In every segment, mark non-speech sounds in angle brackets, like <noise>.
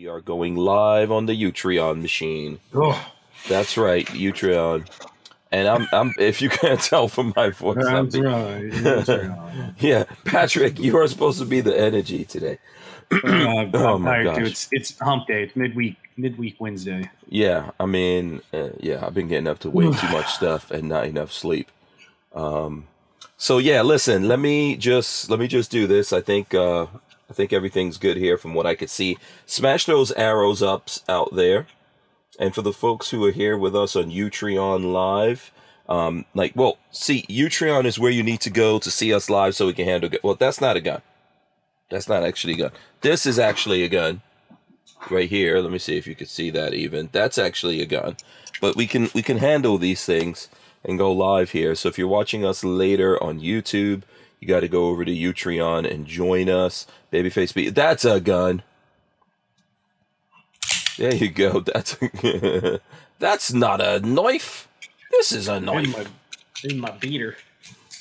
We are going live on the Utreon machine. Oh, That's right, Utreon. And I'm, I'm. If you can't <laughs> tell from my voice, that's right. <laughs> Yeah, Patrick, you are supposed to be the energy today. Uh, <clears throat> I'm Oh my too. gosh. It's it's hump day. It's midweek midweek Wednesday. Yeah, I mean, uh, yeah, I've been getting up to way too much <sighs> stuff and not enough sleep. Um, so yeah, listen, let me just let me just do this. I think uh, I think everything's good here from what I could see. Smash those arrows ups out there, and for the folks who are here with us on Utreon Live. Um, like, well, see, Utreon is where you need to go to see us live so we can handle. it. Well, that's not a gun. That's not actually a gun. This is actually a gun right here. Let me see if you could see that even. That's actually a gun. But we can we can handle these things and go live here. So if you're watching us later on YouTube, you got to go over to Utreon and join us. Babyface B. That's a gun. There you go. <laughs> That's that's not a knife. This is a In knife. my in my beater.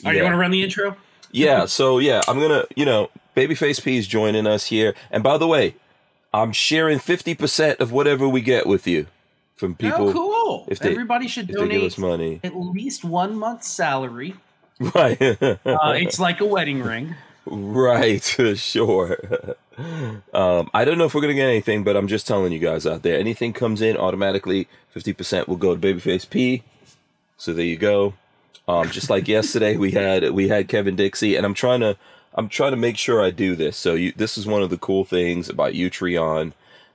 All right, you want to run the intro? Yeah, <laughs> so yeah, I'm gonna, you know, Babyface P is joining us here. And by the way, I'm sharing 50% of whatever we get with you from oh, people. oh, cool. if they- Everybody should If they give donate us money. at least one month's salary. Right. Uh, it's like a wedding ring. right, <laughs> sure. um, I don't know if we're gonna get anything, but I'm just telling you guys out there. Anything comes in automatically, 50% will go to Babyface P. So there you go. Um, just like <laughs> yesterday, we had we had Kevin Dixie, and I'm trying to I'm trying to make sure I do this. So you, this is one of the cool things about Utreon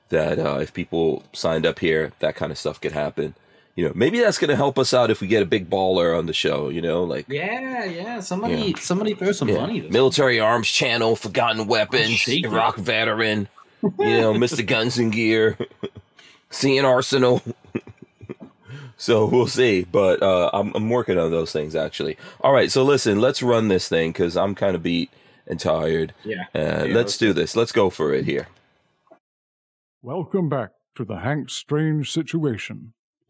that uh, if people signed up here, that kind of stuff could happen. You know, maybe that's gonna help us out if we get a big baller on the show. You know, like Yeah, yeah. Somebody Yeah. somebody throw some yeah, money. This military arms channel, forgotten weapons, shake it. Iraq veteran. You know, <laughs> Mr. Guns and Gear, seeing Arsenal. <laughs> so we'll see, but uh, I'm I'm working on those things actually. All right, so listen, let's run this thing because I'm kind of beat and tired. Yeah. Uh, Yeah, let's let's do this. Let's go for it here. Welcome back to the Hank Strange Situation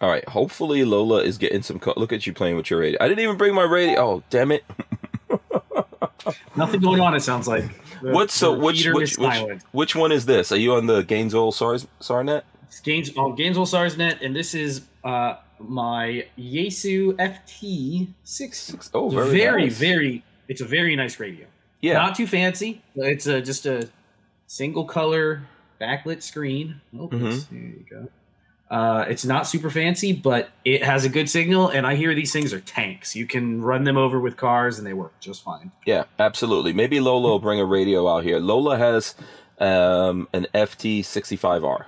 All right, hopefully Lola is getting some. Co- Look at you playing with your radio. I didn't even bring my radio. Oh, damn it. <laughs> Nothing going on. It sounds like. The- What's so the which which, which which one is this? Are you on the Gainesville SARS SARNet? It's Gaines, oh, Gainesville SARSnet, and this is uh, my Yaesu FT six. Oh, very very, nice. very. It's a very nice radio. Yeah. Not too fancy. It's a, just a single color backlit screen. Oh, Mm-hmm. there you go. Uh, it's not super fancy, but it has a good signal, and I hear these things are tanks. You can run them over with cars, and they work just fine. yeah, absolutely. Maybe Lola will bring a radio out here. Lola has um, an FT65R,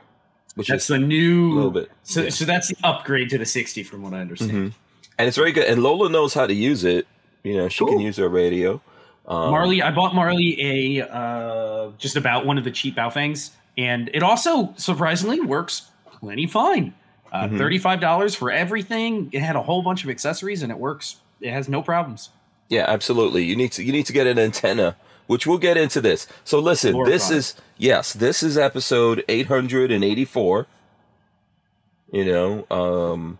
which That's is the new. a little bit. So, yeah. so that's the upgrade to the 60, from what I understand. Mhm. And it's very good. And Lola knows how to use it. You know, she can use her radio. Um, Marley, I bought Marley a uh, just about one of the cheap Baofengs, and it also surprisingly works plenty fine. Uh, Mhm. Thirty-five dollars for everything. It had a whole bunch of accessories, and it works. It has no problems. Yeah, absolutely. You need to you need to get an antenna, which we'll get into this. So listen, More this fun. is yes, this is episode 884. You know, um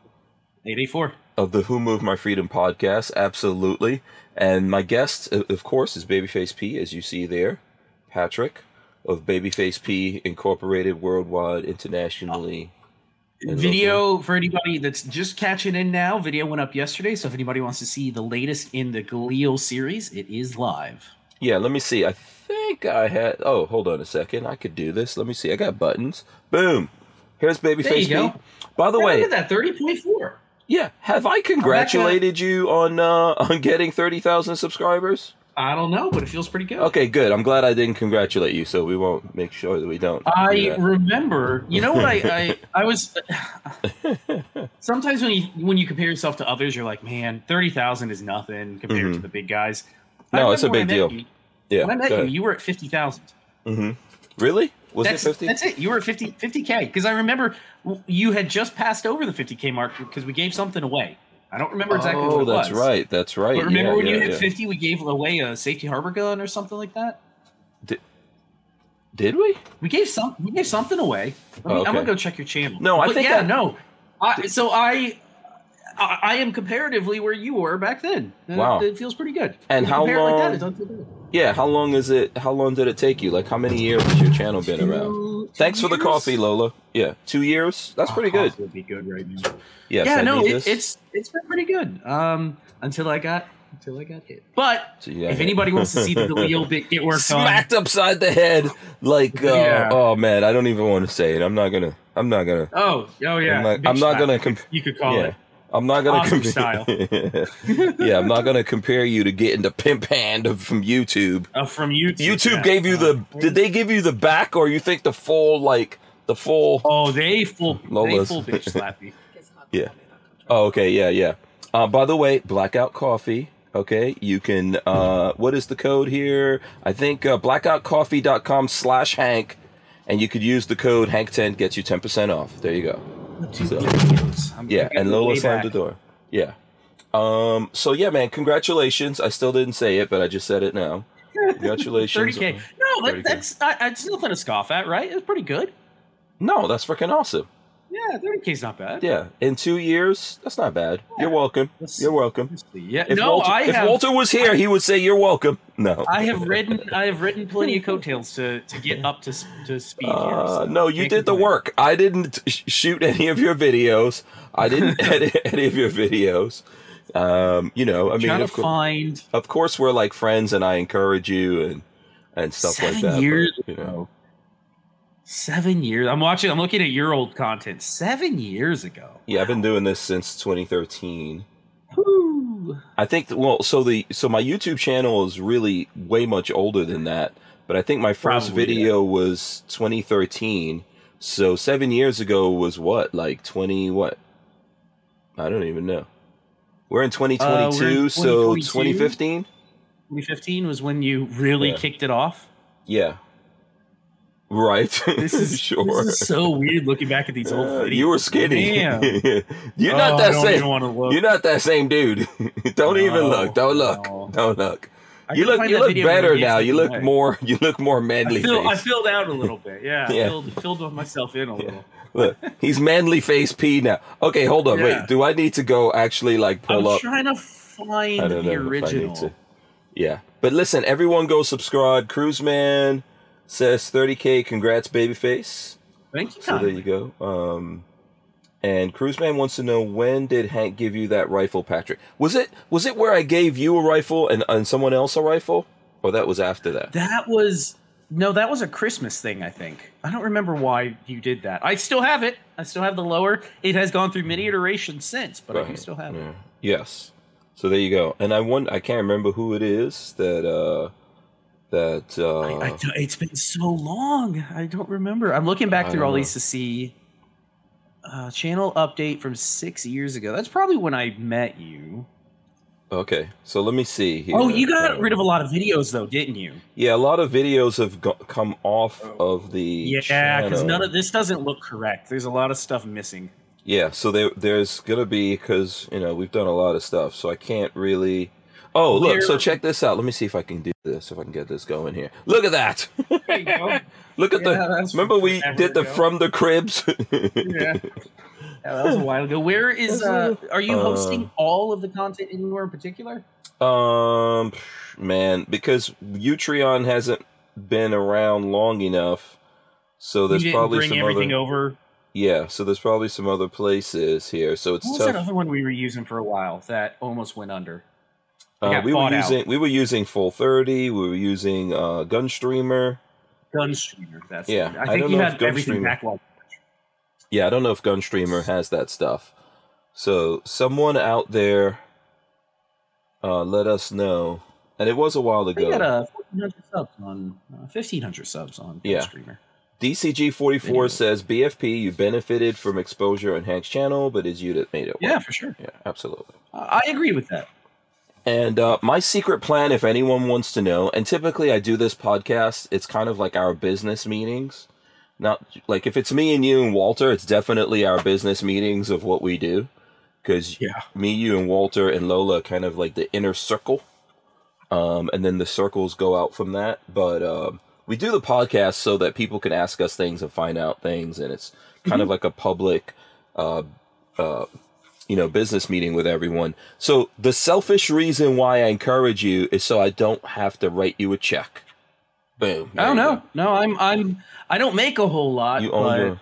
Eight eight four. of the Who Moved My Freedom podcast, absolutely. And my guest, of course, is Babyface P, as you see there, Patrick of Babyface P Incorporated Worldwide Internationally. Video for anybody that's just catching in now. Video went up yesterday, so if anybody wants to see the latest in the Galil series, it is live. Yeah, let me see. I think I had. Oh, hold on a second. I could do this. Let me see. I got buttons. Boom. Here's Babyface P. go. By the Hey, way, look at that thirty point four. yeah, have I congratulated you on uh, <laughs> on getting thirty thousand subscribers? I don't know, but it feels pretty good. Okay, good. I'm glad I didn't congratulate you, so we won't make sure that we don't. do I that. remember. You know what I, I <laughs> I was. Sometimes when you when you compare yourself to others, you're like, man, thirty thousand is nothing compared to Mhm. the big guys. No, it's a big when I met deal. You, yeah. when I met you, you were at fifty thousand. Mhm. Really? Was that's, it 50? That's it. You were at 50 50k because I remember you had just passed over the 50k mark because we gave something away. I don't remember exactly oh, what it that's was. right. That's right. But remember yeah, when yeah, you hit yeah. 50, we gave away a safety harbor gun or something like that. Did did we? We gave some. We gave something away. Me- Oh, I'm gonna go check your channel. No, I But think yeah, I- no. I, so I, I, I am comparatively where you were back then. Wow. it, it feels pretty good. And how it like that, long- it doesn't feel good. Yeah. How long is it? How long did it take you? Like, how many years has your channel been around? Two- two Thanks for the coffee, Lola. Yeah, two years. That's pretty Oh, good. Would be good right now. Yes, yeah, I no, need it, it's it's been pretty good. Um, until I got until I got hit. But So got if hit. anybody wants to see the <laughs> real bit get worked on, smacked upside the head, like, uh, Yeah. oh man, I don't even want to say it. I'm not gonna. I'm not gonna. oh, oh yeah, I'm not, I'm not gonna. you could- Comp- you could call yeah. it. I'm not gonna Awesome compare. <laughs> yeah, I'm not gonna compare you to getting the pimp hand from YouTube. Uh, from YouTube. YouTube yeah. gave you the. Uh, Did they give you the back, or you think the full like the full? Oh, they full, <laughs> No they Lola's. full bitch slap <laughs> you. Yeah. Oh, okay. Yeah, yeah. Uh, by the way, Blackout Coffee. Okay, you can. Uh, what is the code here? I think uh, blackoutcoffee.com slash Hank, and you could use the code Hank10 gets you ten percent off. There you go. Two So- Yeah, and Lola slammed back. the door. Yeah. Um. So yeah, man. Congratulations. I still didn't say it, but I just said it now. <laughs> Congratulations. 30k. No, that, 30K. that's I, it's nothing to scoff at, right? It's pretty good. No, that's freaking awesome. Yeah, 30k's not bad. Yeah. In two years, that's not bad. You're welcome. Let's- You're welcome. Yeah. If, no, Walter, I if have. Walter was here, he would say you're welcome. No. I have written. I have written plenty of coattails to to get up to to speed here. Uh, so no, you did the work. I didn't sh- shoot any of your videos. I didn't <laughs> edit any of your videos. Um, you know, I mean, of, cour- find of course, we're like friends, and I encourage you and and stuff like seven that. but, years you know. Seven years. I'm watching. I'm looking at your old content. Seven years ago. Yeah, I've been doing this since 2013. Whew. I think that, well, so the so my YouTube channel is really way much older than that, but I think my first Probably, video was 2013. So 7 years ago was what? Like 20 what? I don't even know. We're in 2022, Uh, we're in so 2015? 2015 was when you really Yeah. kicked it off. Yeah. Right. <laughs> This is sure. This is so weird looking back at these old Uh, videos. you were skinny. Damn. <laughs> You're Oh, not I that same. even want to look. You're not that same dude. <laughs> don't even look. Don't look. no. Don't look. I you look. You look better now. You look away. more. You look more manly I, feel, I filled out a little bit. Yeah, Yeah. I filled, filled myself in a little. Look, he's manly face P now. Okay, hold on. Yeah. Wait. Do I need to go actually like pull up? I'm up? trying to find the know if I need original. to. Yeah, but listen, everyone go subscribe. Cruise Man says 30k. Congrats, babyface. Thank you. So there you go. Um, and Cruiseman wants to know when did Hank give you that rifle, Patrick? Was it was it where I gave you a rifle and, and someone else a rifle, or that was after that? That was no, that was a Christmas thing. I think I don't remember why you did that. I still have it. I still have the lower. It has gone through many iterations since, but I do still have it. Yes. So there you go. And I wonder, I can't remember who it is that uh that uh I, I don't- it's been so long. I don't remember. I'm looking back through all know. these to see uh, channel update from six years ago. That's probably when I met you. okay. So let me see here. Oh, you got Uh, rid of a lot of videos though, didn't you? Yeah, a lot of videos have go- come off of the Yeah, because none of this doesn't look correct. There's a lot of stuff missing. Yeah, so there, there's gonna be because you know we've done a lot of stuff, so I can't really. Oh, look! So check this out. Let me see if I can do this. If I can get this going here. Look at that! There you go. <laughs> Look at Yeah, the. Remember we did the ago. from the cribs. <laughs> yeah. Yeah, that was a while ago. Where is uh are you Uh, hosting all of the content anywhere in particular? Um, man, because Utreon hasn't been around long enough, so there's probably bring some everything other. over. Yeah, so there's probably some other places here. So it's What was tough. that other one we were using for a while that almost went under? Uh, we were bought out. using we were using Full30. We were using uh, Gunstreamer. Gunstreamer. That's Yeah, it. I I think don't you know had if everything backlogged. Yeah, I don't know if Gunstreamer has that stuff. So someone out there, uh, let us know. And it was a while We ago. got uh, 1,400 subs on uh, 1,500 subs on Yeah. Gunstreamer. DCG forty four says BFP, you benefited from exposure on Hank's channel, but it's you that made it. Yeah, for sure. yeah, absolutely. I I agree with that. And uh, my secret plan, if anyone wants to know, and typically I do this podcast, it's kind of like our business meetings. Not like if it's me and you and Walter, it's definitely our business meetings of what we do. Because Yeah. me, you, and Walter and Lola kind of like the inner circle. Um, and then the circles go out from that. But um, we do the podcast so that people can ask us things and find out things, and it's kind of like a public, uh, uh, you know, business meeting with everyone. So the selfish reason why I encourage you is so I don't have to write you a check. Boom. I don't know. No, I'm I'm I don't make a whole lot. You own your.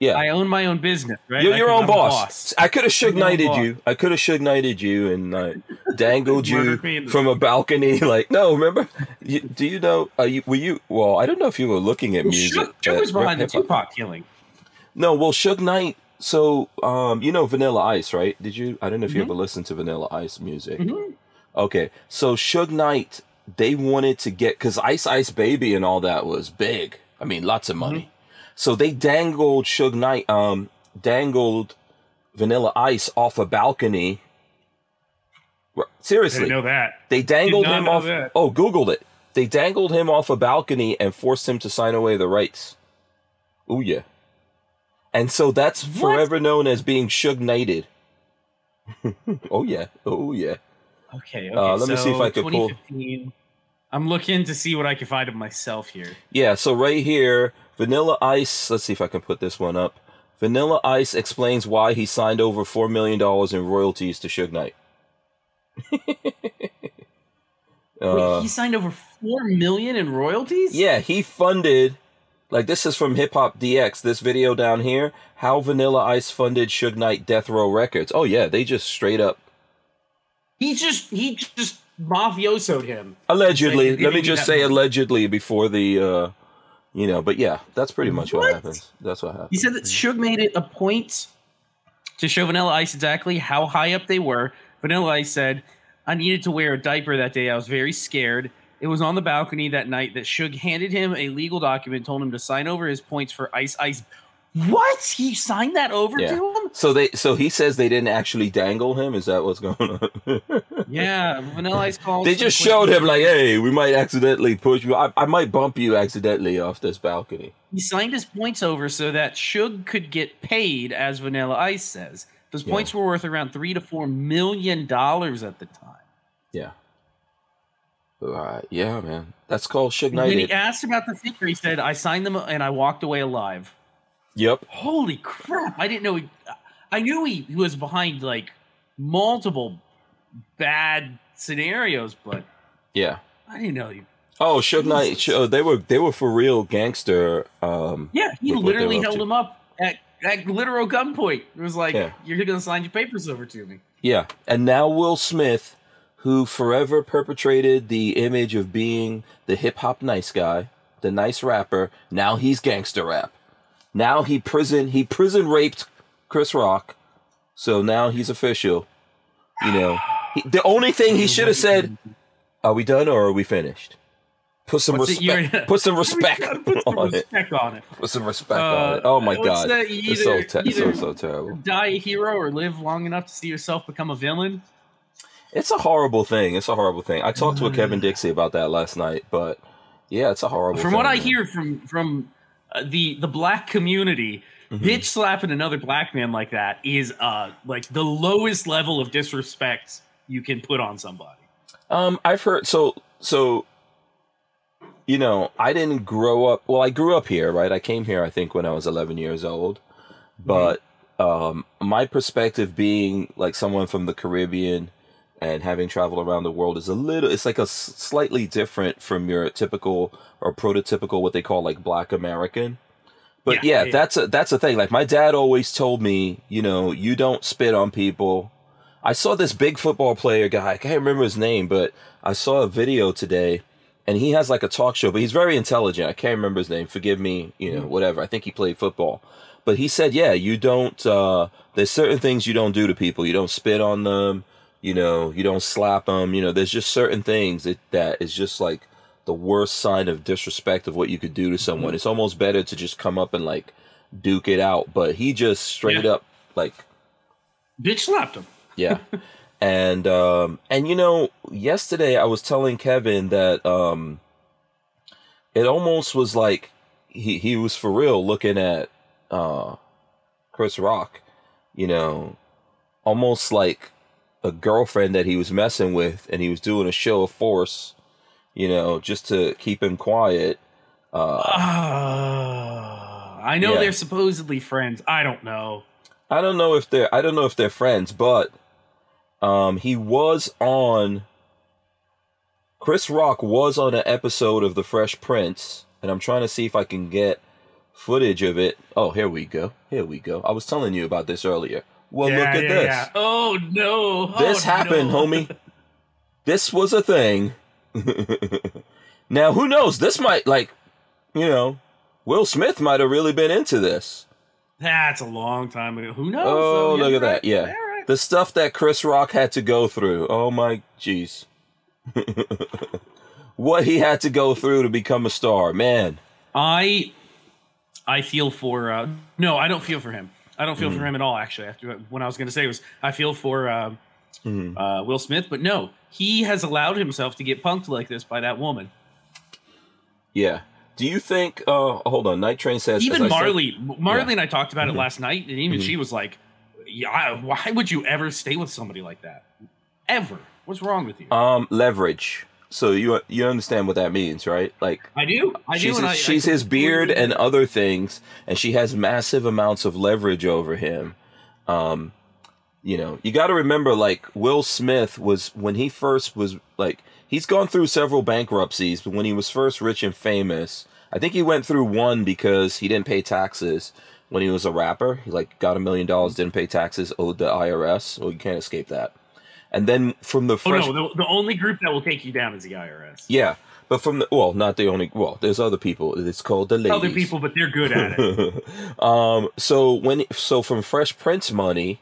Yeah. I own my own business, right? You're your own I'm boss. I could have I'm Suge Knighted you. I could have Suge Knighted you and uh, <laughs> dangled you Murdered me in the- from a balcony. <laughs> Like, no, remember? You, do you know? Uh, you, were you? Well, I don't know if you were looking at music. Suge at was behind the. Tupac killing. No, well, Suge Knight. So, um, you know Vanilla Ice, right? Did you? I don't know if you Mhm. ever listened to Vanilla Ice music. Mhm. Okay, so Suge Knight, they wanted to get because Ice Ice Baby and all that was big. I mean, lots of money. So they dangled Suge Knight, um, dangled Vanilla Ice off a balcony. Seriously, know that. they dangled him off. that. Oh, Googled it. They dangled him off a balcony and forced him to sign away the rights. Oh yeah. And so that's What? forever known as being Suge Knighted. <laughs> oh yeah. Oh yeah. Okay. okay Uh, let me see if so I could pull- 2015 I'm looking to see what I can find of myself here. Yeah, so right here, Vanilla Ice, let's see if I can put this one up. Vanilla Ice explains why he signed over $4 million in royalties to Suge Knight. <laughs> uh, Wait, he signed over four million in royalties. yeah, he funded, like this is from HipHopDX, this video down here, how Vanilla Ice funded Suge Knight Death Row Records. Oh, yeah, they just straight up, he just he just mafiosoed him. allegedly, like, let me just say money. allegedly before the, uh, you know, but yeah, that's pretty much what, What? happens. That's what happens. He said that Suge made it a point to show Vanilla Ice exactly how high up they were. Vanilla Ice said, I needed to wear a diaper that day. I was very scared. It was on the balcony that night that Suge handed him a legal document, told him to sign over his points for Ice Ice. What? He signed that over Yeah. to him? So they, so he says they didn't actually dangle him. Is that what's going on? <laughs> Yeah. Vanilla Ice called. they just showed him like, hey, we might accidentally push you. I, I might bump you accidentally off this balcony. He signed his points over so that Suge could get paid, as Vanilla Ice says. Those Yeah. points were worth around three to four million dollars at the time. Yeah. Uh, yeah, man. That's called Suge When he asked about the figure, he said, "I signed them and I walked away alive." Yep. Holy crap! I didn't know. He, I knew he, he was behind like multiple bad scenarios, but Yeah. I didn't know he. Oh, Suge Knight. Oh, they were they were for real gangster. Um, Yeah, he With what they literally held to. him up at at literal gunpoint. It was like, Yeah. "You're gonna sign your papers over to me." yeah. And now Will Smith, who forever perpetrated the image of being the hip hop nice guy, the nice rapper, now he's gangster rap. Now he prison he prison raped Chris Rock, so now he's official. You know, he, the only thing he should have said, "Are we done or are we finished?" Put some What's it, respect. Put some <laughs> respect Put some on it. on it. Put some respect Uh, on it. Oh my god, that? it's so te- so so terrible. Die a hero or live long enough to see yourself become a villain. It's a horrible thing. It's a horrible thing. I talked to a Kevin Dixie about that last night, but yeah, it's a horrible. From thing, what I hear from from uh, the the black community, Mhm. bitch slapping another black man like that is uh like the lowest level of disrespect you can put on somebody. Um, I've heard so so. You know, I didn't grow up. Well, I grew up here, right? I came here, I think, when I was 11 years old. But um, my perspective, being like someone from the Caribbean and having traveled around the world, is a little. It's like a s- slightly different from your typical or prototypical what they call like Black American. But Yeah, yeah, yeah. that's a that's a thing. Like my dad always told me, you know, you don't spit on people. I saw this big football player guy. I can't remember his name, but I saw a video today, and he has like a talk show. But he's very intelligent. I can't remember his name. Forgive me, you know, whatever. I think he played football. But he said, yeah, you don't. Uh, there's certain things you don't do to people. You don't spit on them. You know, you don't slap them. You know, there's just certain things that that is just like the worst sign of disrespect of what you could do to someone. It's almost better to just come up and like duke it out. But he just straight Yeah. up like Bitch slapped him. yeah <laughs> and um and you know yesterday i was telling kevin that um it almost was like he he was for real looking at uh Chris Rock, you know, almost like a girlfriend that he was messing with and he was doing a show of force, you know, just to keep him quiet. Uh Ah, I know Yeah. they're supposedly friends. I don't know. I don't know if they're I don't know if they're friends, but um he was on Chris Rock was on an episode of The Fresh Prince, and I'm trying to see if I can get footage of it. Oh, here we go. Here we go. I was telling you about this earlier. Well, Yeah, look at yeah, this. yeah. Oh no! This Oh, happened, no. homie. This was a thing. <laughs> now, who knows? This might like, you know, Will Smith might have really been into this. That's a long time ago. Who knows? Oh, look Yeah, at that. right. Yeah. right. The stuff that Chris Rock had to go through. Oh my jeez. <laughs> what he had to go through to become a star. Man. I I feel for uh no, I don't feel for him. I don't feel Mm. for him at all actually. After what I was going to say was I feel for uh, Mhm. uh Will Smith, but no, he has allowed himself to get punked like this by that woman. Yeah. Do you think uh hold on, Night Train says even I said- Marley, Marley Yeah. and I talked about Mhm. it last night, and even Mhm. she was like, "Yeah, why would you ever stay with somebody like that? Ever? What's wrong with you?" um leverage. So you you understand what that means, right? Like I do. I do. she's his, I, she's I his beard and other things, and she has massive amounts of leverage over him. Um, you know, you got to remember, like Will Smith was when he first was like he's gone through several bankruptcies, but when he was first rich and famous, I think he went through one because he didn't pay taxes when he was a rapper. He like got a million dollars, didn't pay taxes, owed the IRS. Well, you can't escape that. And then from the Oh no, the, the only group that will take you down is the IRS. yeah, but from the well, not the only. Well, there's other people. It's called the ladies. Other people, but they're good at it. <laughs> um so when so from fresh prince money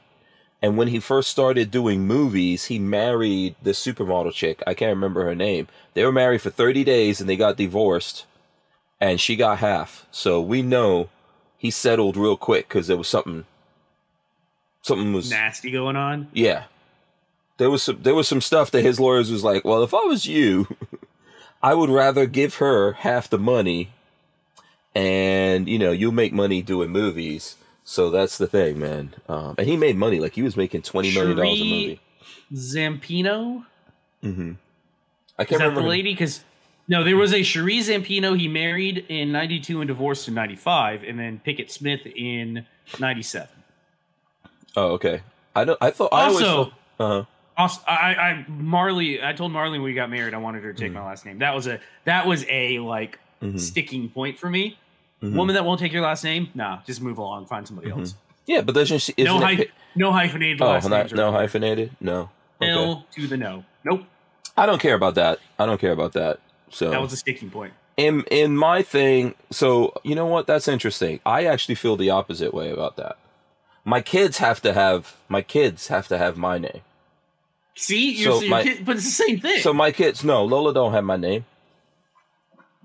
and when he first started doing movies he married the supermodel chick i can't remember her name they were married for 30 days and they got divorced and she got half so we know he settled real quick because there was something something was Nasty going on. yeah there was some there was some stuff that his lawyers was like well if i was you <laughs> i would rather give her half the money and you know you'll make money doing movies. So that's the thing man. Um, and he made money. Like he was making 20 million dollars a movie. Zampino. hmm i can't Is that remember the lady? Because no, there was a Sheree Zampino. He married in '92 and divorced in '95, and then Pinkett Smith in '97. oh okay. I don't i thought i always Also, thought, uh-huh Also, I, I Marley, I told Marley when we got married, I wanted her to take my last name. That was a that was a like Mhm. sticking point for me. Mhm. Woman that won't take your last name, nah, just move along, find somebody else. yeah but doesn't she No, hy- no hyphenated oh last not, names. no hyphenated no okay. L to the no. Nope, i don't care about that i don't care about that so that was a sticking point. in in my thing so you know what that's interesting i actually feel the opposite way about that my kids have to have my kids have to have my name See, you're, So so you're my- kid- but it's the same thing. so my kids no lola don't have my name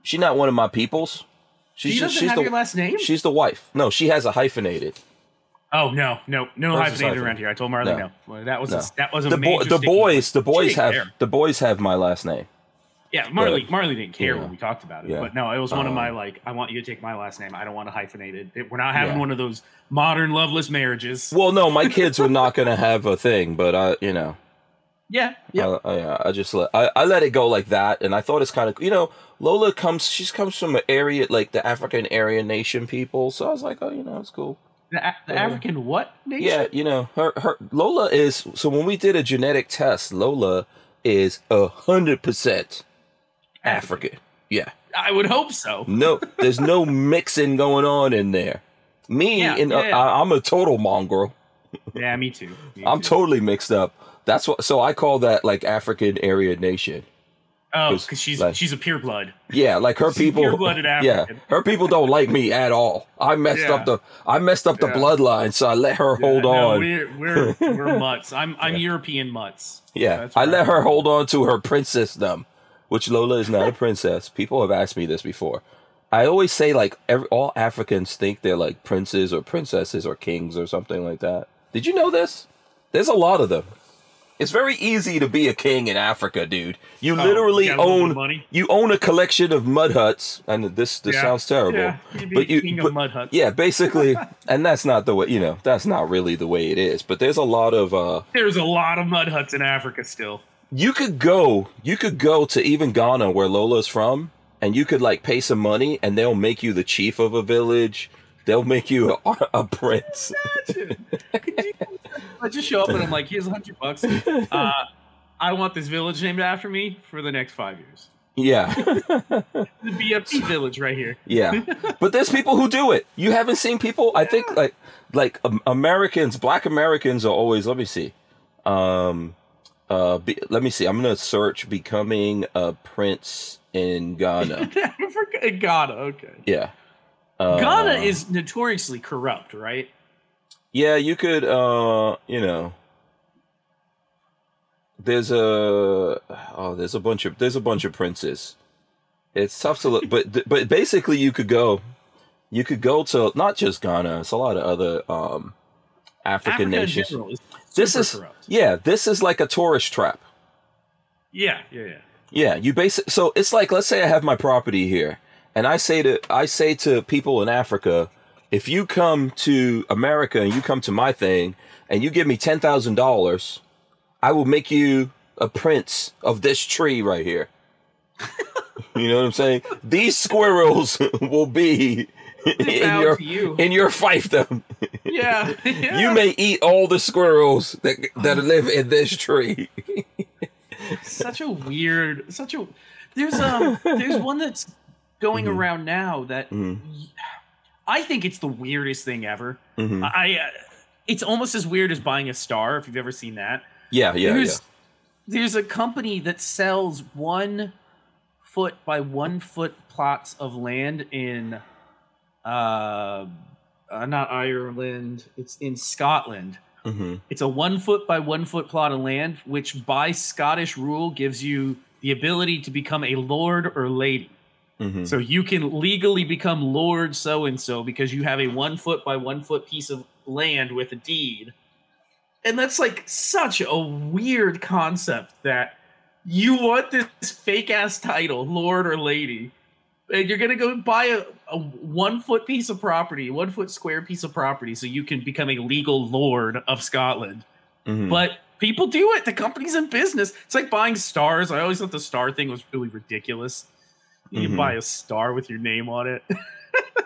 she's not one of my peoples she's she just doesn't she's have the your last name. she's the wife no she has a hyphenated oh no, no, no Where's hyphenated around here. I told Marley No. no. Well, that was No. a, that was a the major boy the boys the boys have care. the boys have my last name Yeah, Marley. But- Marley didn't care yeah. when we talked about it, Yeah. but no, it was one of Um, my like. I want you to take my last name. I don't want to hyphenate it. It- We're not having Yeah. one of those modern loveless marriages. well no my kids were not gonna have a thing but i you know yeah, yeah. I, I, I just let I, I let it go like that, and I thought it's kind of you know Lola comes she comes from an area like the African Aryan nation people, so I was like, oh, you know, it's cool. the, A- the uh, African what nation? Yeah, you know, her her Lola is so when we did a genetic test, Lola is a hundred percent African. Yeah, I would hope so. no, there's no <laughs> mixing going on in there. Me Yeah, and yeah, uh, yeah. I, I'm a total mongrel. Yeah, me too. Me I'm too. totally mixed up. That's what. So I call that like African area nation. Oh, because she's like- she's a pure blood. Yeah, like her She's people. pure-blooded <laughs> Yeah, her people don't like me at all. I messed Yeah. up the I messed up the Yeah. bloodline, so I let her hold no, on. we're we're <laughs> we're mutts. I'm I'm European mutts. yeah, That's I let her hold on to her princessdom, which Lola is not a princess. People have asked me this before. I always say like every, all Africans think they're like princes or princesses or kings or something like that. Did you know this? There's a lot of them. It's very easy to be a king in Africa, dude. You Oh, literally you got a little bit own money. you own a collection of mud huts, and this this Yeah. sounds terrible, Yeah, but you king but- of mud huts. yeah, basically, <laughs> and that's not the way you know that's not really the way it is. But there's a lot of uh, There's a lot of mud huts in Africa still. you could go you could go to even Ghana where Lola's from, and you could like pay some money, and they'll make you the chief of a village. They'll make you a, a prince. I just show up and I'm like, here's a hundred bucks. Uh, I want this village named after me for the next five years. Yeah. The BFT village right here. Yeah, but there's people who do it. You haven't seen people. I think like like um, Americans, Black Americans are always. Let me see. Um, uh, be, let me see. I'm gonna search becoming a prince in Ghana. <laughs> Africa, Ghana, okay. Yeah. Uh, Ghana is notoriously corrupt, right? Yeah, you could. Uh, you know. There's a oh, there's a bunch of there's a bunch of princes. It's tough to look, but but basically you could go, you could go to not just Ghana. It's a lot of other um, African Africa nations. is This is corrupt. yeah, this is like a tourist trap. Yeah, yeah, yeah. Yeah, you base so it's like let's say I have my property here, and I say to I say to people in Africa, if you come to America and you come to my thing and you give me ten thousand dollars, I will make you a prince of this tree right here. <laughs> you know what I'm saying? These squirrels <laughs> will be in your you. in your fiefdom. Yeah, <laughs> yeah. You may eat all the squirrels that that live in this tree. such a weird such a there's um there's one that's going Mm-hmm. around now that i think it's the weirdest thing ever Mhm. i uh, it's almost as weird as buying a star if you've ever seen that Yeah, yeah, yeah. there's there's a company that sells one foot by one foot plots of land in uh, uh not ireland it's in scotland hmm it's a one foot by one foot plot of land, which by Scottish rule gives you the ability to become a lord or lady. Hmm So you can legally become Lord so and so because you have a one foot by one foot piece of land with a deed. And that's like such a weird concept that you want this fake ass title, Lord or Lady, and you're gonna go buy a, a one foot piece of property, one foot square piece of property, so you can become a legal Lord of Scotland. hmm But people do it. The company's in business. It's like buying stars. I always thought the star thing was really ridiculous. You Mhm. buy a star with your name on it. <laughs>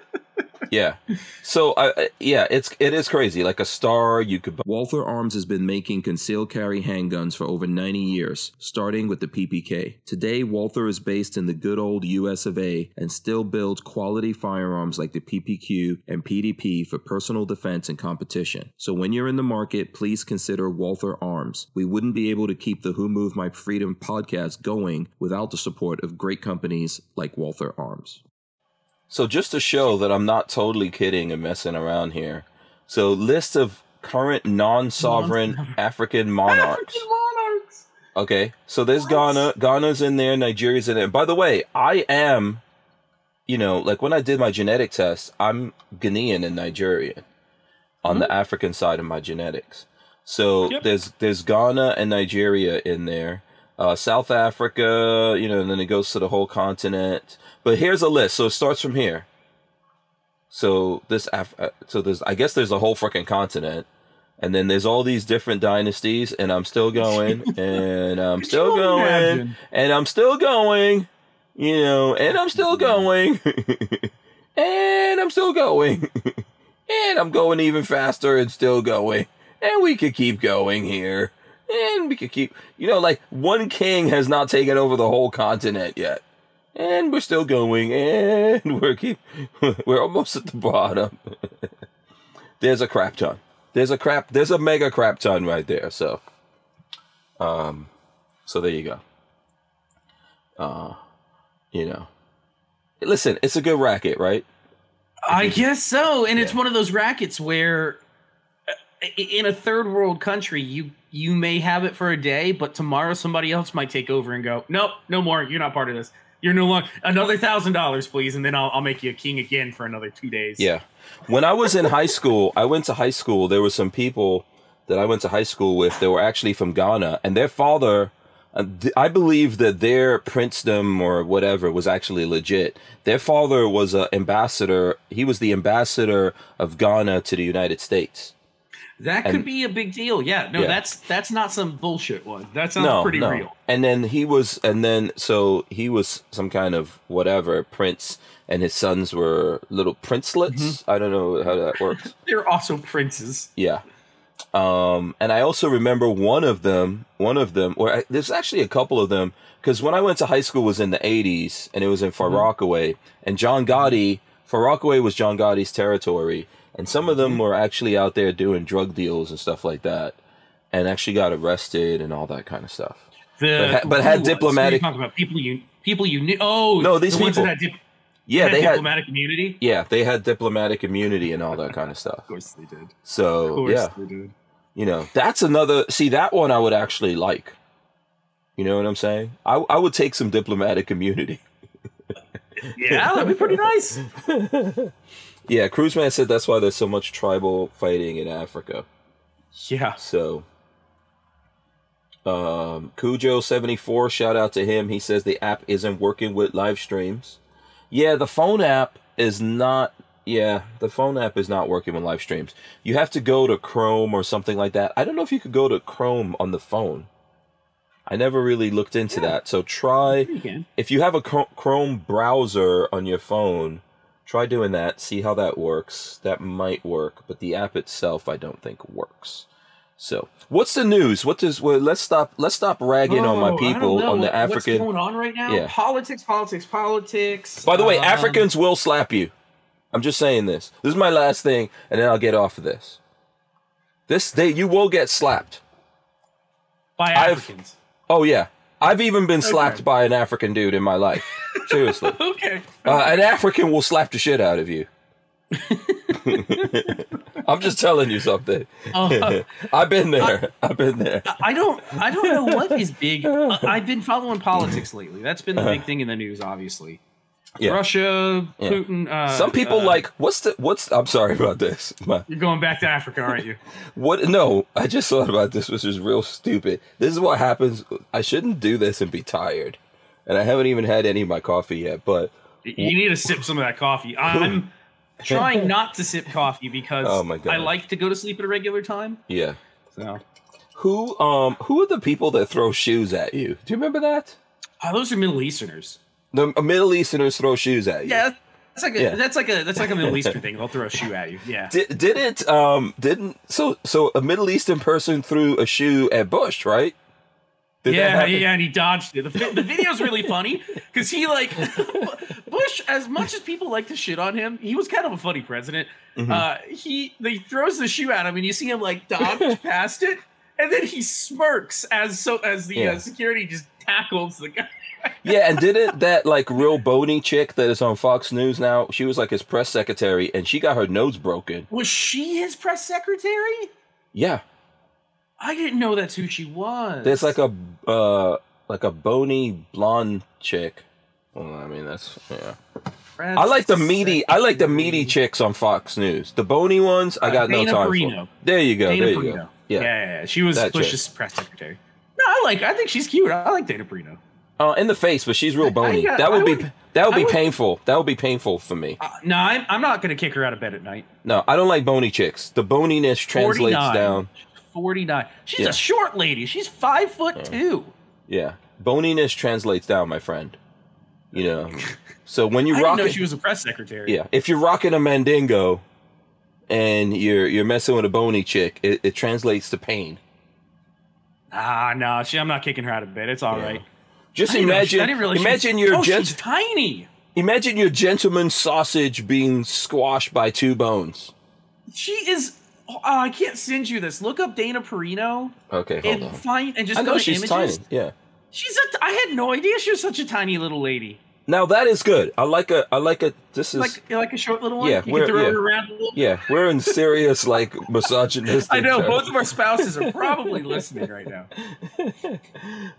Yeah. So yeah, it's it is crazy. Like a star you could buy. Walther Arms has been making concealed carry handguns for over 90 years, starting with the PPK. Today Walther is based in the good old US of A and still builds quality firearms like the PPQ and PDP for personal defense and competition. So when you're in the market, please consider Walther Arms. We wouldn't be able to keep the Who Moved My Freedom podcast going without the support of great companies like Walther Arms. So just to show that I'm not totally kidding and messing around here. So list of current non-sovereign <laughs> African monarchs. African monarchs. Okay. So there's What? Ghana, Ghana's in there, Nigeria's in there. By the way, I am you know, like when I did my genetic test, I'm Ghanaian and Nigerian on the African side of my genetics. So Yep. there's there's Ghana and Nigeria in there. Uh, South Africa, you know, and then it goes to the whole continent. But here's a list. So it starts from here. So this, Af- uh, so there's, I guess there's a whole freaking continent, and then there's all these different dynasties, and I'm still going, <laughs> and I'm still going, imagine? and I'm still going, you know, and I'm still going, <laughs> and I'm still going, <laughs> and I'm going even faster and still going, and we could keep going here, and we could keep, you know, like one king has not taken over the whole continent yet, and we're still going, and we're keep, <laughs> we're almost at the bottom. <laughs> There's a crap ton. There's a crap. There's a mega crap ton right there. So, um, so there you go. Uh, you know, listen, it's a good racket, right? I guess so. And it's one of those rackets where uh, in a third world country, you you may have it for a day, but tomorrow somebody else might take over and go, nope, no more. You're not part of this. You're no longer another thousand dollars, please, and then I'll, I'll make you a king again for another two days. Yeah. When I was in high school, I went to high school. There were some people that I went to high school with, they were actually from Ghana, and their father, uh, I believe that their princedom or whatever was actually legit. Their father was an ambassador. He was the ambassador of Ghana to the United States. That could And- be a big deal. Yeah, no, Yeah. that's that's not some bullshit one. That sounds pretty real. And then he was, and then so he was some kind of whatever prince, and his sons were little princelets. Mm-hmm. I don't know how that works. <laughs> They're also princes. Yeah. Um, and I also remember one of them, one of them, or I, there's actually a couple of them, because when I went to high school was in the 80s, and it was in Far Rockaway, and John Gotti, Far Rockaway was John Gotti's territory, and some of them mm-hmm. were actually out there doing drug deals and stuff like that, and actually got arrested and all that kind of stuff. The, But ha- but had diplomatic- talking about people you people you knew. Oh, No, these the ones that people. dip, Yeah, they had, diplomatic immunity. yeah, they had diplomatic immunity and all that kind of stuff. Of course they did. Of So course yeah, they did. you know that's another see that one i would actually like you know what i'm saying i, I would take some diplomatic immunity Yeah, that'd be pretty nice. <laughs> yeah cruiseman said that's why there's so much tribal fighting in africa. Yeah. so um cujo74 shout out to him. He says the app isn't working with live streams. Yeah the phone app is not yeah the phone app is not working with live streams. You have to go to chrome or something like that. I don't know if you could go to chrome on the phone. I never really looked into Yeah. that. So try You if you have a chrome browser on your phone try doing that see how that works. That might work but the app itself i don't think works. So what's the news? What does well, let's stop let's stop ragging on Oh, my I don't people on the african What's going on right now? Yeah. Politics, politics, politics. by the way Um, africans will slap you. I'm just saying this. This is my last thing and then i'll get off of this. This day you will get slapped. By I've- Africans. oh yeah. I've even been slapped Okay. by an african dude in my life. <laughs> Seriously Okay. <laughs> Uh, an African will slap the shit out of you. <laughs> I'm just telling you something. Uh, I've been there. I've been there. I don't. I don't know what is big. <laughs> I've been following politics lately. That's been the big thing in the news, obviously. Yeah. Russia, Yeah. Putin. Uh, Some people uh, like what's the what's I'm sorry about this. My, You're going back to Africa, aren't you? what no, I just thought about this which is real stupid. This is what happens. I shouldn't do this and be tired. And I haven't even had any of my coffee yet, but You need to sip some of that coffee. I'm <laughs> trying not to sip coffee because Oh my God. I like to go to sleep at a regular time. yeah. So Who um who are the people that throw shoes at you? Do you remember that? oh, those are Middle Easterners. The Middle Easterners throw shoes at you. Yeah, that's like a Yeah. that's like a that's like a Middle Eastern <laughs> thing. They'll throw a shoe at you. Yeah. Did, didn't um didn't so so a Middle Eastern person threw a shoe at Bush, right? Did yeah, yeah, and he dodged it. The, the video's really funny because he like <laughs> Bush. As much as people like to shit on him, he was kind of a funny president. Mm-hmm. Uh, he he throws the shoe at him, and you see him like dodge <laughs> past it, and then he smirks as so as the Yeah. uh, security just tackles the guy. <laughs> Yeah, and didn't that like real bony chick that is on Fox News now? She was like his press secretary, and she got her nose broken. Was she his press secretary? Yeah, I didn't know that's who she was. there's like a uh like a bony blonde chick. Well, I mean that's yeah. Press I like the meaty. I like the meaty chicks on Fox News. The bony ones, I Uh, got no Dana time Perino. for. There you go. Dana there you Perino. go. Yeah. Yeah. yeah. She was That chick. Bush's press secretary. No, I like. I think she's cute. I like Dana Perino. Uh, in the face, but she's real bony. got- that would I be that would I be would- painful. That would be painful for me. Uh, no, I'm, I'm not going to kick her out of bed at night. No, I don't like bony chicks. The boniness translates 49. down. 49. She's Yeah. a short lady. She's five foot two. Yeah, boniness translates down, my friend. You know, <laughs> so when you rock didn't know she was a press secretary. yeah, if you're rocking a mandingo, and you're you're messing with a bony chick, it, it translates to pain. Ah, no, she, I'm not kicking her out of bed. It's all Yeah. right. Just I didn't know she- imagine, I didn't realize she imagine was- your oh, gent- tiny. imagine your gentleman sausage being squashed by two bones. She is. Oh, uh, I can't send you this. Look up Dana Perino Okay, hold and on. find and just I go know to she's images. tiny. Yeah. She's a. I had no idea she was such a tiny little lady. Now that is good. I like a. I like a. This is. Like like a short little one. Yeah, you we're- can throw yeah. it around a little. yeah, we're in serious like misogynistic. I know both of our spouses are probably <laughs> listening right now.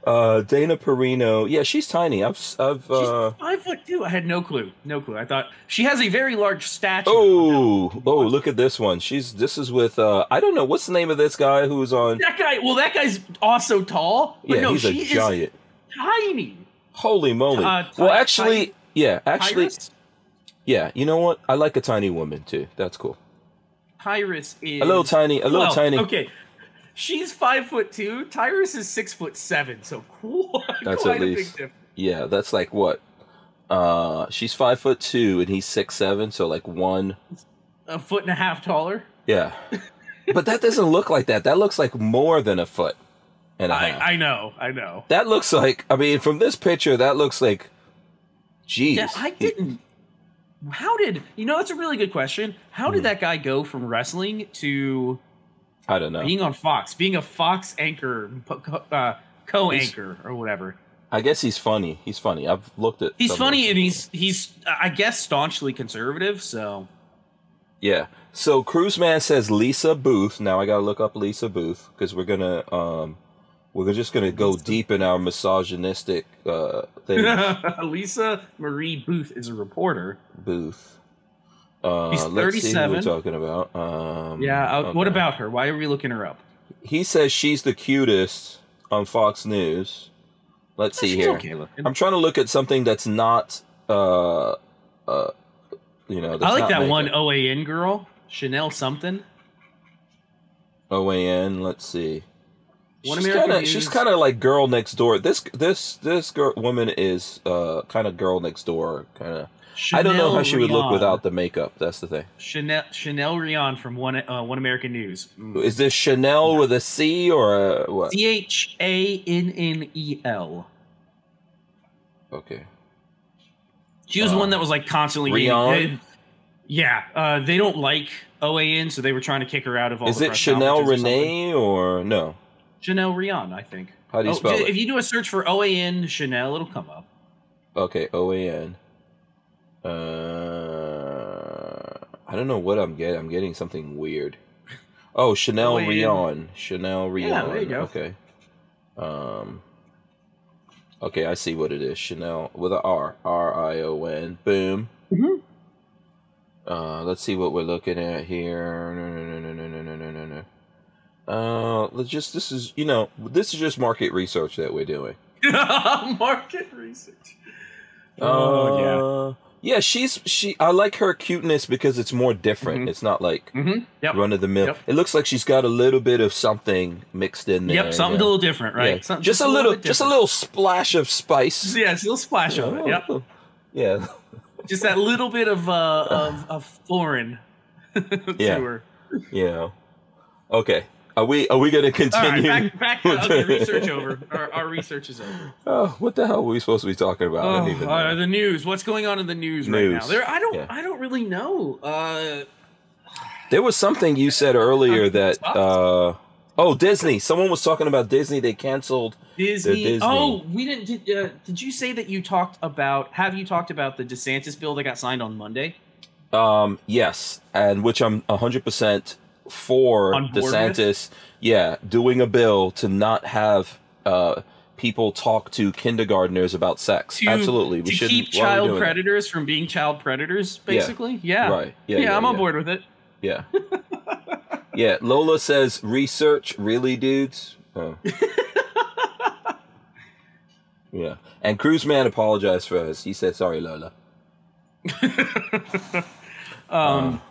Uh, Dana Perino. Yeah, she's tiny. I've. I've She's Uh, five foot two. I had no clue. No clue. I thought she has a very large stature. oh, oh! Look at this one. She's. This is with. Uh, I don't know what's the name of this guy who's on. that guy. Well, that guy's also tall. But Yeah, no, he's a giant. tiny. Holy moly! Uh, well, actually, yeah, actually, Tyrus, yeah. You know what? I like a tiny woman too. That's cool. Tyrus is A little tiny. A little well, tiny. Okay, she's five foot two. Tyrus is six foot seven. So <laughs> cool. That's at least-. Yeah, that's like what? Uh, she's five foot two and he's six seven, so like one. A foot and a half taller. Yeah, <laughs> but that doesn't look like that. That looks like more than a foot and a I, half. I know. I know. that looks like. I mean, from this picture, that looks like. Jeez. Yeah, I didn't. How did you know? That's a really good question. How did that guy go from wrestling to I don't know. being on Fox, being a Fox anchor, co- uh, co-anchor or whatever? I guess he's funny. He's funny. I've looked at. He's funny and he's he's I guess staunchly conservative. So Yeah. So Cruise Man says Lisa Boothe. Now I gotta look up Lisa Boothe because we're gonna um we're just gonna go deep in our misogynistic uh thing. <laughs> Lisa Marie Boothe is a reporter. Boothe. Uh, He's let's see who we're 37. talking about. Um, Yeah. Uh, What about her? Why are we looking her up? He says she's the cutest on Fox News. Let's see here. okay. I'm trying to look at something that's not uh uh you know. I like that one OAN girl, Chanel something. OAN. Let's see. One she's American kind of she's kind of like girl next door. This this this girl woman is uh kind of girl next door kind of. I don't know how she would look Rion. without the makeup. That's the thing. Chanel Chanel Rion from one uh, One American News. Mm. Is this Chanel with a C or a what? C H A N N E L. Okay. She was Uh, one that was like constantly Rion? getting- Yeah, uh, they don't like OAN, so they were trying to kick her out of all. Is the it press Chanel conferences or something. Renee or no? Chanel Rion, I think. How do you oh, spell it? If you do a search for O A N Chanel, it'll come up. Okay, O A N. Uh, I don't know what I'm getting. I'm getting something weird. Oh, Chanel O-A-N. Rion. Chanel Rion. Yeah, there you go. Okay. Um. Okay, I see what it is. Chanel with a R. R I O N. Boom. Mm-hmm. Uh, let's see what we're looking at here. No, no, no, no, no, no. Uh, let's just this is you know this is just market research that we're doing. <laughs> Market research. Oh yeah. Uh, yeah, she's she. I like her cuteness because it's more different. Mhm. It's not like Mm-hmm. Yep. run of the mill. Yep. It looks like she's got a little bit of something mixed in there. Yep. Something yeah. a little different, right? Yeah. Something- just, a little, bit just a little splash of spice. <laughs> Yeah, it's a little splash of it. Yep. Yeah. <laughs> Just that little bit of uh of, of foreign to Yeah. her. Yeah. Okay. Are we are we gonna All right, continue? back back. Okay, <laughs> research over. Our, our research is over. oh, what the hell are we supposed to be talking about? Oh, uh, the news. What's going on in the news, right now? News. There, I don't. Yeah. I don't really know. Uh, There was something you said earlier that uh oh Disney. Someone was talking about Disney. They canceled. Disney. Disney. Oh, we didn't. Did, uh, did you say that you talked about? Have you talked about the DeSantis bill that got signed on Monday? Um, yes, and which I'm hundred percent for On board with? DeSantis. Yeah, doing a bill to not have uh people talk to kindergartners about sex. To, Absolutely, we to should keep child predators from being child predators, basically. Yeah. Right. Yeah, Yeah. yeah, I'm on board with it. Yeah, <laughs> yeah. Lola says research, really, dudes. Oh. <laughs> yeah, and Cruise Man apologized for us. He said, "Sorry, Lola." <laughs> Um,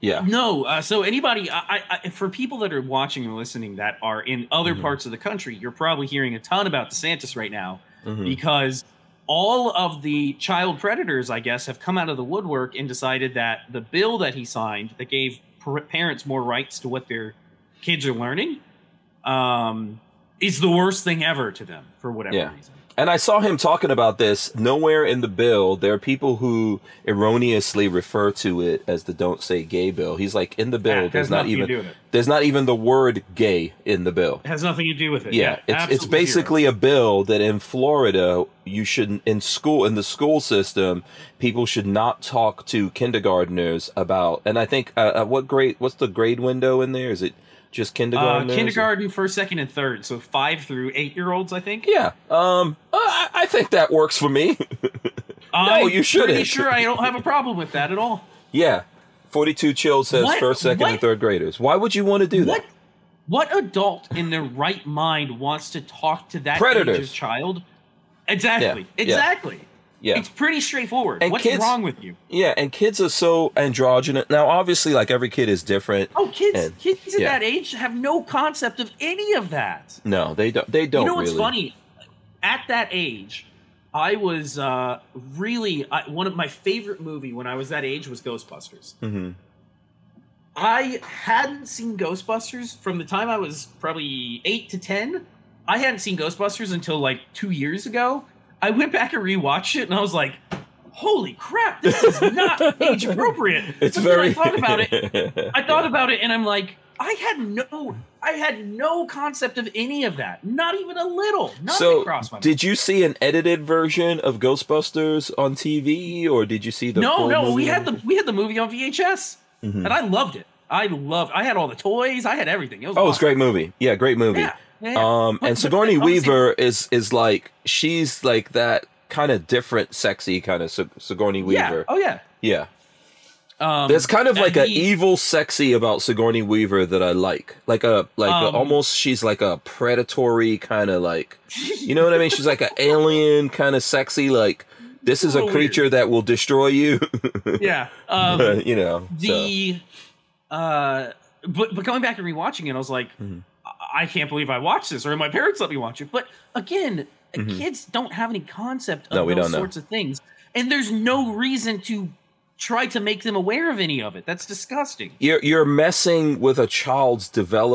Yeah. No, uh, so anybody, I, I, for people that are watching and listening that are in other Mhm. parts of the country, you're probably hearing a ton about DeSantis right now Mhm. because all of the child predators, I guess, have come out of the woodwork and decided that the bill that he signed that gave par- parents more rights to what their kids are learning um, is the worst thing ever to them for whatever Yeah. reason. And I saw him talking about this. Nowhere in the bill, there are people who erroneously refer to it as the "Don't Say Gay" bill. He's like, in the bill, Yeah, there's not even do with it. there's not even the word "gay" in the bill. It has nothing to do with it. Yeah, it's it's absolutely zero. basically a bill that in Florida you shouldn't in school in the school system people should not talk to kindergarteners about and i think uh, uh, what grade what's the grade window in there is it just Uh, kindergarten kindergarten, first, second, and third. So five through eight year olds, I think. yeah um I, I think that works for me <laughs> I'm you shouldn't. Pretty sure I don't have a problem with that at all. yeah 42 chill says What- first second and third graders why would you want to do What? that What adult in their right mind wants to talk to that Predators. child? Exactly. Yeah. Exactly. yeah It's pretty straightforward. And What's kids- wrong with you? yeah and kids are so androgynous now obviously like every kid is different Oh, kids, And- kids at yeah. that age have no concept of any of that. no they don't they don't you know what's really funny? At that age, I was uh, really I, one of my favorite movie when I was that age was Ghostbusters. hmm I hadn't seen Ghostbusters from the time I was probably eight to ten. I hadn't seen Ghostbusters until like two years ago. I went back and rewatched it, and I was like, "Holy crap, this is not <laughs> age appropriate." it's But very I thought about it. I thought <laughs> about it, and I'm like, I had no, I had no concept of any of that. Not even a little. Nothing so crossed my mind. did you see an edited version of ghostbusters on tv or did you see the no, no, movie we had the we had the movie on VHS, Mhm. and I loved it. I loved. I had all the toys. I had everything. It was. oh it's a great movie yeah great movie yeah. Um and sigourney weaver is is like she's like that kind of different sexy kind of Sig- sigourney Yeah. weaver Oh yeah. yeah Um, there's kind of like a he- evil sexy about sigourney weaver that i like like a like a, Um, almost she's like a predatory kind of like you know what i mean she's like an <laughs> alien kind of sexy like this is a creature that will destroy you <laughs> yeah. Um, but, you know so. the uh but but going back and rewatching it i was like Mhm. I-, can't believe i watched this or my parents let me watch it but again Mhm. kids don't have any concept of No, those don't know. sorts of things and there's no reason to try to make them aware of any of it that's disgusting you're you're messing with a child's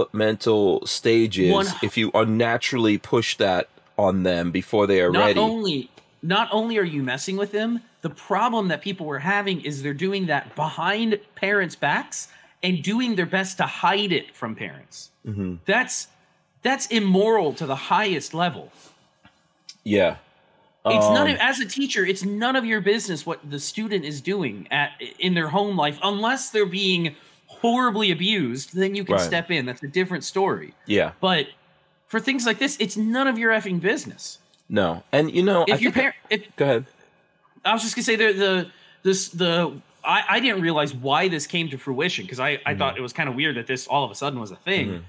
developmental stages One- if you unnaturally push that on them before they are not ready. only not only are you messing with them the problem that people were having is they're doing that behind parents backs and doing their best to hide it from parents Mhm. that's that's immoral to the highest level Yeah. it's none Um, of as a teacher it's none of your business what the student is doing at in their home life unless they're being horribly abused then you can Right. step in that's a different story yeah. but for things like this it's none of your effing business No. And you know, I if your think- parent if Go ahead. I was just gonna say the the this the I, I didn't realize why this came to fruition because I, I thought it was kind of weird that this all of a sudden was a thing. Mhm.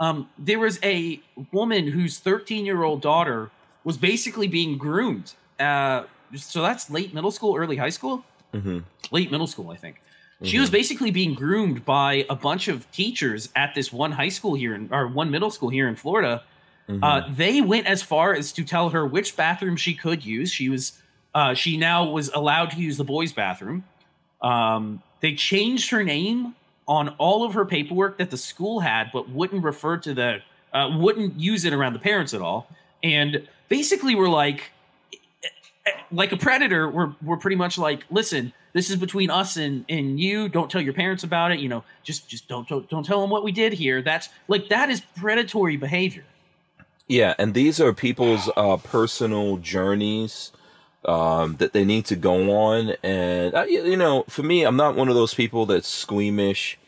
Um, there was a woman whose 13 year old daughter was basically being groomed. Uh, so that's late middle school, early high school, Mhm. late middle school, I think. She was basically being groomed by a bunch of teachers at this one high school here in, or one middle school here in Florida. Mhm. Uh, they went as far as to tell her which bathroom she could use. She was uh, she now was allowed to use the boys' bathroom. Um, they changed her name on all of her paperwork that the school had, but wouldn't refer to the uh, wouldn't use it around the parents at all. And basically, we're like like a predator. We're we're pretty much like, listen, this is between us and and you. Don't tell your parents about it. You know, just just don't don't, don't tell them what we did here. That's like that is predatory behavior. Yeah, and these are people's uh, personal journeys um, that they need to go on. And uh, you you know, for me, I'm not one of those people that's squeamish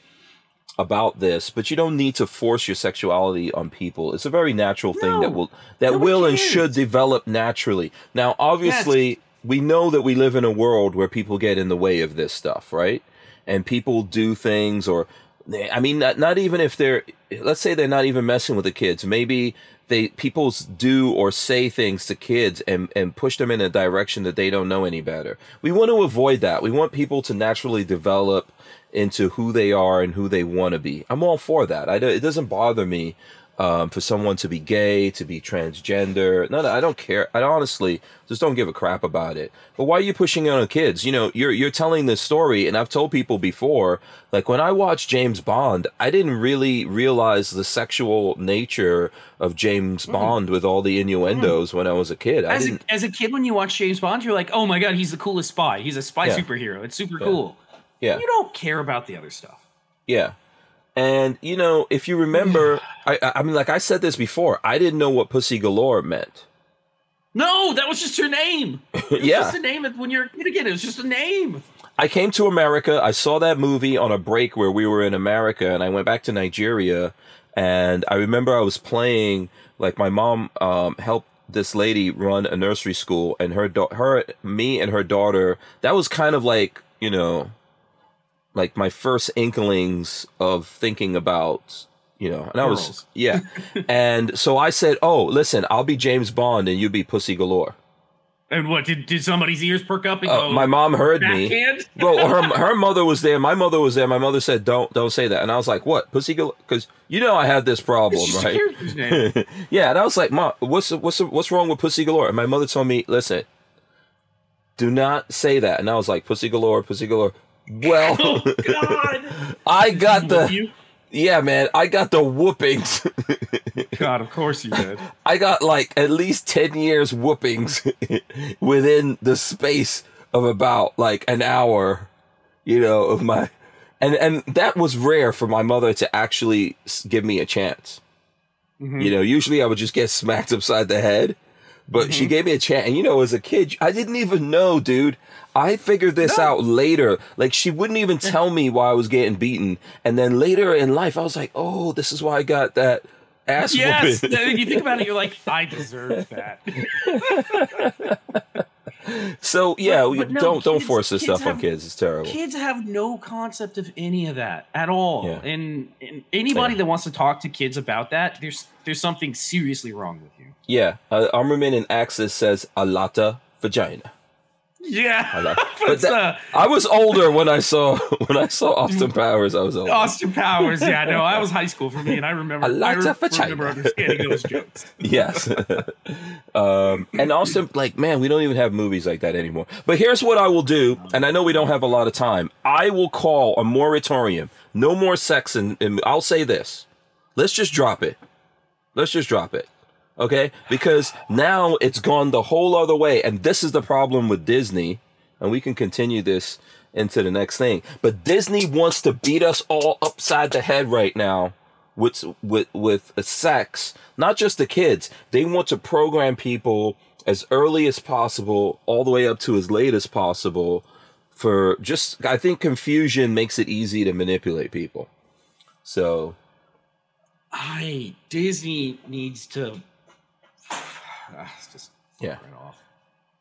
about this, but you don't need to force your sexuality on people. It's a very natural thing that will that will and should develop naturally. Now, obviously, we know that we live in a world where people get in the way of this stuff, right? And people do things or I mean not not even if they're let's say they're not even messing with the kids. Maybe they people do or say things to kids and and push them in a direction that they don't know any better. We want to avoid that. We want people to naturally develop into who they are and who they want to be. I'm all for that. I, it doesn't bother me um, for someone to be gay, to be transgender. No, no, I don't care. I honestly just don't give a crap about it. But why are you pushing it on kids? You know, you're you're telling this story, and I've told people before. Like when I watched James Bond, I didn't really realize the sexual nature of James Bond with all the innuendos when I was a kid. As a, as a kid, when you watch James Bond, you're like, oh my god, he's the coolest spy. He's a spy Yeah. superhero. It's super Yeah. cool. Yeah. You don't care about the other stuff. Yeah. And you know, if you remember, <sighs> I I mean, like I said this before, I didn't know what pussy galore meant. No, that was just her name. It <laughs> was Yeah. just a name when you're a kid again. It was just a name. I came to America. I saw that movie on a break where we were in America, and I went back to Nigeria. And I remember I was playing like my mom um, helped this lady run a nursery school, and her da- her me and her daughter. That was kind of like you know, like my first inklings of thinking about you know, and I was Girls. yeah. <laughs> and so I said, "Oh, listen, I'll be James Bond, and you be Pussy Galore." And what did did somebody's ears perk up and Uh, go? my mom heard me. <laughs> Well, her her mother was there. My mother was there. My mother said, "Don't don't say that." And I was like, "What, pussy?" Galore because you know I have this problem, right? <laughs> yeah, and I was like, "Mom, what's what's what's wrong with pussy galore?" And my mother told me, "Listen, do not say that." And I was like, "Pussy galore, pussy galore." Well, <laughs> oh God! I got the you? yeah, man. I got the whoopings. <laughs> God, of course you did. <laughs> I got like at least 10 years whoopings within the space of about like an hour, you know, of my and and that was rare for my mother to actually give me a chance. Mhm. You know, usually I would just get smacked upside the head, but she mm-hmm. gave me a chance. And you know, as a kid, I didn't even know, dude. I figured this No. out later. Like she wouldn't even tell me why I was getting beaten. And then later in life, I was like, "Oh, this is why I got that ass Yes, whooping." when you think about it, you're like, <laughs> I deserve that. <laughs> So yeah, we but no, don't don't force this kids stuff on kids. It's terrible. Kids have no concept of any of that at all, Yeah. and, and anybody Yeah. that wants to talk to kids about that, there's there's something seriously wrong with you. Yeah, uh, Armament in Axis says Alotta vagina. Yeah, Alotta. <laughs> but that, uh, I was older when I saw <laughs> when I saw Austin <laughs> Powers. I was older. Austin Powers. Yeah, no, I was high school for me, and I remember like I re- vagina. remember understanding those jokes. Yes. um, and also, like, man, we don't even have movies like that anymore. But here's what I will do, and I know we don't have a lot of time. I will call a moratorium. No more sex, and, and I'll say this. Let's just drop it. Let's just drop it. Okay? Because now it's gone the whole other way. And this is the problem with Disney. And we can continue this into the next thing. But Disney wants to beat us all upside the head right now with with with sex. Not just the kids. They want to program people as early as possible, all the way up to as late as possible. For just, I think confusion makes it easy to manipulate people. So I Disney needs to it's just Yeah. right off.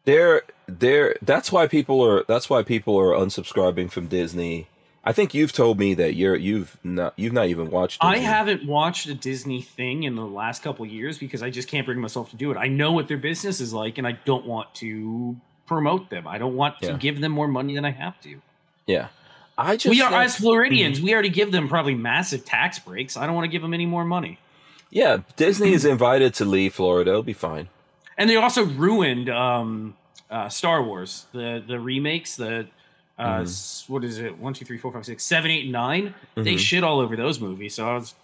they're they're that's why people are that's why people are unsubscribing from Disney. I think you've told me that you're you've not you've not even watched. I haven't watched a Disney thing in the last couple years because I just can't bring myself to do it. I know what their business is like, and I don't want to promote them. I don't want to Yeah. give them more money than I have to. Yeah, I just we are think- as Floridians. Mm-hmm. We already give them probably massive tax breaks. I don't want to give them any more money. Yeah. Disney is <clears throat> invited to leave Florida. It'll be fine. And they also ruined um, uh, Star Wars, the the remakes, the uh, Mm-hmm. what is it? One, two, three, four, five, six, seven, eight, nine. They Mhm. shit all over those movies. So I was,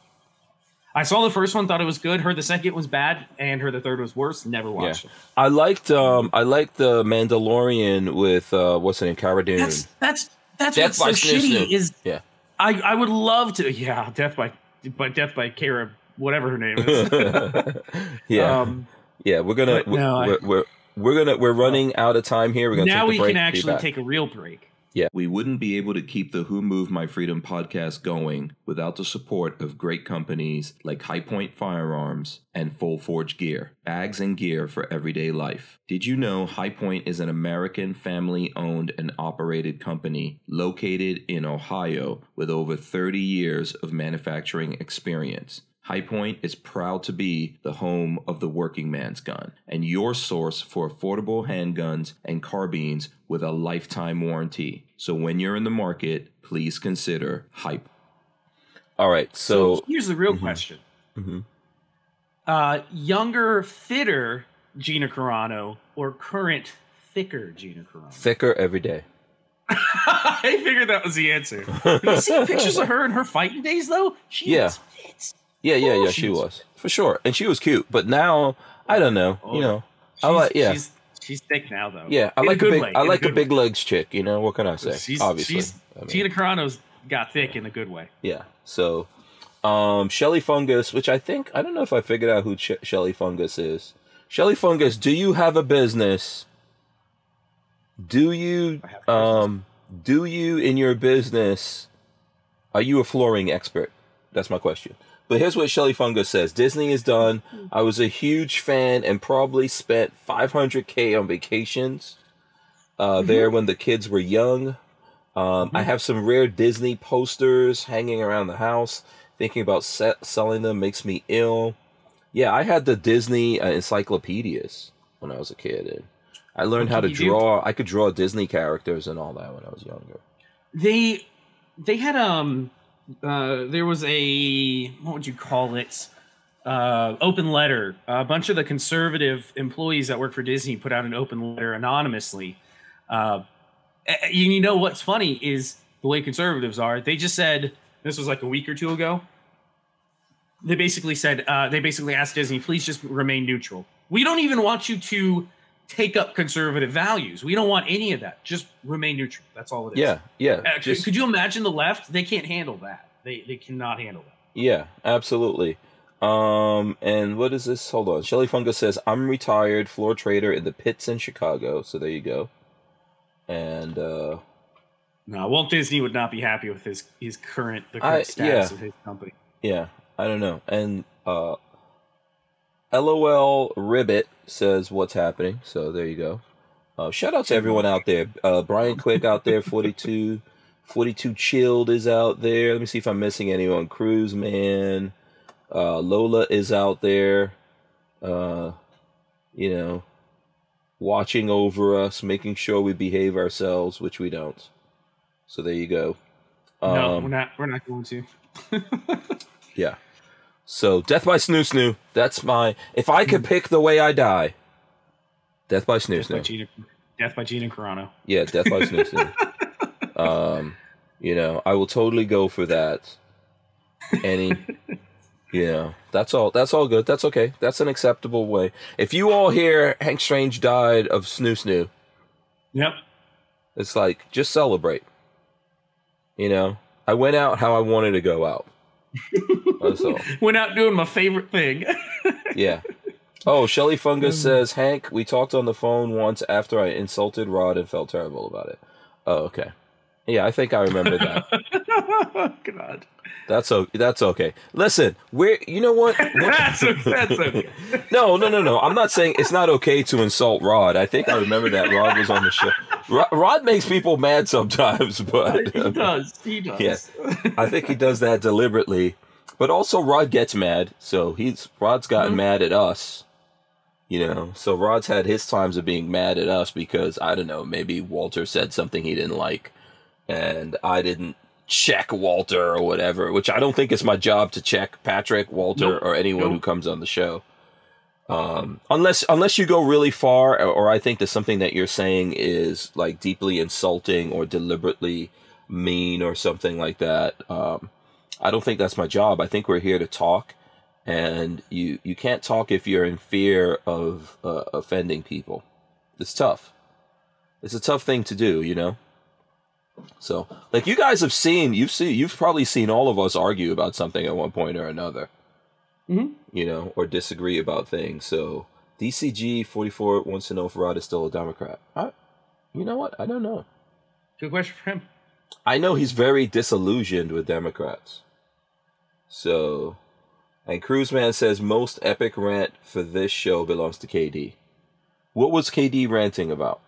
I saw the first one, thought it was good. Heard the second was bad, and heard the third was worse. Never watched it. I liked um I liked the Mandalorian with uh what's her name Cara Dune. That's that's that's what's so shitty. Is Yeah. I I would love to. Yeah, death by but death by Kara, whatever her name is. <laughs> yeah, Um, yeah. We're gonna but no, I- we're, we're we're gonna we're running out of time here. We're gonna now take we break, can actually take a real break. Yeah. We wouldn't be able to keep the Who Moved My Freedom podcast going without the support of great companies like High Point Firearms and Full Forge Gear, bags and gear for everyday life. Did you know High Point is an American family owned and operated company located in Ohio with over 30 years of manufacturing experience? High Point is proud to be the home of the working man's gun and your source for affordable handguns and carbines with a lifetime warranty. So when you're in the market, please consider Hype. All right, So, so, here's the real Mhm. question: Mhm. uh, younger, fitter Gina Carano or current, thicker Gina Carano? thicker every day. <laughs> I figured that was the answer. <laughs> you see pictures of her in her fighting days, though. She Yeah. was fit. Yeah, yeah, Oh, yeah, she she was- was for sure, and she was cute. But now, I don't know. Oh, you know, I She's, like yeah, she's, she's thick now, though. yeah. I In like a good big, way, I like a good big way. legs chick. You know what can I say? She's, Obviously, she's I mean, Gina Carano's got thick in a good way. yeah. So, um, Shelly Fungus, which I think I don't know if I figured out who Ch- Shelly Fungus is. Shelly Fungus, do you have a business? Do you I have a business. um do you in your business are you a flooring expert? That's my question. But here's what Shelly Fungus says. Disney is done. I was a huge fan and probably spent 500k on vacations uh, there when the kids were young. Um, I have some rare Disney posters hanging around the house. Thinking about se- selling them makes me ill. Yeah, I had the Disney uh, encyclopedias when I was a kid, and I learned how to you do? draw. I could draw Disney characters and all that when I was younger. they they had um uh there was a what would you call it? Uh open letter. A bunch of the conservative employees that work for disney put out an open letter anonymously. Uh you know what's funny is the way conservatives are they just said this was like a week or two ago they basically said uh they basically asked disney please just remain neutral. We don't even want you to take up conservative values we don't want any of that just remain neutral that's all it is Yeah, yeah, uh, could- just- could you imagine the left? They can't handle that. They they cannot handle that. Yeah, absolutely. Um, and what is this? Hold on. Shelly Fungus says, I'm retired floor trader in the pits in Chicago. So there you go. And uh No, Walt Disney would not be happy with his his current the I- current status yeah. of his company. yeah, I don't know. And uh LOL Ribbit says what's happening. So there you go. Uh shout out to everyone out there. Uh Brian Quick out there, 42 42 Chilled is out there. Let me see if I'm missing anyone. Cruise Man. Uh Lola is out there. Uh you know, watching over us, making sure we behave ourselves, which we don't. So there you go. no, Um, we're not. We're not going to. <laughs> Yeah. So Death by Snoo Snoo. That's my. If I could pick the way I die, Death by Snoo Death by Snoo. Gina. Death by Gina Carano. Yeah, Death by Snoo Snoo. <laughs> Um, you know, I will totally go for that. Any. You know, that's all. That's all good. That's okay. That's an acceptable way. If you all hear Hank Strange died of Snoo Snoo, Yep. it's like just celebrate. You know, I went out how I wanted to go out. That's <laughs> all. Went out doing my favorite thing. <laughs> Yeah. Oh, Shelly Fungus um, says, Hank, we talked on the phone once after I insulted Rod and felt terrible about it. Oh, okay. Yeah, I think I remember that. <laughs> <laughs> God. That's okay. That's okay. Listen, we're you know what? <laughs> That's, that's okay. <laughs> No, no, no, no. I'm not saying it's not okay to insult Rod. I think I remember that Rod was on the show. Rod, Rod makes people mad sometimes, but he does. He does. Yes. I think he does that deliberately. But also Rod gets mad, so he's Rod's gotten Mhm. mad at us. You know, so Rod's had his times of being mad at us because I don't know, maybe Walter said something he didn't like and I didn't check Walter or whatever, which I don't think it's my job to check Patrick, Walter, Nope. or anyone who comes on the show. Um, unless unless you go really far, or, or I think that something that you're saying is like deeply insulting or deliberately mean or something like that. Um, I don't think that's my job. I think we're here to talk, and you you can't talk if you're in fear of uh, offending people. It's tough. It's a tough thing to do, you know. So, like you guys have seen, you've seen, you've probably seen all of us argue about something at one point or another Mhm. you know, or disagree about things. So DCG forty four wants to know if Rod is still a Democrat. I, you know what? I don't know. Good question for him. I know he's very disillusioned with Democrats. So, and Cruiseman says most epic rant for this show belongs to KD. What was KD ranting about?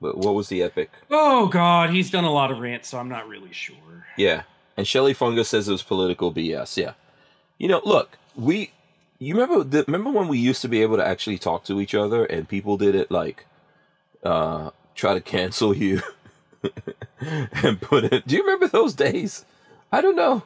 What what was the epic? Oh God, he's done a lot of rants, so I'm not really sure. Yeah. And Shelly Fungus says it was political BS. Yeah. You know, look, we you remember the, remember when we used to be able to actually talk to each other and people did it like uh try to cancel you <laughs> and put it Do you remember those days? I don't know.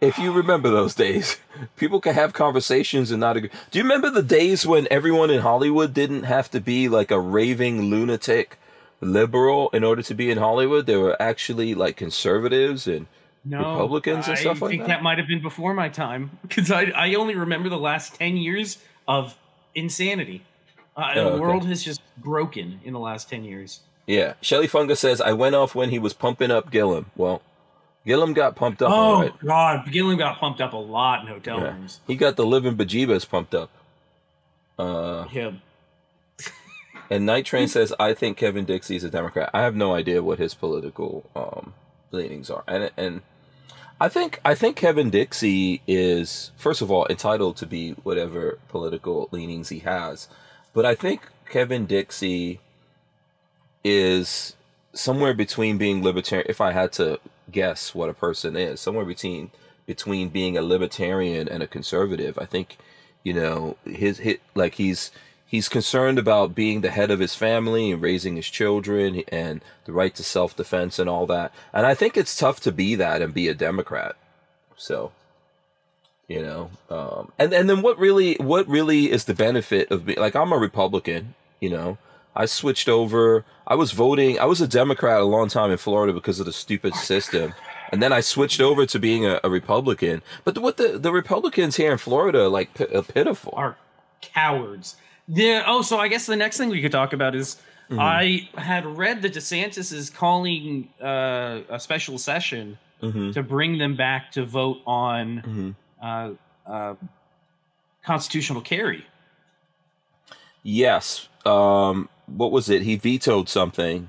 If you remember those days, people can have conversations and not agree. Do you remember the days when everyone in Hollywood didn't have to be like a raving lunatic liberal in order to be in Hollywood? There were actually like conservatives and No, Republicans and I stuff like that. I think that? might have been before my time because I I only remember the last ten years of insanity. Uh, Oh, the okay. world has just broken in the last ten years. Yeah, Shelly Fungus says I went off when he was pumping up Gillum. Well, Gillum got pumped up. oh right. God, Gillum got pumped up a lot in hotel Yeah. rooms. He got the living bejeebas pumped up. Uh, Him. And Night Train says, "I think Kevin Dixie is a Democrat." I have no idea what his political um, leanings are, and and I think I think Kevin Dixie is first of all entitled to be whatever political leanings he has, but I think Kevin Dixie is somewhere between being libertarian. If I had to guess what a person is, somewhere between between being a libertarian and a conservative. I think you know his hit like he's he's concerned about being the head of his family and raising his children and the right to self-defense and all that and i think it's tough to be that and be a democrat so you know um, and and then what really what really is the benefit of being like i'm a republican you know i switched over i was voting i was a democrat a long time in florida because of the stupid system and then I switched over to being a, a Republican. But what the the Republicans here in Florida like p- uh, pitiful. Are cowards. Yeah. Oh, so I guess the next thing we could talk about is Mhm. I had read that DeSantis is calling uh, a special session hmm to bring them back to vote on hmm uh, uh, constitutional carry. Yes. Um, what was it? He vetoed something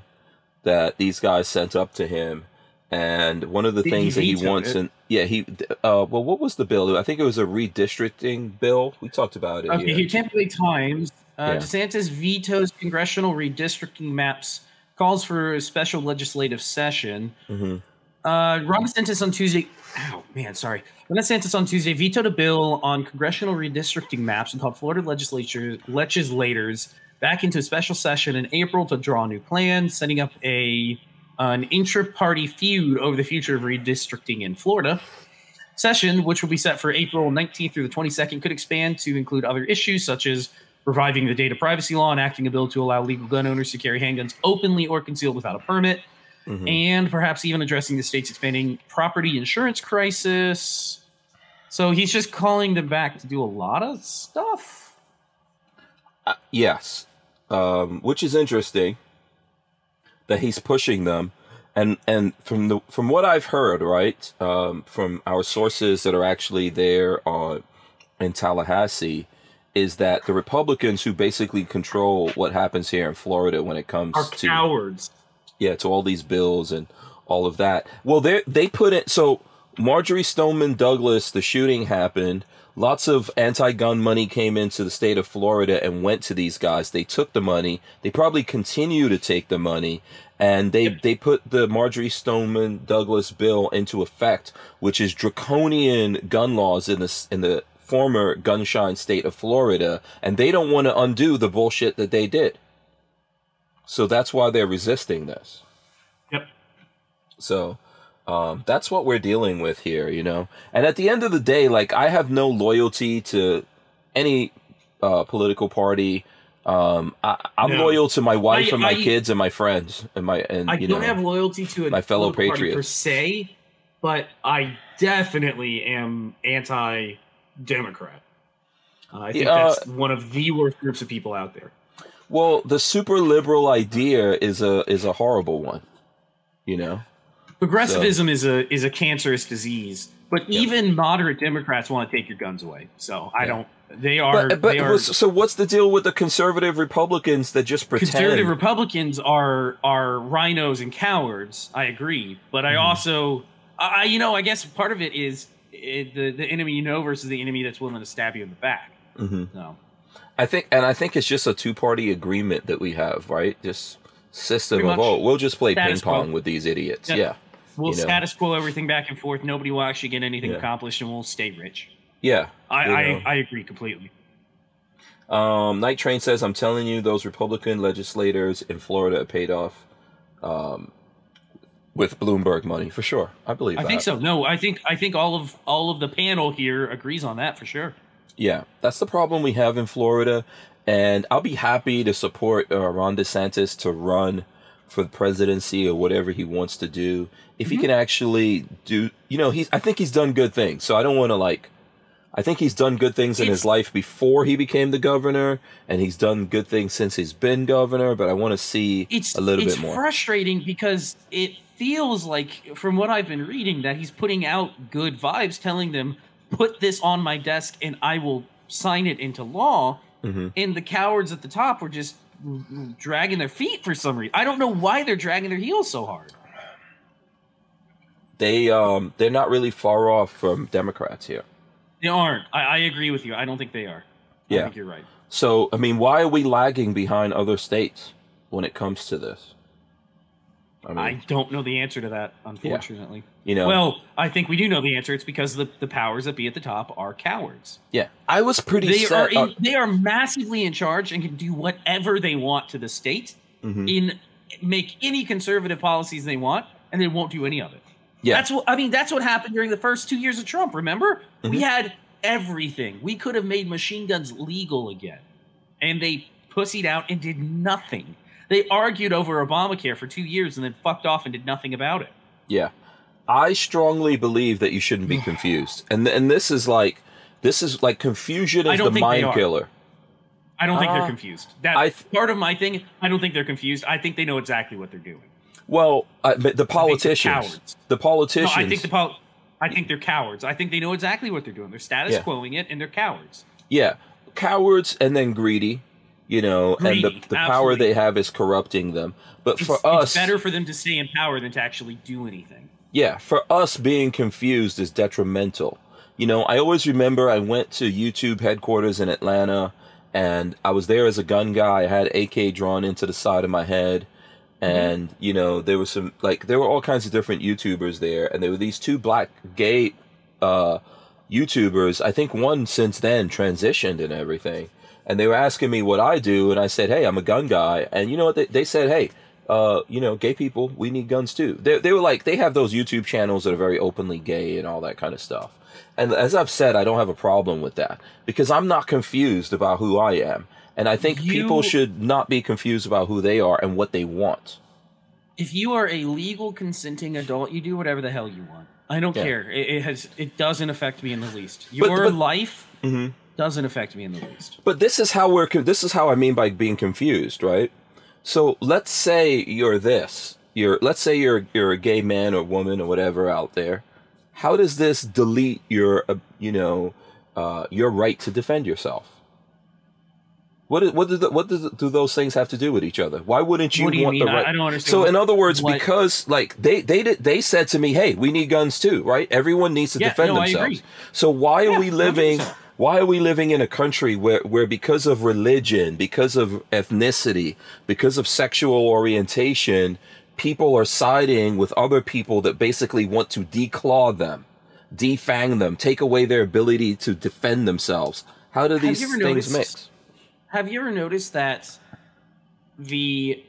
that these guys sent up to him, and one of the He- things he that he wants, it. and yeah, he. Uh, well, what was the bill? I think it was a redistricting bill. We talked about it. Okay, here. Tampa Bay Times. Uh, Yeah. DeSantis vetoes congressional redistricting maps, calls for a special legislative session. Mhm. Uh, Ron DeSantis on Tuesday. Oh man, sorry. Ron DeSantis on Tuesday vetoed a bill on congressional redistricting maps and called Florida legislature legislators back into a special session in April to draw a new plan, setting up a an intra-party feud over the future of redistricting in Florida. Session, which will be set for April 19th through the 22nd, could expand to include other issues such as reviving the data privacy law, and acting a bill to allow legal gun owners to carry handguns openly or concealed without a permit, Mhm. and perhaps even addressing the state's expanding property insurance crisis. So he's just calling them back to do a lot of stuff. Uh, yes, um, which is interesting that he's pushing them, and and from the from what I've heard, right, um, from our sources that are actually there on in Tallahassee, is that the Republicans who basically control what happens here in Florida when it comes Are to cowards. yeah to all these bills and all of that. Well they they put it so marjorie stoneman douglas the shooting happened lots of anti-gun money came into the state of florida and went to these guys. They took the money. They probably continue to take the money. And they they put the marjorie stoneman douglas bill into effect which is draconian gun laws in the in the former gunshine state of florida. And they don't want to undo the bullshit that they did. So that's why they're resisting this. Yep. so um, that's what we're dealing with here, you know. And at the end of the day, like I have no loyalty to any uh, political party. Um, I, I'm No. loyal to my wife I- and my I- kids and my friends and my and I you don't know. have loyalty to a my fellow patriots per se, but I definitely am anti-democrat. Uh, I think Yeah, that's one of the worst groups of people out there. well, the super liberal idea is a is a horrible one, you know. Progressivism is a is a cancerous disease, but even moderate Democrats want to take your guns away. So I Yeah. don't. They are. But, but they are so what's the deal with the conservative Republicans that just pretend? conservative Republicans are are RINOs and cowards. I agree, but I Mhm. also, I you know, I guess part of it is it, the the enemy you know versus the enemy that's willing to stab you in the back. Mhm. So I think, and I think it's just a two party agreement that we have, right? Just system of oh, we'll just play ping pong with these idiots. Yep. Yeah, we'll You know. status quo everything back and forth. Nobody will actually get anything Yeah. accomplished, and we'll stay rich. yeah. I I. I agree completely. Um, Night Train says, "I'm telling you, those Republican legislators in Florida are paid off um, with Bloomberg money for sure. I believe. I that. think so. No, I think I think all of all of the panel here agrees on that for sure. Yeah, that's the problem we have in Florida, and I'll be happy to support uh, Ron DeSantis to run for the presidency or whatever he wants to do. If he Mhm. can actually do, you know, he's. I think he's done good things, so I don't want to like. I think he's done good things in It's- his life before he became the governor, and he's done good things since he's been governor. But I want to see It's a little it's bit more. frustrating because it feels like from what I've been reading that he's putting out good vibes, telling them put this on my desk and I will sign it into law. hmm and the cowards at the top were just dragging their feet for some reason. I don't know why they're dragging their heels so hard. They um they're not really far off from Democrats here. They aren't. I, I agree with you. I don't think they are. I Yeah. think you're right. So I mean, why are we lagging behind other states when it comes to this? I mean, I don't know the answer to that, unfortunately. You know, Well, I think we do know the answer. It's because the, the powers that be at the top are cowards. yeah, I was pretty They are set. in, they are massively in charge and can do whatever they want to the state Mhm. in make any conservative policies they want, and they won't do any of it. Yeah. That's what I mean. That's what happened during the first two years of Trump. Remember, we Mhm. had everything. We could have made machine guns legal again, and they pussied out and did nothing. They argued over Obamacare for two years and then fucked off and did nothing about it. Yeah. I strongly believe that you shouldn't be <sighs> confused. And and this is like this is like confusion is the mind killer. I don't think Uh, they're confused. That th- part of my thing. I don't think they're confused. I think they know exactly what they're doing. Well, I, but the politicians, the No, politicians. I think the pol- I think they're cowards. I think they know exactly what they're doing. They're status Yeah. quoing it, and they're cowards. yeah, cowards and then greedy, you know, and the the power they have is corrupting them. But It's, for it's us, better for them to stay in power than to actually do anything. Yeah, for us being confused is detrimental. You know, I always remember I went to YouTube headquarters in Atlanta and I was there as a gun guy. I had AK drawn into the side of my head. And, you know, there was some, like, there were all kinds of different YouTubers there. And there were these two black gay uh, YouTubers. I think one since then transitioned and everything. And they were asking me what I do. And I said, hey, I'm a gun guy. And you know what? They, they said, hey, uh, you know, gay people, we need guns too. They, they were like, they have those YouTube channels that are very openly gay and all that kind of stuff. And as I've said, I don't have a problem with that because I'm not confused about who I am. And I think people should not be confused about who they are and what they want. If you are a legal consenting adult, you do whatever the hell you want. I don't Yeah. care. It, it has. It doesn't affect me in the least. Your but- life Mhm. doesn't affect me in the least. But this is how we're. This is how I mean by being confused, right? So let's say you're this. You're. Let's say you're you're a gay man or woman or whatever out there. How does this delete your, uh, you know, uh, your right to defend yourself? What is, what do the, what do, do those things have to do with each other? Why wouldn't you what do you want mean? the right? I, I don't understand. So what- in other words, what- because like they they did they said to me, "Hey, we need guns too, right? Everyone needs to Yeah, defend no, themselves." So why are we living 100%. Why are we living in a country where where because of religion, because of ethnicity, because of sexual orientation, people are siding with other people that basically want to declaw them, defang them, take away their ability to defend themselves? How do these things noticed- mix? Have you ever noticed that the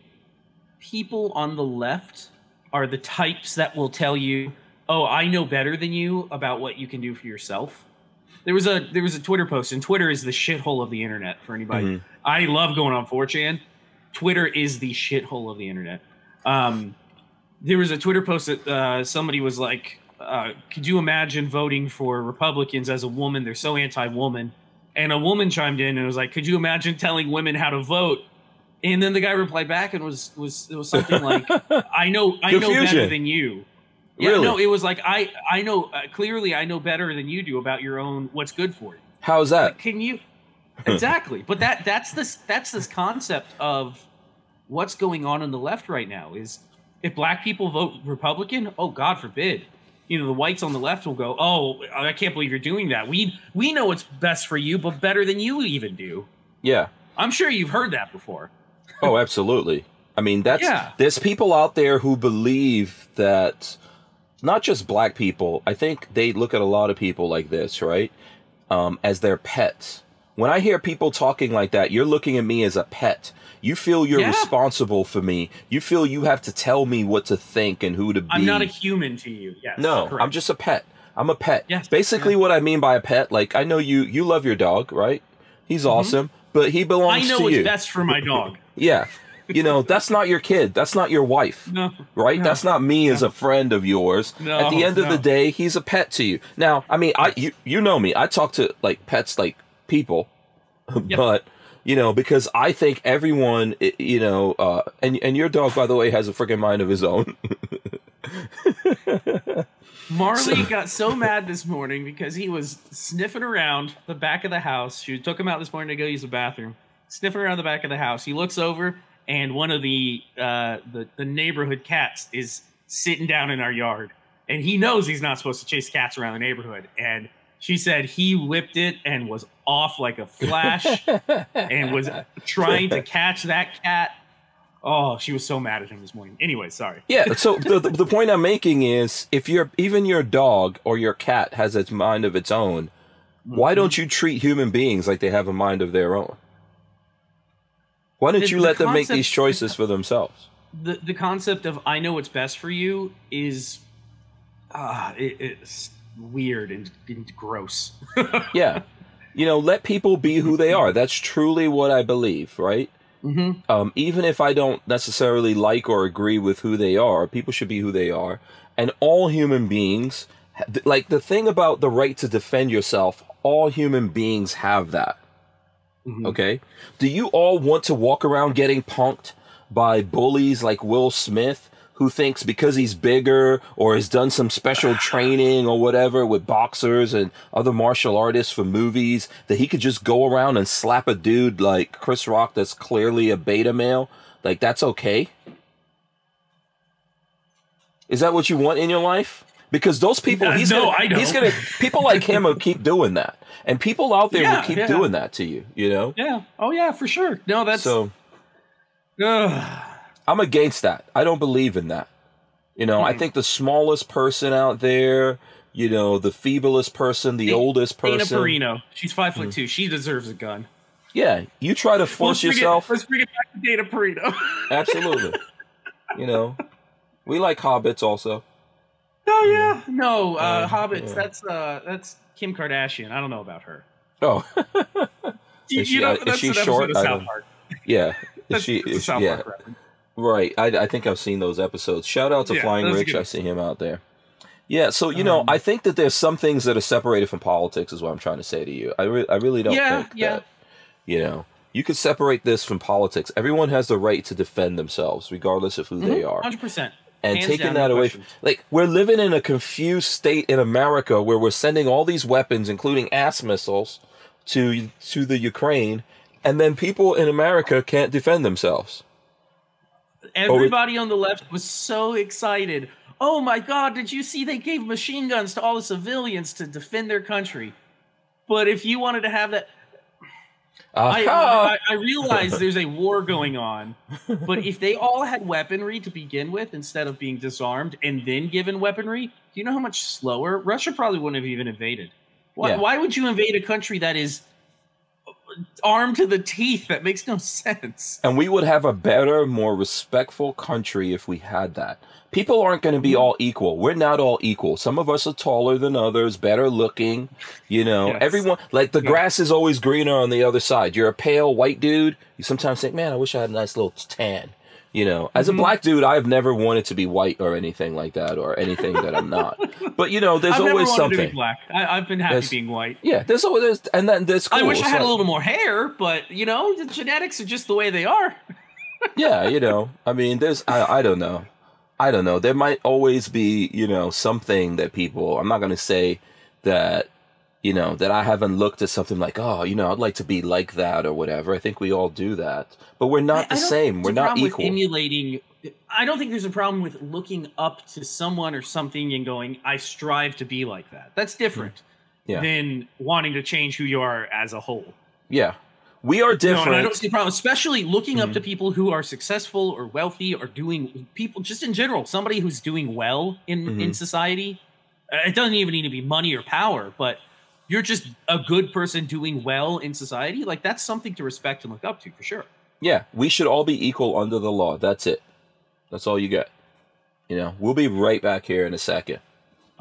people on the left are the types that will tell you, "Oh, I know better than you about what you can do for yourself." There was a there was a Twitter post, and Twitter is the shithole of the internet for anybody. Mhm. I love going on 4chan. Twitter is the shithole of the internet. Um, there was a Twitter post that uh, somebody was like, uh, "Could you imagine voting for Republicans as a woman? They're so anti-woman." And a woman chimed in and was like, "Could you imagine telling women how to vote?" And then the guy replied back and was was it was something like, <laughs> "I know I know better than you." Yeah, Really? no, it was like I I know uh, clearly I know better than you do about your own what's good for you. How's that? Can you exactly? But that that's this that's this concept of what's going on on the left right now is if black people vote Republican, oh God forbid, you know the whites on the left will go, oh I can't believe you're doing that. We we know what's best for you, but better than you even do. Yeah. I'm sure you've heard that before. Oh, absolutely. I mean, that's Yeah. there's people out there who believe that not just black people. I think they look at a lot of people like this, right? Um, as their pets. When I hear people talking like that, you're looking at me as a pet. You feel you're Yeah. responsible for me. You feel you have to tell me what to think and who to be. I'm not a human to you. Yes. no, correct. I'm just a pet. I'm a pet. Yes, Basically, yeah. what I mean by a pet, like I know you, you love your dog, right? He's awesome, but he belongs Mm-hmm. I know to what's you. best for my dog. <laughs> Yeah. You know, that's not your kid. That's not your wife. No. Right? No. That's not me as a friend of yours. No, At the end of the day, he's a pet to you. Now, I mean, I you you know me. I talk to like pets like people. <laughs> but, you know, because I think everyone, you know, uh and and your dog by the way has a freaking mind of his own. <laughs> Marley got so mad this morning because he was sniffing around the back of the house. She took him out this morning to go use the bathroom, sniffing around the back of the house. He looks over, and one of the uh, the, the neighborhood cats is sitting down in our yard, and he knows he's not supposed to chase cats around the neighborhood. And she said he whipped it and was off like a flash, <laughs> and was trying to catch that cat. Oh, she was so mad at him this morning. Anyway, sorry. Yeah. So the, the the point I'm making is, if you're even your dog or your cat has its mind of its own, why Mm-hmm. don't you treat human beings like they have a mind of their own? Why don't The- you the let them make these choices for themselves? the the concept of I know what's best for you is uh it, it's weird and, and gross. <laughs> Yeah. You know, let people be who they are. That's truly what I believe, right? mm-hmm. um, even if I don't necessarily like or agree with who they are, people should be who they are. And all human beings, like the thing about the right to defend yourself, all human beings have that. Mhm. Okay? Do you all want to walk around getting punked by bullies like Will Smith? Who thinks because he's bigger or has done some special <sighs> training or whatever with boxers and other martial artists for movies that he could just go around and slap a dude like Chris Rock that's clearly a beta male? Like, that's okay? Is that what you want in your life? Because those people, Uh, he's no, gonna, I don't. he's gonna, people like him will keep doing that, and people out there Yeah, will keep yeah. doing that to you. You know, Yeah. Oh yeah, for sure. No, that's so. I'm against that. I don't believe in that. You know, I Hmm. think the smallest person out there, you know, the feeblest person, the oldest Dana person. Perino. She's five foot two. She deserves a gun. Yeah, you try to force let's bring it- yourself. let's bring it back to Dana Perino. Absolutely. you know, we like hobbits also. Oh yeah. No, uh, hobbits. yeah. That's uh, that's Kim Kardashian. I don't know about her. Oh, <laughs> You, Is she- you know, is she short? of I South Park. yeah. <laughs> Is she? Is, yeah. Right. I, I think I've seen those episodes. Shout out to Yeah, Flying that was a Rich. I see him out there. Yeah. So you know, Um, I think that there's some things that are separated from politics. Is what I'm trying to say to you. I re- I really don't Yeah, think yeah. that you know you could separate this from politics. Everyone has the right to defend themselves, regardless of who they are. Hundred percent. And Hands taking down, that no away, questions. like we're living in a confused state in America where we're sending all these weapons, including ass missiles, to to the Ukraine, and then people in America can't defend themselves. Everybody on the left was so excited. Oh my God, did you see they gave machine guns to all the civilians to defend their country? But if you wanted to have that, I, I, I realize there's a war going on, <laughs> but if they all had weaponry to begin with instead of being disarmed and then given weaponry, do you know how much slower? Russia probably wouldn't have even invaded. Why, Yeah. why would you invade a country that is armed to the teeth? That makes no <laughs> sense. And we would have a better, more respectful country if we had that. People aren't going to be all equal. We're not all equal. Some of us are taller than others, better looking. You know, Yes. everyone, like the Yeah. grass is always greener on the other side. You're a pale white dude. You sometimes think, man, I wish I had a nice little tan. You know, as Mm-hmm. a black dude, I've never wanted to be white or anything like that or anything that I'm not. But, you know, there's I've always never wanted to be black. I, I've been happy There's- being white. Yeah, there's always, there's, and then there's cool. I wish I had a little more hair, but you know, the genetics are just the way they are. <laughs> yeah, you know, I mean, there's, I, I don't know. I don't know. There might always be, you know, something that people, I'm not going to say that, you know, that I haven't looked at something like, oh, you know, I'd like to be like that or whatever. I think we all do that. But we're not I- the I same. We're not equal. Emulating. I don't think there's a problem with looking up to someone or something and going, "I strive to be like that." That's different Yeah. than wanting to change who you are as a whole. yeah. We are No, and I don't see a problem, especially looking up to Mhm. people who are successful or wealthy or doing people just in general. Somebody who's doing well in in Mhm. society. Uh, It doesn't even need to be money or power, but you're just a good person doing well in society. Like that's something to respect and look up to for sure. yeah. We should all be equal under the law. That's it. That's all you get. You know, we'll be right back here in a second.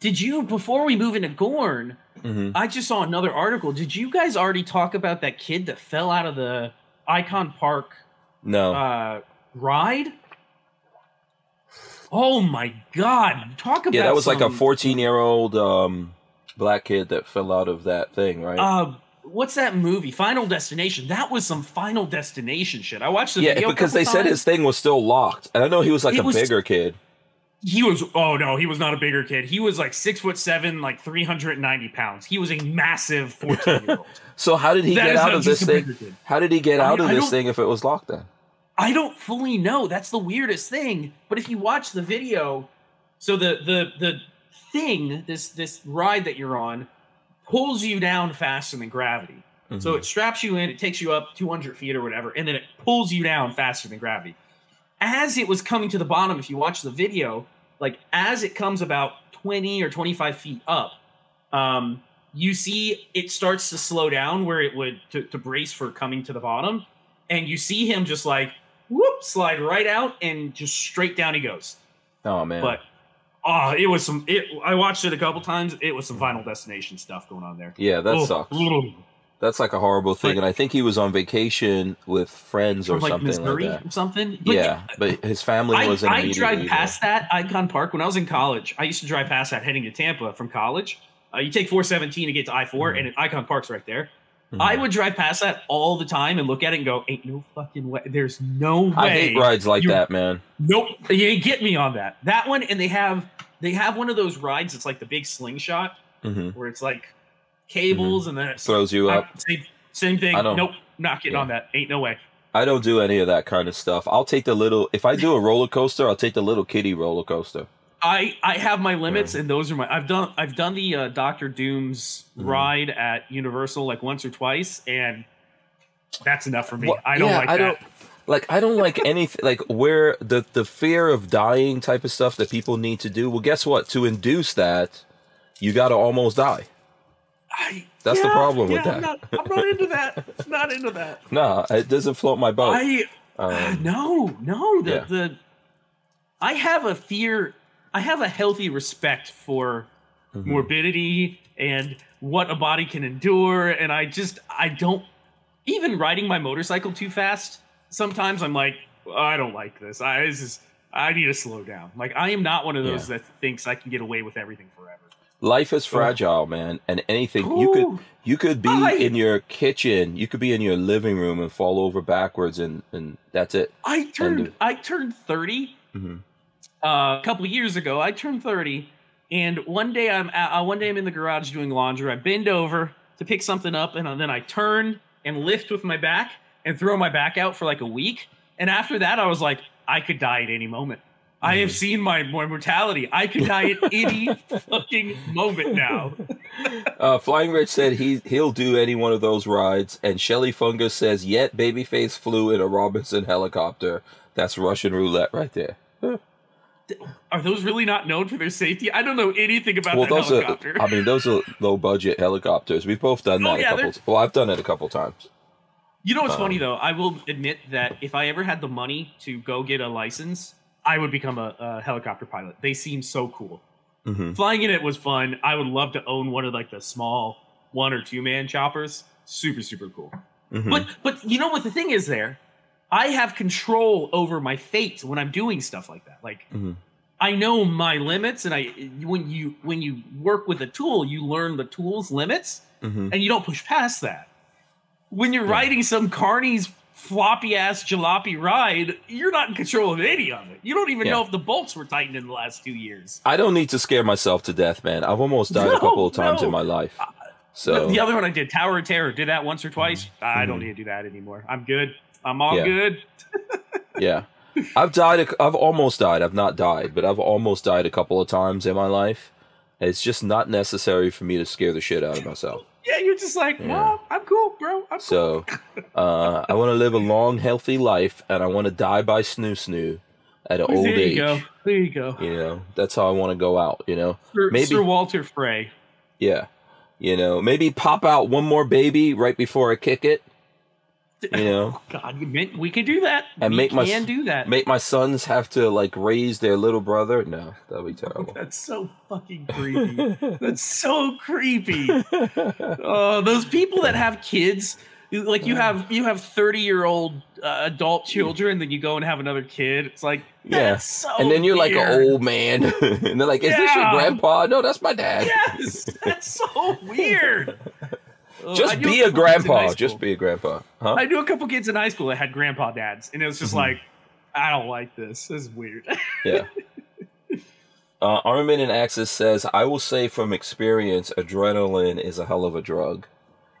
did you before we move into Gorn? hmm I just saw another article. Did you guys already talk about that kid that fell out of the Icon Park No. uh, ride? Oh my god! Talk about yeah, that was like a 14 year old um, black kid that fell out of that thing, right? Uh, what's that movie? Final Destination. That was some Final Destination shit. I watched the yeah, video because they said his thing was still locked, and I know he was like It a was- bigger kid. He was. Oh no, he was not a bigger kid. He was like six foot seven, like three hundred and ninety pounds. He was a massive fourteen year old. <laughs> So how did he That get out of this thing? How did he get I- out of I this thing if it was locked then? I don't fully know. That's the weirdest thing. But if you watch the video, so the the the thing, this this ride that you're on, pulls you down faster than gravity. So Mhm. it straps you in, it takes you up 200 feet or whatever, and then it pulls you down faster than gravity. As it was coming to the bottom, if you watch the video, like as it comes about 20 or 25 feet up, um, you see it starts to slow down where it would to, to brace for coming to the bottom, and you see him just like whoop slide right out and just straight down he goes. oh man, But oh, it was some. It I watched it a couple times. It was some Final Destination stuff going on there. yeah, that Oh, sucks. <laughs> That's like a horrible thing, Like- and I think he was on vacation with friends or like something Missouri like that. or something. But yeah, but his family I, wasn't. I drive past that Icon Park when I was in college. I used to drive past that heading to Tampa from college. Uh, you take 417 to get to I 4, Mhm. and Icon Park's right there. there. I would drive past that all the time and look at it and go, "Ain't no fucking way. There's no way." I hate rides like you- that, man. Nope, you get me on that. That one, and they have they have one of those rides. It's like the big slingshot hmm where it's like cables and then it Throws you I- up. same, same thing. Nope, not getting Yeah. on that. Ain't no way. I don't do any of that kind of stuff. I'll take the little. If I do a roller coaster, I'll take the little kitty roller coaster. I I have my limits, and those are my. I've done I've done the uh, Doctor Doom's Mhm. ride at Universal like once or twice, and that's enough for me. Well, I don't yeah, like I that. don't- Like I don't like anything like where the the fear of dying type of stuff that people need to do. Well, guess what? To induce that, you got to almost die. I, That's the yeah, problem with yeah, I'm that. not, I'm not into that. Not into that. <laughs> no, it doesn't float my boat. I Um, no no the yeah. the. I have a fear. I have a healthy respect for mhm. morbidity and what a body can endure and i just i don't even riding my motorcycle too fast sometimes i'm like i don't like this i this is i need to slow down like i am not one of those that thinks i can get away with everything forever Life is fragile, man, and anything you could you could be I- in your kitchen, you could be in your living room and fall over backwards, and and that's it. i turned i turned 30 Mhm. uh, a couple years ago. I turned 30 and one day i'm at, uh, one day i'm in the garage doing laundry. I bend over to pick something up and then i turn and lift with my back and throw my back out for like a week. And after that i was like i could die at any moment i have Mhm. seen my, my mortality i could die at <laughs> any fucking moment now Uh, Flying Rich said he he'll do any one of those rides, and Shelly Fungus says, "Yet Babyface flew in a Robinson helicopter. That's Russian roulette right there." are those really not known for their safety i don't know anything about well, that those helicopter are I mean those are low budget helicopters. We've both done Oh, that yeah, a couple. they're- Well, I've done it a couple times. You know what's funny Um, though? I will admit that if I ever had the money to go get a license, I would become a, a helicopter pilot. They seem so cool. hmm Flying in it was fun. I would love to own one of like the small one or two man choppers. Super super cool. hmm But but you know what the thing is there? I have control over my fate when I'm doing stuff like that. Like hmm I know my limits, and I when you when you work with a tool, you learn the tool's limits hmm and you don't push past that. When you're Yeah. riding some carny's floppy ass jalopy ride, you're not in control of any of it. You don't even Yeah. know if the bolts were tightened in the last two years. I don't need to scare myself to death, man. I've almost died a couple of times no. in my life. So the other one I did, Tower of Terror, did that once or twice. I don't Mhm. need to do that anymore. I'm good. I'm all Yeah. good. <laughs> yeah, I've died. a- I've almost died. I've not died, but I've almost died a couple of times in my life. It's just not necessary for me to scare the shit out of myself. Yeah, you're just like, Yeah. well, I'm cool, bro. I'm cool. So, <laughs> uh, I want to live a long, healthy life, and I want to die by snoo snoo at an old age. there age. you go. There you go. You know, that's how I want to go out. You know, Sir, Maybe- Sir Walter Frey. yeah. You know, maybe pop out one more baby right before I kick it. You know, <laughs> God, you meant we could do that. And we make my can do that. make my sons have to like raise their little brother. No, that'd be <laughs> terrible. That's so fucking creepy. That's so creepy. <laughs> Oh, those people that have kids, like you have you have thirty year old uh, adult children, then you go and have another kid. It's like Yeah. so and then you're like an old man, and they're like, "Is this your grandpa?" No, that's my dad. Yes, that's so weird. Just be a couple kids in high grandpa. Just be a grandpa. Huh? I knew a couple kids in high school that had grandpa dads, and it was just Mhm. like, I don't like this. This is weird. <laughs> Yeah. Uh, Armament Axis says, I will say from experience, adrenaline is a hell of a drug.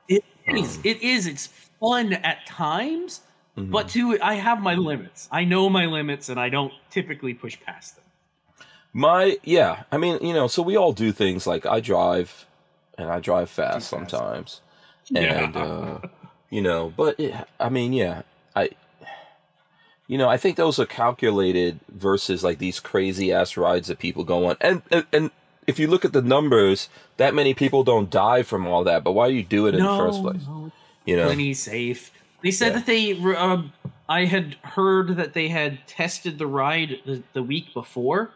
It is. It is. It's fun at times, Mhm. but to I have my limits. I know my limits, and I don't typically push past them. my, yeah, I mean, you know, so we all do things like I drive and I drive fast Too sometimes. Yeah. And, uh, you know, but it, I mean, yeah, I, you know, I think those are calculated versus like these crazy ass rides that people go on. And, and, and if you look at the numbers, that many people don't die from all that, but why do you do it in the first place? no, You know? plenty safe. They said Yeah. that they. Uh, I had heard that they had tested the ride the, the week before,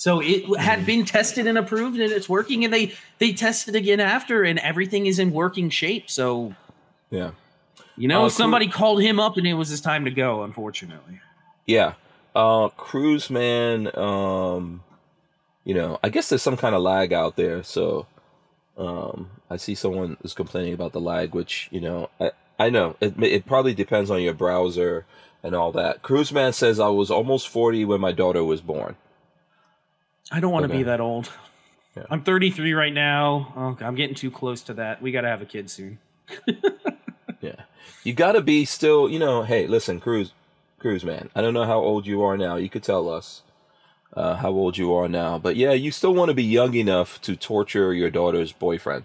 so it had been tested and approved, and it's working. And they they tested again after, and everything is in working shape. So Yeah. you know, Uh, somebody called him up, and it was his time to go. Unfortunately, Yeah. Uh Cruise Man, um you know, I guess there's some kind of lag out there, so um I see someone is complaining about the lag, which, you know, I I know it it probably depends on your browser and all that. Cruise Man says I was almost 40 when my daughter was born. I don't want to Okay. be that old. Yeah. I'm 33 right now. Oh, I'm getting too close to that. We got to have a kid soon. <laughs> Yeah. You got to be still, you know, hey, listen, Cruise Cruise Man. I don't know how old you are now. You could tell us uh, how old you are now, but yeah, you still want to be young enough to torture your daughter's boyfriend.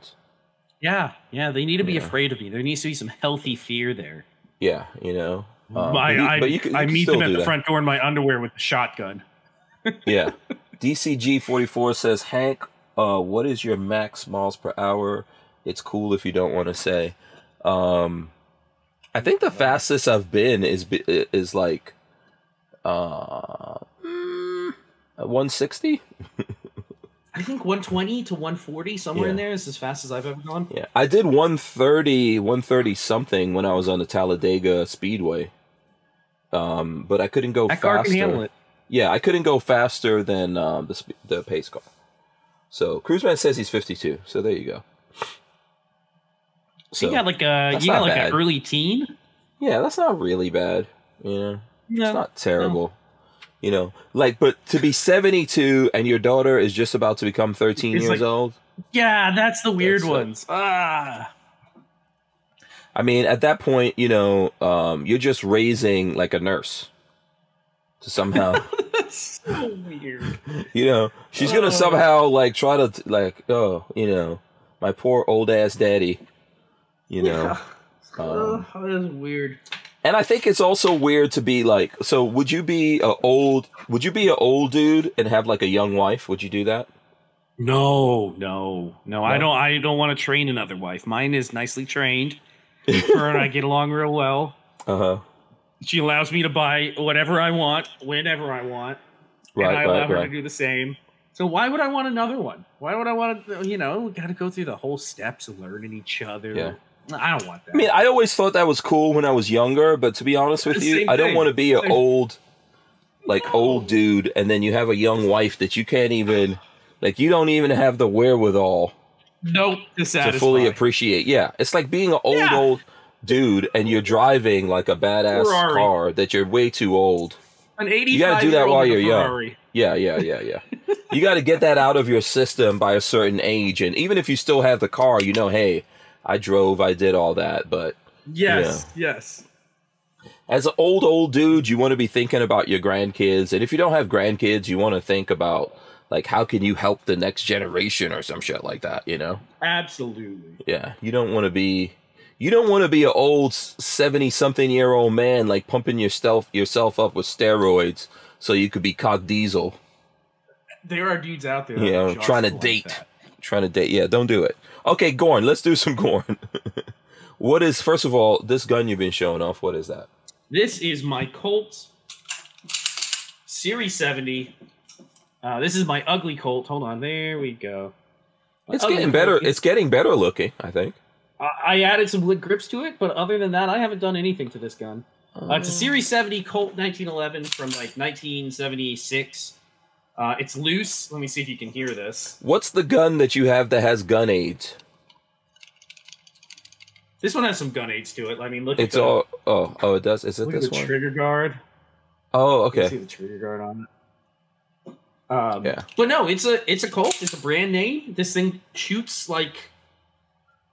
Yeah, yeah. They need to be Yeah. afraid of me. There needs to be some healthy fear there. Yeah, you know. Um, I, but you, I, you could, you I meet them at the that. front door in my underwear with a shotgun. Yeah. <laughs> DCG forty four says, Hank, uh, what is your max miles per hour? It's cool if you don't want to say. Um, I think the fastest I've been is is like, uh, one sixty. I think 120 to 140 somewhere in there is as fast as I've ever gone. Yeah, I did 130, 130 something when I was on the Talladega Speedway. Um, but I couldn't go That car faster. can handle it. Yeah, I couldn't go faster than um, the sp- the pace car. So Cruiseman says he's 52. So there you go. So you got like a you got like bad. an early teen. yeah, that's not really bad. You know, No, it's not terrible. You know, like, but to be 72 and your daughter is just about to become 13 It's years like- old. yeah, that's the weird That's, uh, ones. Ah, I mean, at that point, you know, um, you're just raising like a nurse to somehow. <laughs> that's so weird. you know she's gonna Oh. somehow like try to like oh you know my poor old ass daddy you know um, oh, that is weird. and i think it's also weird to be like so would you be a old would you be an old dude and have like a young wife would you do that No, no, no. I don't. I don't want to train another wife. Mine is nicely trained. Her and I get along real well. uh-huh She allows me to buy whatever I want, whenever I want, right and I allow right her right to do the same. So why would I want another one? Why would I want to? You know, we got to go through the whole steps of learning each other. Yeah. I don't want that. i mean i always thought that was cool when i was younger but to be honest with <laughs> you i don't want to be an old like old dude and then you have a young wife that you can't even like you don't even have the wherewithal nope. To to fully appreciate. Yeah, it's like being an old Yeah. old dude and you're driving like a badass Ferrari. car that you're way too old. An 85 gotta do that while you're young. Ferrari. Yeah, yeah, yeah, yeah. <laughs> you got to get that out of your system by a certain age, and even if you still have the car, you know, hey, I drove, I did all that, but Yes. Yes. as an old old dude, you want to be thinking about your grandkids, and if you don't have grandkids, you want to think about like how can you help the next generation or some shit like that, you know? Absolutely. Yeah, you don't want to be you don't want to be an old 70 something year old man like pumping yourself yourself up with steroids so you could be cock diesel, There are dudes out there. that you know, trying to like date. that. Trying to date. Yeah, don't do it. Okay, Gorn, let's do some Gorn. <laughs> What is first of all this gun you've been showing off? What is that? This is my Colt Series 70. Uh, this is my ugly Colt. Hold on, there we go. My It's getting better. is- It's getting better looking. I think. I I added some wood grips to it, but other than that, I haven't done anything to this gun. Uh, it's a Series 70 Colt 1911 from like 1976. Uh, it's loose. Let me see if you can hear this. What's the gun that you have that has gun aids? This one has some gun aids to it. I mean, look at It's the, all. Oh, oh, it does. Is it this one? trigger guard. Oh, You can see the trigger guard on it. Um, Yeah. But no, it's a it's a Colt. It's a brand name. This thing shoots like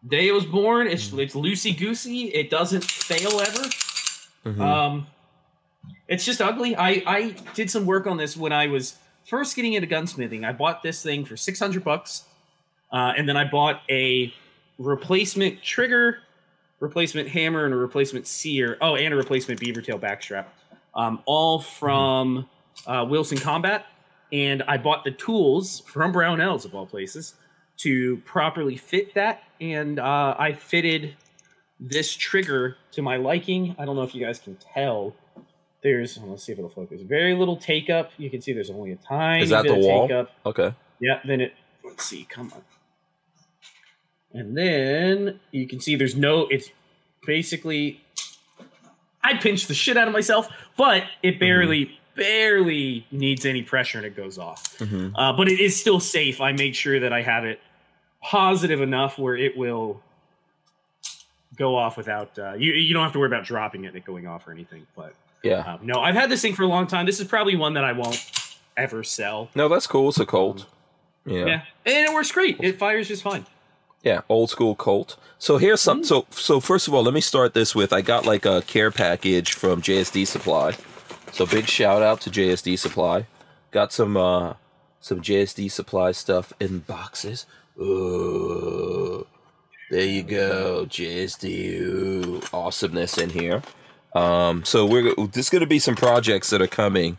day it was born. It's Mm-hmm. it's loosey goosey. It doesn't fail ever. Mhm. Um, it's just ugly. I I did some work on this when I was first getting into gunsmithing. I bought this thing for six hundred bucks, uh, and then I bought a replacement trigger, replacement hammer, and a replacement sear. Oh, and a replacement beaver tail backstrap. Um, all from uh, Wilson Combat, and I bought the tools from Brownells of all places to properly fit that, and uh, I fitted this trigger to my liking. I don't know if you guys can tell. There's let's see if it'll focus. Very little take up. You can see there's only a tiny Is that bit the of wall? take up. Okay. Yeah, then it let's see, come on. And then you can see there's no it's basically I pinched the shit out of myself, but it barely barely needs any pressure and it goes off. Mhm. Uh, but it is still safe. I made sure that I have it positive enough where it will go off without uh, you. You don't have to worry about dropping it and it going off or anything. But Yeah. um, no, I've had this thing for a long time. This is probably one that I won't ever sell. No, that's cool. It's a Colt. Yeah. Yeah, and it works great. It fires just fine. Yeah, old school Colt. So here's some. So so first of all, let me start this with I got like a care package from JSD Supply. So big shout out to JSD Supply. Got some uh some JSD Supply stuff in boxes. Ooh, there you go, JSD. Ooh, awesomeness in here. Um, so we're there's going to be some projects that are coming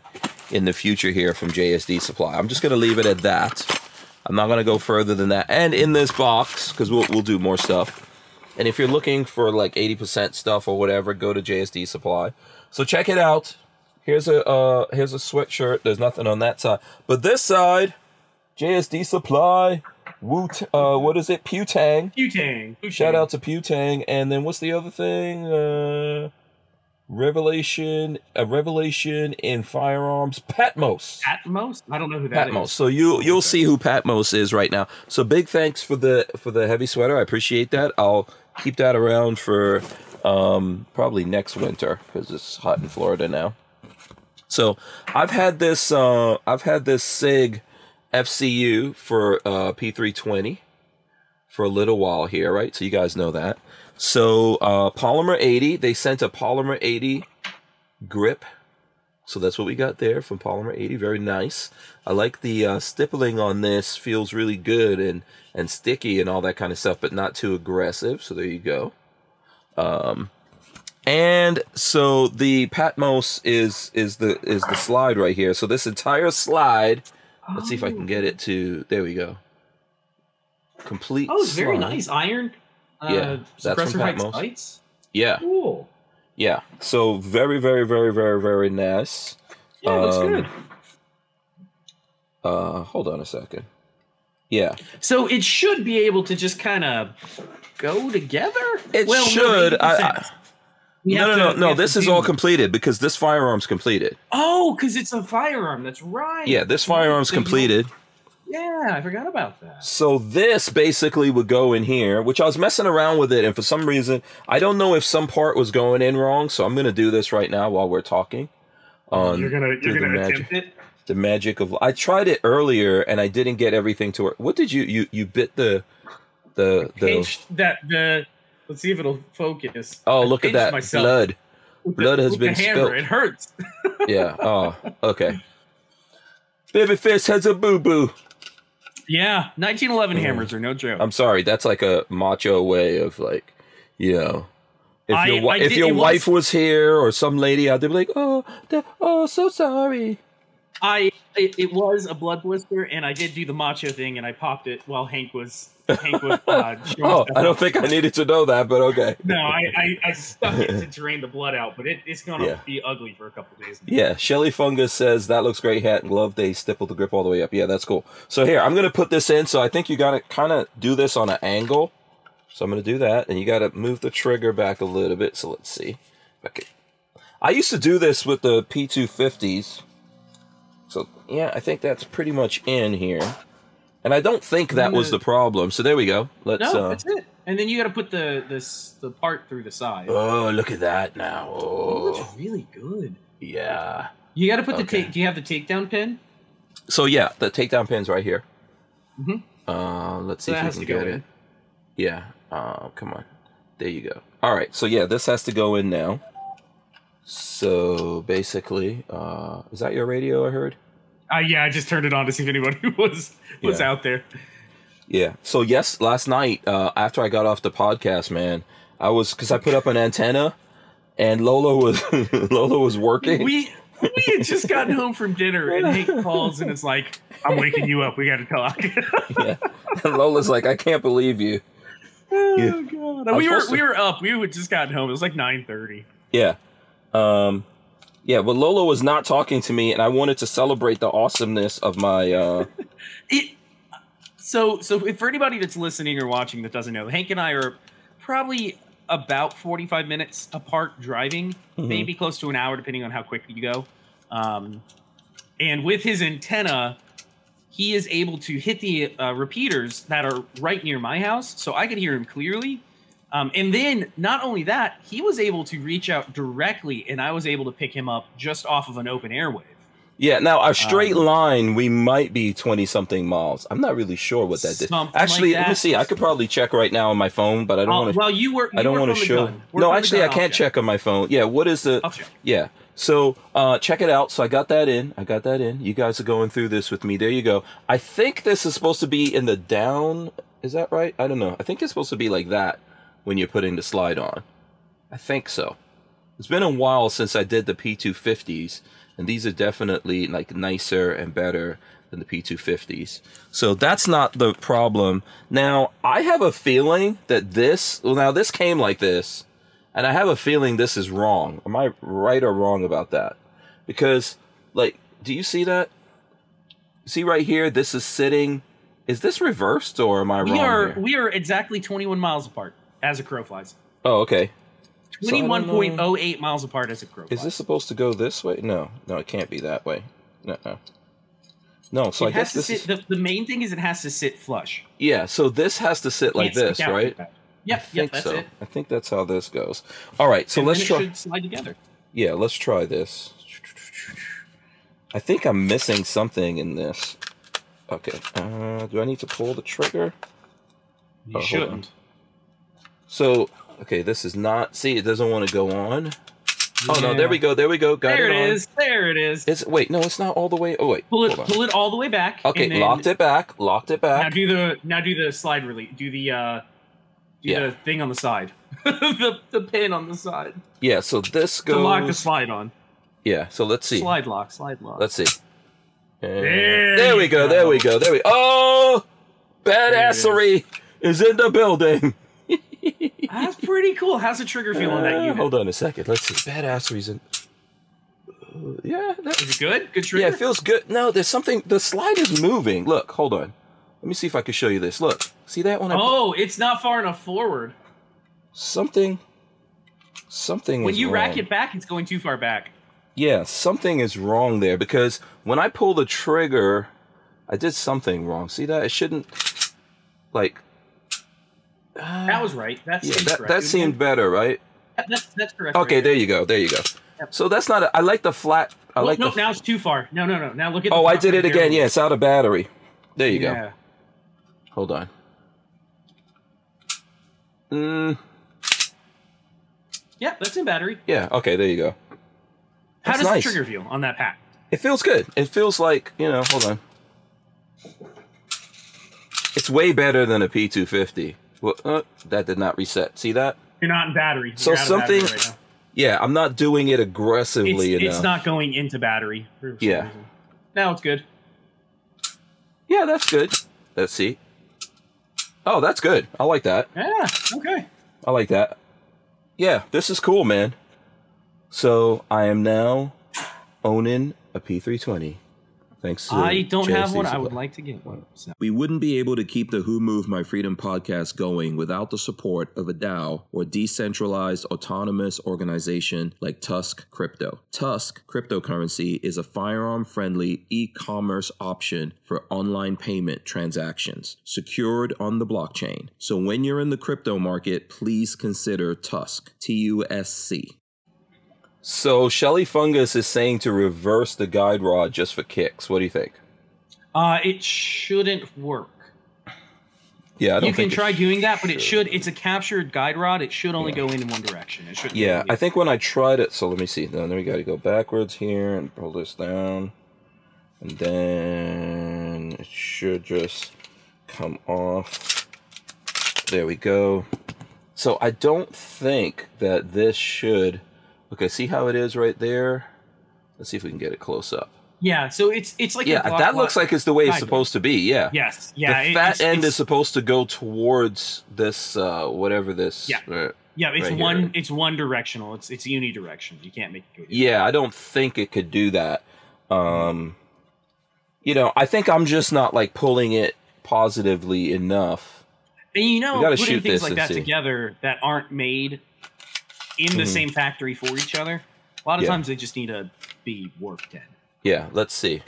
in the future here from JSD Supply. I'm just going to leave it at that. I'm not going to go further than that. And in this box, because we'll, we'll do more stuff. And if you're looking for like 80% stuff or whatever, go to JSD Supply. So check it out. Here's a uh, here's a sweatshirt. There's nothing on that side, but this side, JSD Supply. Wu. Uh, what is it? Putang. Butang. Shout out to Putang. And then what's the other thing? Uh, Revelation. A revelation in firearms. Patmos. Patmos. I don't know who that is. Patmos. So you you'll see who Patmos is right now. So big thanks for the for the heavy sweater. I appreciate that. I'll keep that around for um, probably next winter because it's hot in Florida now. So I've had this uh, I've had this Sig FCU for uh, P320 for a little while here, right? So you guys know that. So uh, polymer 80, they sent a polymer 80 grip so that's what we got there from Polymer 80. Very nice. I like the uh, stippling on this. Feels really good and and sticky and all that kind of stuff, but not too aggressive. So there you go. Um, and so the Patmos is is the is the slide right here. So this entire slide. Let's see if I can get it to. There we go. Complete. Oh, it's very nice. Iron. Uh, Yeah, that's from Patmos. sights. Yeah, Cool. yeah. So very, very, very, very, very nice. Yeah, it looks Um, good. Uh, hold on a second. Yeah, So it should be able to just kind of go together. It no, should. I- 80%. I- We no, no, to- no, no. This is all completed because this firearm's completed. Oh, because it's a firearm. That's right. Yeah, this firearm's So completed. Yeah, I forgot about that. So this basically would go in here, which I was messing around with it, and for some reason, I don't know if some part was going in wrong. So I'm gonna do this right now while we're talking. On you're gonna through you're the gonna magic, attempt it. the magic of. I tried it earlier and I didn't get everything to work. What did you you you bit the the the? That the. Let's see if it'll focus. Oh, I look at that myself blood! blood has been spilled. It hurts. <laughs> Yeah. Oh, okay. Baby fist has a boo boo. yeah, 1911 hammers are no joke. I'm sorry, that's like a macho way of like, you know, if I- your I if did- your it was- wife was here or some lady out there, be like, oh, oh, so sorry. I it, it was a blood blister, and I did do the macho thing, and I popped it while Hank was Was. Uh, <laughs> Oh, I don't think I needed to know that, but okay. No, I, I, I stuck it to drain the blood out, but it, it's gonna Yeah. be ugly for a couple days. Yeah, Shelly Fungus says that looks great. Hat and glove. They stipple the grip all the way up. Yeah, that's cool. So here, I'm gonna put this in. So I think you gotta kind of do this on an angle. So I'm gonna do that, and you gotta move the trigger back a little bit. So let's see. Okay. I used to do this with the P250s. So yeah, I think that's pretty much in here. And I don't think that was the problem. So there we go. Let's. No, uh, that's it. And then you got to put the this the part through the side. Oh, look at that now. It Oh, looks really good. yeah. You got to put the Okay. take. Do you have the takedown pin? So yeah, the takedown pin's right here. Mhm. Uh, let's see So that if we to can go get in. it. Yeah. Uh, come on. There you go. All right. So yeah, this has to go in now. So basically, uh, is that your radio? I heard. Uh, yeah, I just turned it on to see if anybody <laughs> was was Yeah. out there. Yeah. So yes, last night uh, after I got off the podcast, man, I was because I put up an antenna, and Lola was <laughs> Lola was working. We we had just gotten home from dinner, and Hank <laughs> calls and it's like, "I'm waking you up. We got to talk." yeah. And Lola's like, I can't believe you. oh god! We were to- we were up. We had just gotten home. It was like nine thirty. Yeah. Um yeah, but Lola was not talking to me and I wanted to celebrate the awesomeness of my uh <laughs> It. So so if for anybody that's listening or watching that doesn't know, Hank and I are probably about forty five minutes apart driving, Mhm. maybe close to an hour depending on how quick you go. Um, and with his antenna, he is able to hit the uh, repeaters that are right near my house, so I could hear him clearly. Um, and then not only that, he was able to reach out directly, and I was able to pick him up just off of an open airwave. Yeah, now our straight Um, line we might be 20 something miles. I'm not really sure what that did. Actually, like let me see. I could probably check right now on my phone, but I don't Uh, want to well, you were. I don't want to show. No, actually I can't check on my phone. Yeah, what is the Yeah. So uh, check it out. So I got that in. I got that in. You guys are going through this with me. There you go. I think this is supposed to be in the down. Is that right? I don't know. I think it's supposed to be like that when you're putting the slide on. I think so. It's been a while since I did the P250s, and these are definitely like nicer and better than the P250s. So that's not the problem. Now, I have a feeling that this, well, now this came like this, and I have a feeling this is wrong. Am I right or wrong about that? Because, like, do you see that? See right here, this is sitting. Is this reversed or am I We wrong? are here? we are exactly 21 miles apart as a crow flies. Oh, okay. So I don't 21.08 miles apart as a crow flies. Is this supposed to go this way? No, no, it can't be that way. No, no. No, so it I guess this sit, is the, the main thing is it has to sit flush. yeah. So this has to sit like this, right? like. Yep, I yep, think that's so. it. I think that's how this goes. All right, so And let's try. It slide together. Yeah, let's try this. I think I'm missing something in this. Okay. Uh, do I need to pull the trigger? You Oh, shouldn't. So, okay, this is not. See, it doesn't want to go on. Oh no, there we go. There we go. Got There it, it is. There it is. It's wait, no, it's not all the way. Oh wait, Pull it. Pull it all the way back. Okay, locked it back. Locked it back. Now do the now do the slide release. Do the uh do Yeah. the thing on the side. <laughs> the the pin on the side Yeah. So this to lock the slide on. Yeah. So let's see. Slide lock. Slide lock. Let's see. And- There there we go, go. There we go. There we. Oh, badassery is in the building. That's pretty cool. How's the trigger feel on that Uh, unit? Hold on a second. Let's see. Badass reason. Uh, yeah. That, Is it good? Good trigger. yeah. It feels good. No, there's something. The slide is moving. Look. Hold on. Let me see if I can show you this. Look. See that one? I- oh, it's not far enough forward. Something. Something. When is you rack wrong. it back, it's going too far back. Yeah, something is wrong there because when I pull the trigger, I did something wrong. See that? It shouldn't. Like. That was right. That Yeah, that, correct. that seemed better, right? That- that's that's correct. Okay, right there you go. There you go. Yep. So that's not. A, I like the flat. I Well, like no, the. now it's too far. No, no, no. Now look at. oh, I did it again. there. Yeah, it's out of battery. There you go. Yeah. Hold on. Mm, Yeah, that's in battery. yeah. Okay, there you go. How That's does nice. the trigger feel on that pack? It feels good. It feels like you know. Hold on. It's way better than a P250. Well, uh, that did not reset. See that? You're not in battery. So You're out of battery something- Right. Yeah, I'm not doing it It's, aggressively enough. it's not going into battery. for Yeah. reason. Now it's good. Yeah, that's good. Let's see. Oh, that's good. I like that. Yeah. Okay. I like that. Yeah, this is cool, man. So I am now owning a P320. Thanks. To I don't have JSD one. I would like to get one. So. We wouldn't be able to keep the Who Moved My Freedom podcast going without the support of a DAO or decentralized autonomous organization like Tusk Crypto. Tusk cryptocurrency is a firearm friendly e commerce option for online payment transactions secured on the blockchain. So when you're in the crypto market, please consider Tusk, T U S C. So Shelly Fungus is saying to reverse the guide rod just for kicks. What do you think? Uh, it shouldn't work. Yeah, I don't You can try doing that, but it should. should. It's a captured guide rod. It should only Yeah. go in one direction. It should. Yeah, I think when I tried it, so let me see. Then we got to go backwards here and pull this down, and then it should just come off. There we go. So I don't think that this should. Okay, see how it is right there. Let's see if we can get it close up. Yeah. So it's it's like a Yeah, that looks like it's the way it's supposed to be. Yeah. Yes. Yeah. the it- fat it's- end it's- is supposed to go towards this, uh, whatever this. Yeah. uh, Yeah, it's right one. here. It's one directional. It's it's unidirectional. You can't make it go. Yeah, I don't think it could do that. Um, you know, I think I'm just not like pulling it positively enough. And you know, gotta putting shoot things like that see. together that aren't made in the Mhm. same factory for each other, a lot of Yeah. times they just need to be worked in. Yeah, let's see.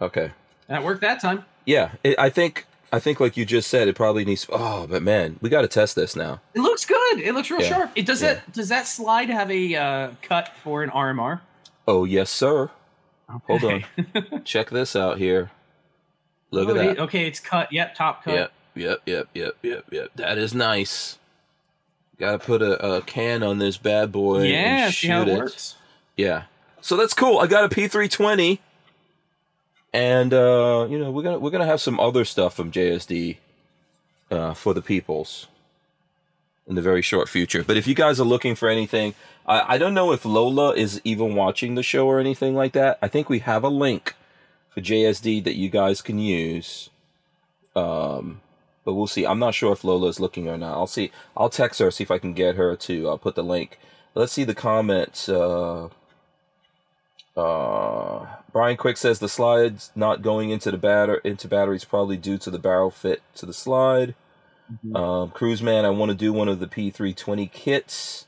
Okay. That worked that time. Yeah, it, I think I think like you just said, it probably needs. Oh, but man, we got to test this now. It looks good. It looks real Yeah. sharp. It does Yeah. that. Does that slide have a uh, cut for an RMR? Oh yes, sir. Hold on. <laughs> Check this out here. Look at Oh, that. Okay, it's cut. Yep, top cut. Yep, yep, yep, yep, yep, yep. That is nice. Got to put a, a can on this bad boy. Yeah, and see how shoot it it. works. Yeah. So that's cool. I got a P320. And uh, you know, we're gonna we're gonna have some other stuff from JSD uh, for the peoples in the very short future. But if you guys are looking for anything, I, I don't know if Lola is even watching the show or anything like that. I think we have a link for JSD that you guys can use. Um, but we'll see. I'm not sure if Lola is looking or not. I'll see. I'll text her see if I can get her to uh, put the link. Let's see the comments. Uh, uh, Brian Quick says the slides not going into the batter into batteries probably due to the barrel fit to the slide. Um, Cruise Man, I want to do one of the P320 kits.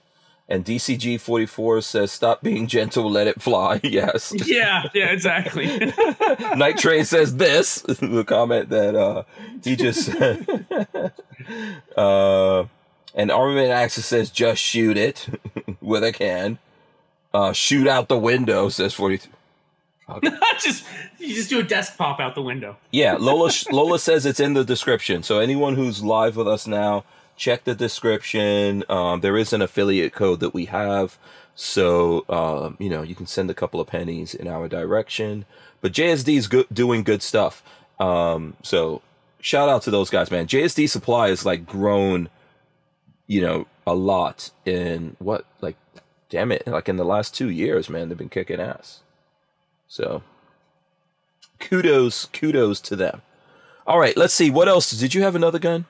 And DCG 44 says, "Stop being gentle, let it fly." <laughs> yes. Yeah, yeah, exactly. <laughs> Night Train says this. <laughs> the comment that uh, he just. uh, and Armament Axis says, "Just shoot it with a can." Uh, shoot out the window says 42. just you just do a desk pop out the window. Yeah, Lola Lola says it's in the description. So anyone who's live with us now, check the description. Um, there is an affiliate code that we have, so um, you know you can send a couple of pennies in our direction. But JSD is good, doing good stuff. Um, so shout out to those guys, man. JSD Supply has like grown, you know, a lot in what like, damn it, like in the last two years, man. They've been kicking ass. So kudos kudos to them all right let's see what else did you have another gun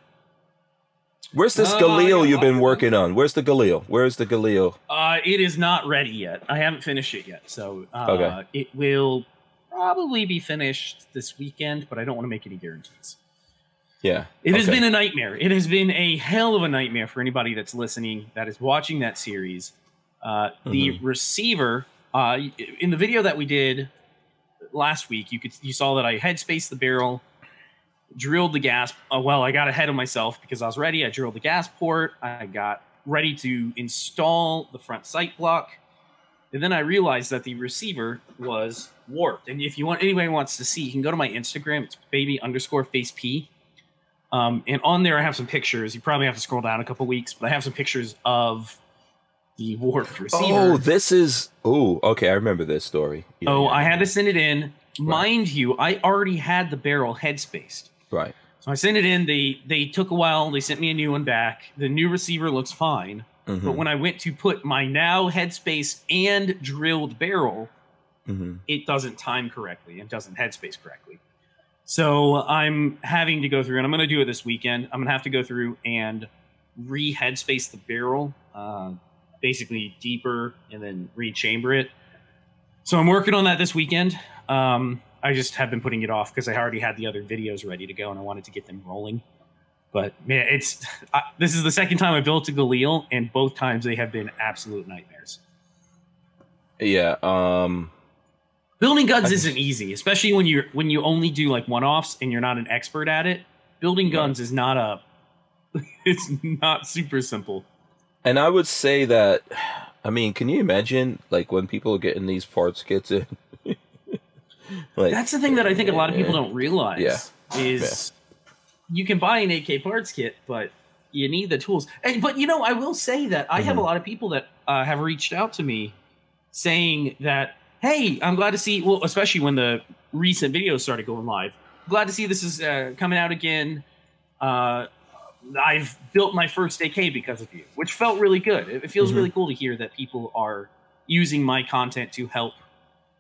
where's this Uh, galil got you've been working on where's the galil where's the galil Uh, it is not ready yet. I haven't finished it yet, so uh, Okay. it will probably be finished this weekend. But I don't want to make any guarantees. yeah It has been a nightmare. It has been a hell of a nightmare for anybody that's listening, that is watching that series. Uh, the Mm-hmm. receiver, uh, in the video that we did last week, you could you saw that I headspaced the barrel, drilled the gas. Uh, well, I got ahead of myself because I was ready. I drilled the gas port. I got ready to install the front sight block. And then I realized that the receiver was warped. And if you want anybody wants to see, you can go to my Instagram. It's baby underscore face p. Um, and on there, I have some pictures. You probably have to scroll down a couple weeks, but I have some pictures of the warped receiver. oh this is oh okay i remember this story Yeah, oh, yeah, I had to send it in. Mind you, I already had the barrel head spaced. Right So I sent it in. They they took a while. They sent me a new one back. The new receiver looks fine. Mhm, But when I went to put my now headspace and drilled barrel, mhm. it doesn't time correctly and doesn't headspace correctly. So I'm having to go through, and I'm going to do it this weekend. I'm going to have to go through and re headspace the barrel, uh, basically deeper, and then rechamber it. So I'm working on that this weekend. Um, I just have been putting it off because I already had the other videos ready to go, and I wanted to get them rolling. But man, it's <laughs> uh, this is the second time I built a Galil, and both times they have been absolute nightmares. Yeah. Um. Building guns isn't easy, especially when you're when you only do like one offs and you're not an expert at it. Building guns is not a <laughs> it's not super simple. And I would say that, <sighs> I mean, can you imagine like when people are getting these parts kits <laughs> in? Like that's the thing that I think a lot of people don't realize. Yeah. Is you can buy an AK parts kit, but you need the tools. And, but you know, I will say that I have a Mhm. lot of people that uh, have reached out to me saying that, "Hey, I'm glad to see." Well, especially when the recent videos started going live. Glad to see this is uh, coming out again. Uh, I've built my first AK because of you, which felt really good. It, feels Mhm. really cool to hear that people are using my content to help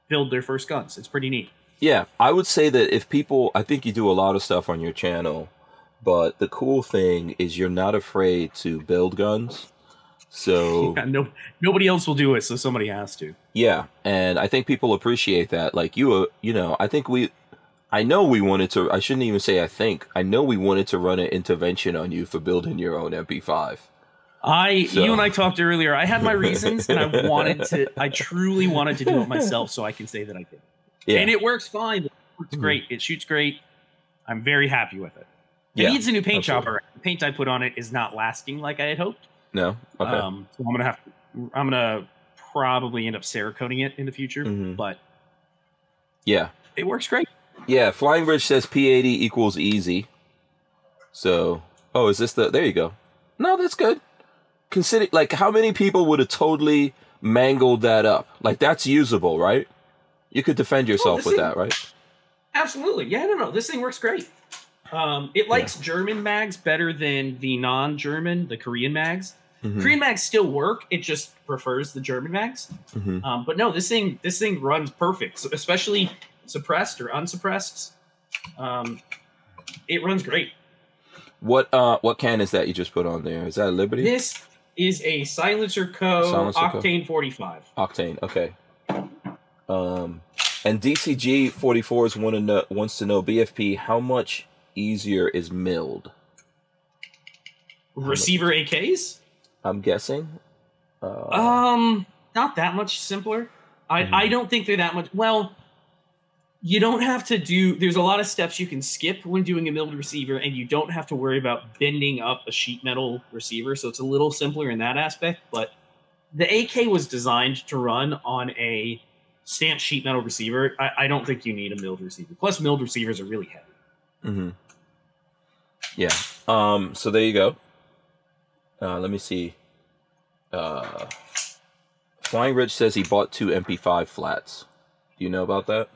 build their first guns. It's pretty neat. Yeah, I would say that if people, I think you do a lot of stuff on your channel, but the cool thing is you're not afraid to build guns. So <laughs> Yeah, no, nobody else will do it, so somebody has to. yeah, and I think people appreciate that. Like you, uh, you know, I think we, I know we wanted to. I shouldn't even say I think. I know we wanted to run an intervention on you for building your own MP5. I, So- you and I talked earlier. I had my <laughs> reasons, and I wanted to. I truly wanted to do it myself, so I can say that I did. Yeah, And it works fine. It works Mhm. great. It shoots great. I'm very happy with it. It yeah. needs a new paint absolutely. chopper. The paint I put on it is not lasting like I had hoped. No, okay. Um, so I'm gonna have. To, I'm gonna probably end up Cerakoting it in the future, Mhm. but yeah, it works great. yeah. Flying Rich says P80 equals easy. So, oh, is this the? There you go. No, that's good. Consider like how many people would have totally mangled that up? Like that's usable, right? You could defend yourself this with thing- that, right? Absolutely. Yeah, no, no. This thing works great. Um, it likes German mags better than the non-German, the Korean mags. Mhm, Korean mags still work. It just prefers the German mags. mhm. Um, but no, this thing this thing runs perfect, so especially suppressed or unsuppressed. Um, it runs great. What uh what can is that you just put on there? Is that a Liberty This is a Silencer Co. Silencer Co. Octane 45. Octane? Okay. Um, and DCG 44s want to know wants to know BFP how much easier is milled? Receiver AKs? I'm guessing. Uh, Um, not that much simpler. I Mhm. I don't think they're that much. Well, you don't have to do. There's a lot of steps you can skip when doing a milled receiver, and you don't have to worry about bending up a sheet metal receiver. So it's a little simpler in that aspect. But the AK was designed to run on a stamped sheet metal receiver. I, I don't think you need a milled receiver. Plus, milled receivers are really heavy. mm-hmm. Yeah. Um. So there you go. Uh, let me see. Uh, Flying Rich says he bought two MP5 flats. Do you know about that?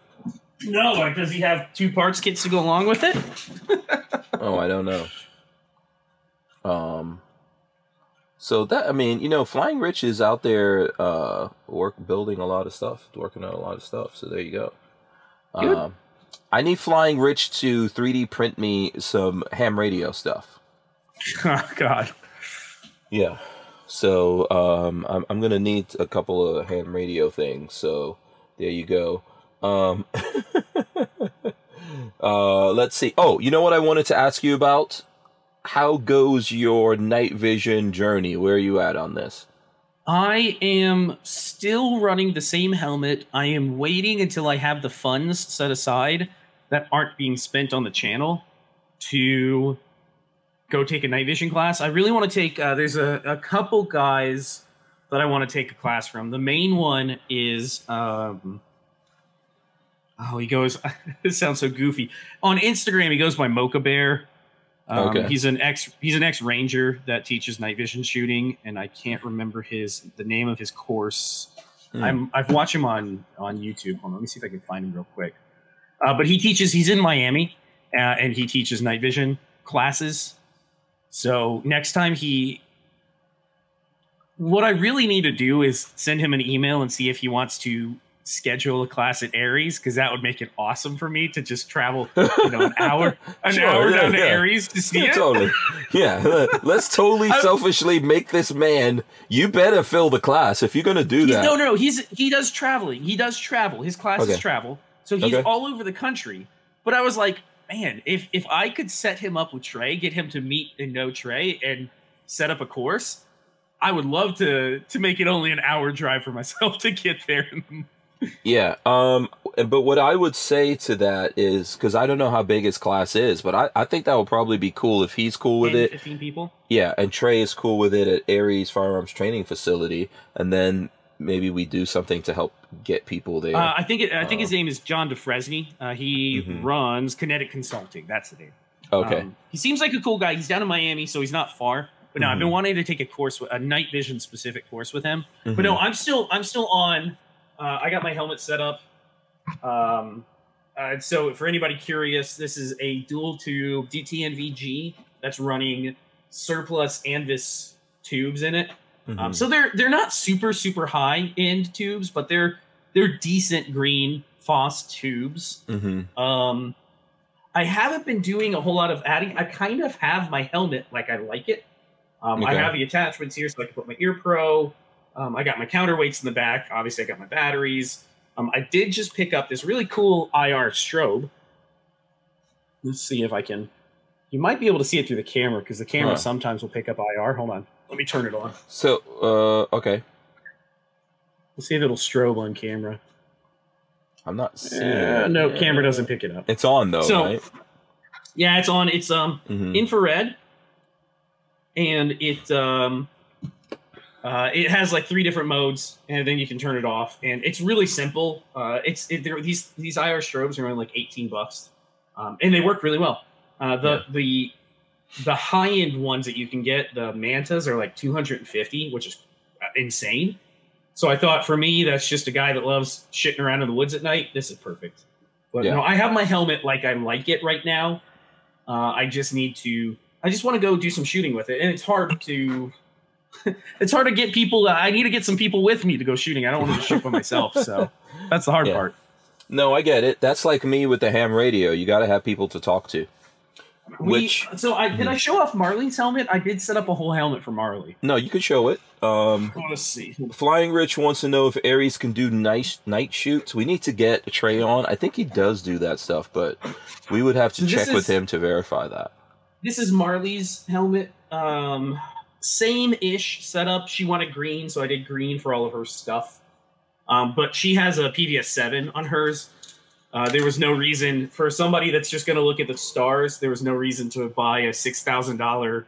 No, like, does he have two parts kits to go along with it? <laughs> Oh, I don't know. Um. So that I mean, you know, Flying Rich is out there, uh, work building a lot of stuff, working on a lot of stuff. So there you go. Good. Um, I need Flying Rich to 3D print me some ham radio stuff. <laughs> oh God. Yeah. So um, I'm I'm gonna need a couple of ham radio things. So there you go. Um, <laughs> uh, let's see. Oh, you know what I wanted to ask you about? How goes your night vision journey? Where are you at on this? I am still running the same helmet. I am waiting until I have the funds set aside that aren't being spent on the channel to go take a night vision class. I really want to take, uh, there's a, a couple guys that I want to take a class from. The main one is, um, oh, he goes, <laughs> this sounds so goofy. On Instagram, he goes by Mocha Bear. Um, Okay. He's an ex. He's an ex ranger that teaches night vision shooting, and I can't remember his the name of his course. Hmm. I'm I've watched him on on YouTube. Hold on, let me see if I can find him real quick. Uh, but he teaches. He's in Miami, uh, and he teaches night vision classes. So next time he, what I really need to do is send him an email and see if he wants to schedule a class at Aries because that would make it awesome for me to just travel, <laughs> you know, an hour, an Sure, hour yeah, down to yeah. Aries to see Yeah, it. totally. Yeah, let's totally <laughs> selfishly make this man. You better fill the class if you're gonna do He's- that. no, no, he's he does traveling. He does travel. His classes Okay. travel, so he's Okay. all over the country. But I was like, man, if if I could set him up with Trey, get him to meet and know Trey, and set up a course, I would love to to make it only an hour drive for myself <laughs> to get there. Yeah. Um. But what I would say to that is because I don't know how big his class is, but I, I think that would probably be cool if he's cool with 10, it. 15 people. Yeah, and Trey is cool with it at Aries Firearms Training Facility, and then maybe we do something to help get people there. Uh, I think it, I think his Uh, name is John DeFresney. Uh, he Mhm. runs Kinetic Consulting. That's the name. okay. Um, he seems like a cool guy. He's down in Miami, so he's not far. But no, I've been wanting to take a course, a night vision specific course with him. But Mhm. no, I'm still I'm still on. Uh, I got my helmet set up. Um, uh, so for anybody curious, this is a dual tube DTNVG that's running surplus Anvis tubes in it. Um, Mhm. so they're they're not super super high end tubes, but they're they're decent green phos tubes. Mhm. Um, I haven't been doing a whole lot of adding. I kind of have my helmet like I like it. Um, I have the attachments here, so I can put my ear pro. Um, I got my counterweights in the back. Obviously, I got my batteries. Um, I did just pick up this really cool IR strobe. Let's see if I can. You might be able to see it through the camera because the camera Huh. sometimes will pick up IR. Hold on, let me turn it on. So, uh, okay, Let's see if it'll strobe on camera. I'm not seeing. Uh, it. no, camera doesn't pick it up. It's on though, So- right? Yeah, it's on. It's um Mhm. infrared, and it um uh, it has like three different modes, and then you can turn it off. And it's really simple. Uh, it's it, there, these these IR strobes are only like eighteen bucks, um, and they work really well. Uh, the Yeah. the the high end ones that you can get, the Mantas, are like two hundred and fifty, which is uh, insane. So I thought for me, that's just a guy that loves shitting around in the woods at night. This is perfect. But Yeah. no, I have my helmet like I like it right now. Uh, I just need to. I just want to go do some shooting with it, and it's hard to. <laughs> it's hard to get people. I need to get some people with me to go shooting. I don't want to shoot by myself, so that's the hard Yeah. part. No, I get it. That's like me with the ham radio. You got to have people to talk to. We- Which so I did I show off Marley's helmet? I did set up a whole helmet for Marley. no, you could show it. Um, I want to see. Flying Rich wants to know if Aries can do nice night shoots. We need to get Trey on. I think he does do that stuff, but we would have to So check with him to verify that. This is Marley's helmet. Um, same ish setup. She wanted green, so I did green for all of her stuff. Um, but she has a PVS seven on hers. Uh, there was no reason for somebody that's just going to look at the stars. There was no reason to buy a six thousand dollar.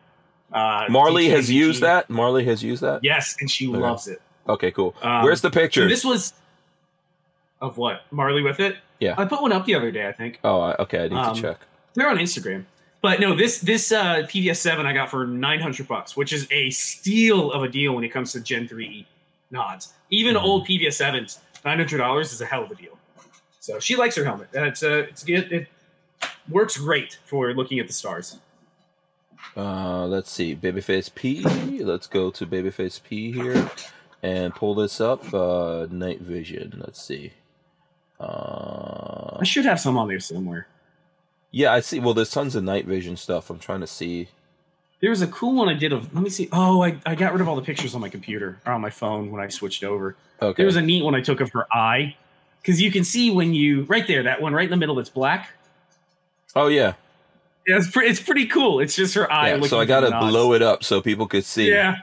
Uh, Marley has used that. Marley has used that. Yes, and she Okay. loves it. Okay, cool. Um, Where's the So picture? this was of what Marley with it. Yeah. I put one up the other day. I think oh, okay. I need um, to check. they're on Instagram. But no, this this uh, PVS seven I got for nine hundred bucks, which is a steal of a deal when it comes to Gen three nods. Even Mhm. old PVS sevens, nine hundred dollars is a hell of a deal. So she likes her helmet. It's uh, it's good. It works great for looking at the stars. Uh, let's see. Babyface P. Let's go to Babyface P here and pull this up. Uh, night vision. Let's see. Uh, I should have some on there somewhere. Yeah, I see. Well, there's tons of night vision stuff. I'm trying to see. There was a cool one I did of. Let me see. Oh, I, I got rid of all the pictures on my computer or on my phone when I switched over. Okay. There was a neat one I took of her eye, because you can see when you right there that one right in the middle that's black. oh yeah. Yeah, it's, pre- it's pretty cool. It's just her eye. yeah. So I gotta blow it up so people could see. Yeah.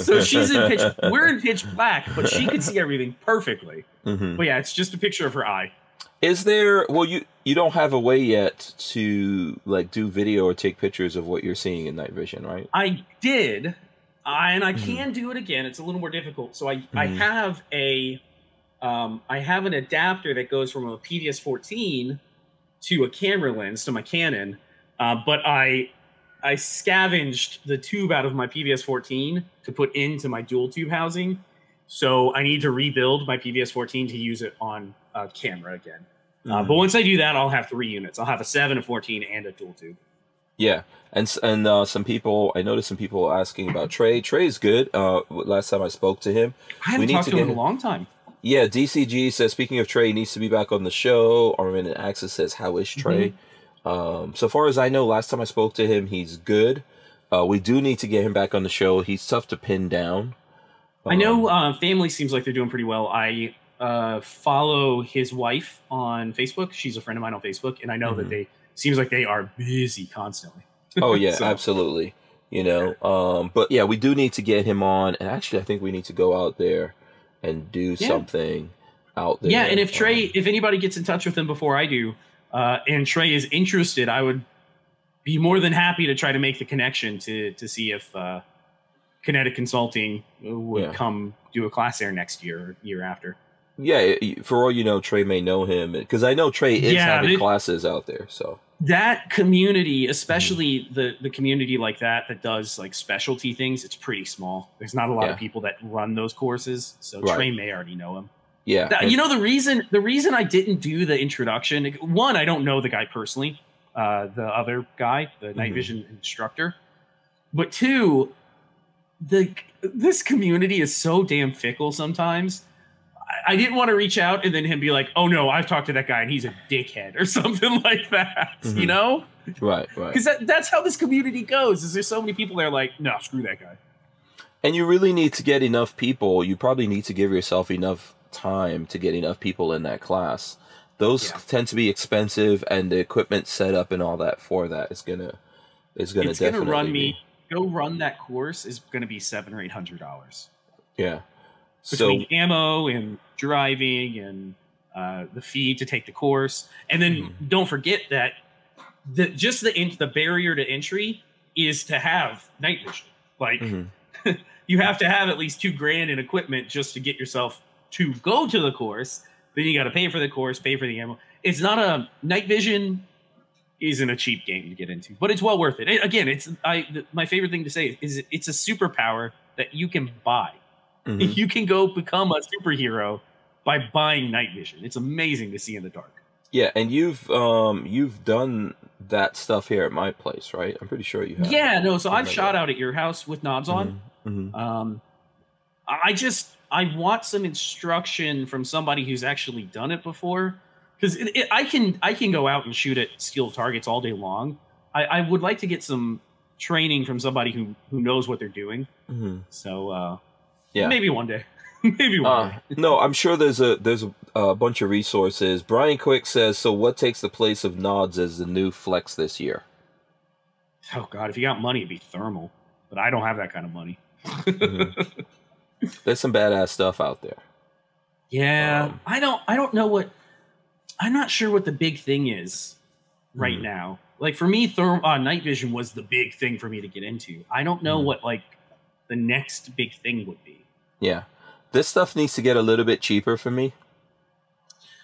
so she's in pitch. We're in pitch black, but she could see everything perfectly. hmm But yeah, it's just a picture of her eye. Is there? Well, you you don't have a way yet to like do video or take pictures of what you're seeing in night vision, right? I did, I, and I Mhm. can do it again. It's a little more difficult. So I I Mhm. have a um I have an adapter that goes from a PVS 14 to a camera lens to my Canon, uh, but I I scavenged the tube out of my PVS 14 to put into my dual tube housing. So I need to rebuild my PVS 14 to use it on uh, camera again. Uh, Mhm. but once I do that, I'll have three units. I'll have a 7, a 14, and a dual tube. Yeah, and and uh, some people I noticed some people asking about Trey. Trey's good. Uh, last time I spoke to him, I haven't We need talked to to him in a long time. yeah. DCG says speaking of Trey, he needs to be back on the show. Armin and Axis says how is Trey? Um, so far as I know, last time I spoke to him, he's good. Uh, we do need to get him back on the show. He's tough to pin down. I know Um, uh, family seems like they're doing pretty well. I uh, follow his wife on Facebook. She's a friend of mine on Facebook, and I know that Mhm. they seems like they are busy constantly. Oh yeah, <laughs> So- absolutely. You know, um, but yeah, we do need to get him on, and actually, I think we need to go out there and do Yeah. something out there. Yeah, and if Trey, Um, if anybody gets in touch with him before I do, uh, and Trey is interested, I would be more than happy to try to make the connection to to see if uh, Kinetic Consulting would Yeah. come do a class there next year or year after. Yeah, for all you know, Trey may know him because I know Trey is Yeah, having classes out there. So That community, especially Mm-hmm. the the community like that that does like specialty things, it's pretty small. There's not a lot Yeah. of people that run those courses, so Right. Trey may already know him. yeah, That- and- you know the reason the reason I didn't do the introduction one I don't know the guy personally uh, the other guy the night Mhm. vision instructor but two the this community is so damn fickle sometimes I, didn't want to reach out and then him be like oh no I've talked to that guy and he's a dickhead or <laughs> something like that you Mhm. know right, right. because that, that's how this community goes is there's so many people that are like no screw that guy And you really need to get enough people. You probably need to give yourself enough time to get enough people in that class. Those Yeah. tend to be expensive, and the equipment set up and all that for that is gonna is gonna it's gonna definitely run be- me go run that course is gonna be seven or eight hundred dollars Yeah. So between ammo and driving and uh, the fee to take the course, and then Mhm. don't forget that the just the in, the barrier to entry is to have night vision. Like Mhm. <laughs> you have to have at least two grand in equipment just to get yourself to go to the course. Then you got to pay for the course, pay for the ammo. It's not a night vision. Isn't a cheap game to get into, but it's well worth it. Again, it's I th- my favorite thing to say is it's a superpower that you can buy Mhm. you can go become a superhero by buying night vision. It's amazing to see in the dark. yeah, and you've um you've done that stuff here at my place, right? I'm pretty sure you have. Yeah, no. So I've shot out at your house with nods on. Mhm. Um, I just I want some instruction from somebody who's actually done it before, because it, it, I can I can go out and shoot at steel targets all day long. I, I would like to get some training from somebody who who knows what they're doing. Mhm. So uh, Yeah. maybe one day, <laughs> maybe one Uh, day. no, I'm sure there's a there's a, a bunch of resources. Brian Quick says, "So what takes the place of Nods as the new flex this year?" Oh God, if you got money, it'd be thermal. But I don't have that kind of money. There's some badass stuff out there. Yeah, Um, I don't. I don't know what. I'm not sure what the big thing is right Mhm. now. Like for me, therm uh, night vision was the big thing for me to get into. I don't know Mhm. what like the next big thing would be. Yeah, this stuff needs to get a little bit cheaper for me.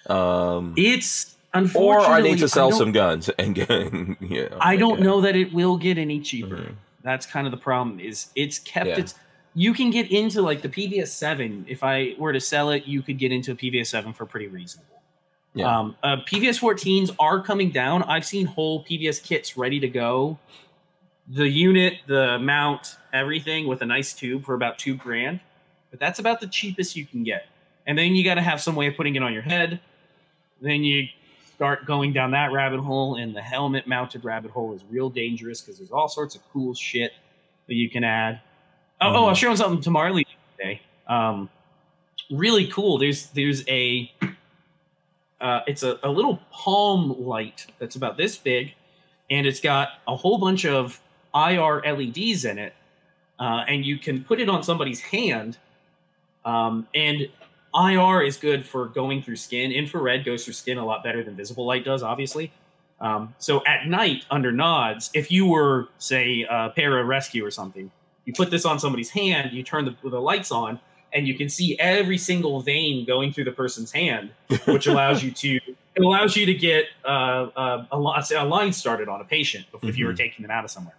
Um, It's or. I need to sell some guns <laughs> and get. Yeah, I don't yeah. know that it will get any cheaper. Mhm. That's kind of the problem. Is it's kept Yeah. its. You can get into like the PVS seven. If I were to sell it, you could get into a PVS seven for pretty reasonable. Yeah. Um, uh, PVS 14s are coming down. I've seen whole PVS kits ready to go. The unit, the mount, everything with a nice tube for about two grand. But that's about the cheapest you can get. And then you got to have some way of putting it on your head. Then you start going down that rabbit hole, and the helmet mounted rabbit hole is real dangerous because there's all sorts of cool shit that you can add. Oh, oh, I'll show showing something to Marley today. Um, really cool. There's there's a uh, it's a, a little palm light that's about this big, and it's got a whole bunch of IR LEDs in it, uh, and you can put it on somebody's hand. Um, and IR is good for going through skin. Infrared goes through skin a lot better than visible light does, obviously. Um, so at night under nods, if you were say a para rescue or something, you put this on somebody's hand, you turn the, the lights on, and you can see every single vein going through the person's hand, which <laughs> allows you to it allows you to get uh, uh, a, a line started on a patient if you were Mhm. taking them out of somewhere.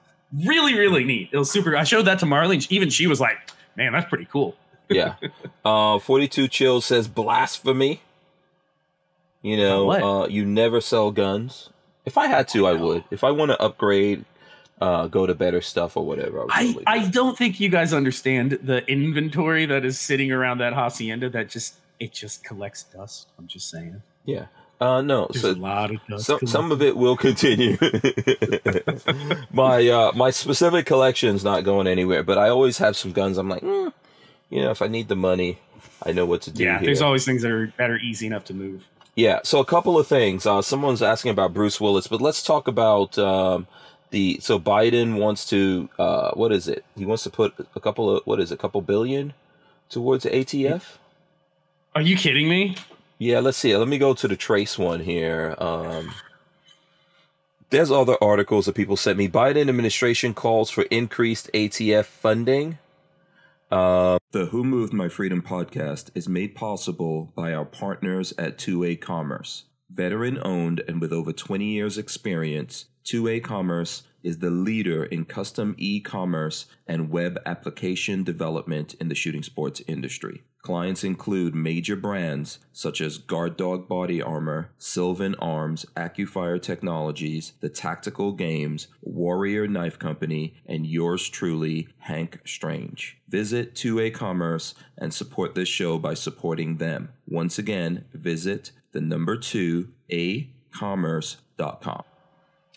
Really, really neat. It was super. I showed that to Marlene. Even she was like, "Man, that's pretty cool." Yeah. Uh, 42 Chill says blasphemy. You know, uh, you never sell guns. If I had to, I would. If I want to upgrade, uh, go to better stuff or whatever. I, I, totally I don't think you guys understand the inventory that is sitting around that hacienda that just it just collects dust. I'm just saying. yeah. Uh, no, There's so a lot of dust. some some of it will continue. <laughs> my uh, my specific collection's not going anywhere, but I always have some guns. I'm like, mm, you know, if I need the money, I know what to do. yeah, here. there's always things that are that are easy enough to move. Yeah, so a couple of things. Uh, someone's asking about Bruce Willis, but let's talk about um, the. So Biden wants to. Uh, what is it? He wants to put a couple of what is it? A couple billion towards the ATF. Are you kidding me? Yeah, let's see. Let me go to the trace one here. Um, there's other articles that people sent me. Biden administration calls for increased ATF funding. Uh, the Who Moved My Freedom podcast is made possible by our partners at 2A Commerce. Veteran owned and with over 20 years experience, 2A Commerce is the leader in custom e-commerce and web application development in the shooting sports industry. Clients include major brands such as Guard Dog Body Armor, Sylvan Arms, AccuFire Technologies, The Tactical Games, Warrior Knife Company, and yours truly, Hank Strange. Visit 2A Commerce and support this show by supporting them. Once again, visit the number 2 a acommerce.com.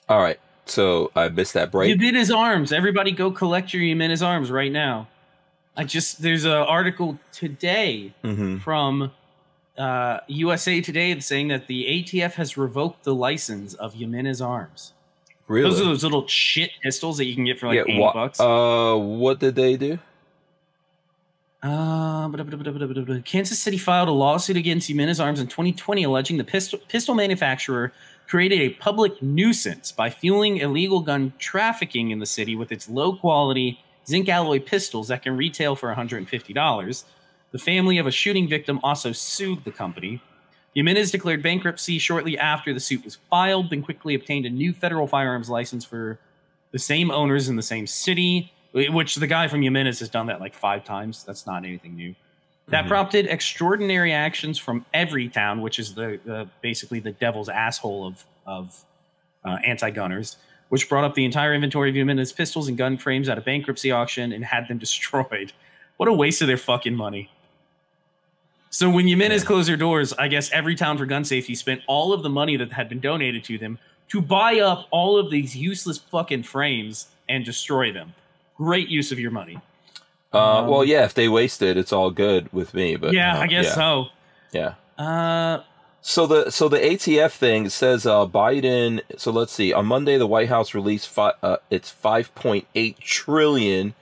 All right. So I missed that break. Jimenez Arms. Everybody go collect your Jimenez Arms right now. I just there's an article today Mm-hmm. from uh, USA Today saying that the ATF has revoked the license of Jimenez Arms. Really? Those are those little shit pistols that you can get for like eighty wha- bucks. Uh, what did they do? Uh. Kansas City filed a lawsuit against Jimenez Arms in 2020 alleging the pistol, pistol manufacturer created a public nuisance by fueling illegal gun trafficking in the city with its low quality zinc alloy pistols that can retail for $150. The family of a shooting victim also sued the company. Jimenez declared bankruptcy shortly after the suit was filed, then quickly obtained a new federal firearms license for the same owners in the same city, which the guy from Jimenez has done that like five times. That's not anything new. That Mhm. prompted extraordinary actions from Everytown, which is the, the basically the devil's asshole of of uh, anti-gunners, which brought up the entire inventory of Jimenez pistols and gun frames at a bankruptcy auction and had them <laughs> destroyed. What a waste of their fucking money. So when Yeah. closed their doors, I guess Everytown for Gun Safety spent all of the money that had been donated to them to buy up all of these useless fucking frames and destroy them. Great use of your money. Uh, Um, well, yeah. If they waste it, it's all good with me. But yeah, uh, I guess yeah, so. Yeah. Uh, So the so the ATF thing says uh, Biden. So let's see. On Monday, the White House released fi- uh, its 5.8 trillion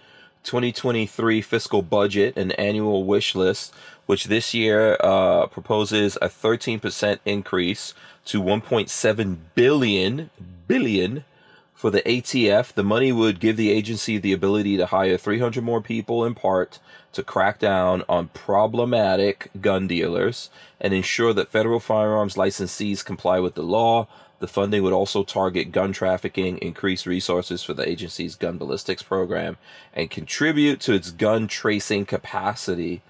2023 fiscal budget and annual wish list, which this year uh, proposes a 13% increase to 1.7 billion billion for the ATF. The money would give the agency the ability to hire 300 more people in part to crack down on problematic gun dealers and ensure that federal firearms licensees comply with the law. The funding would also target gun trafficking, increase resources for the agency's gun ballistics program, and contribute to its gun tracing capacity.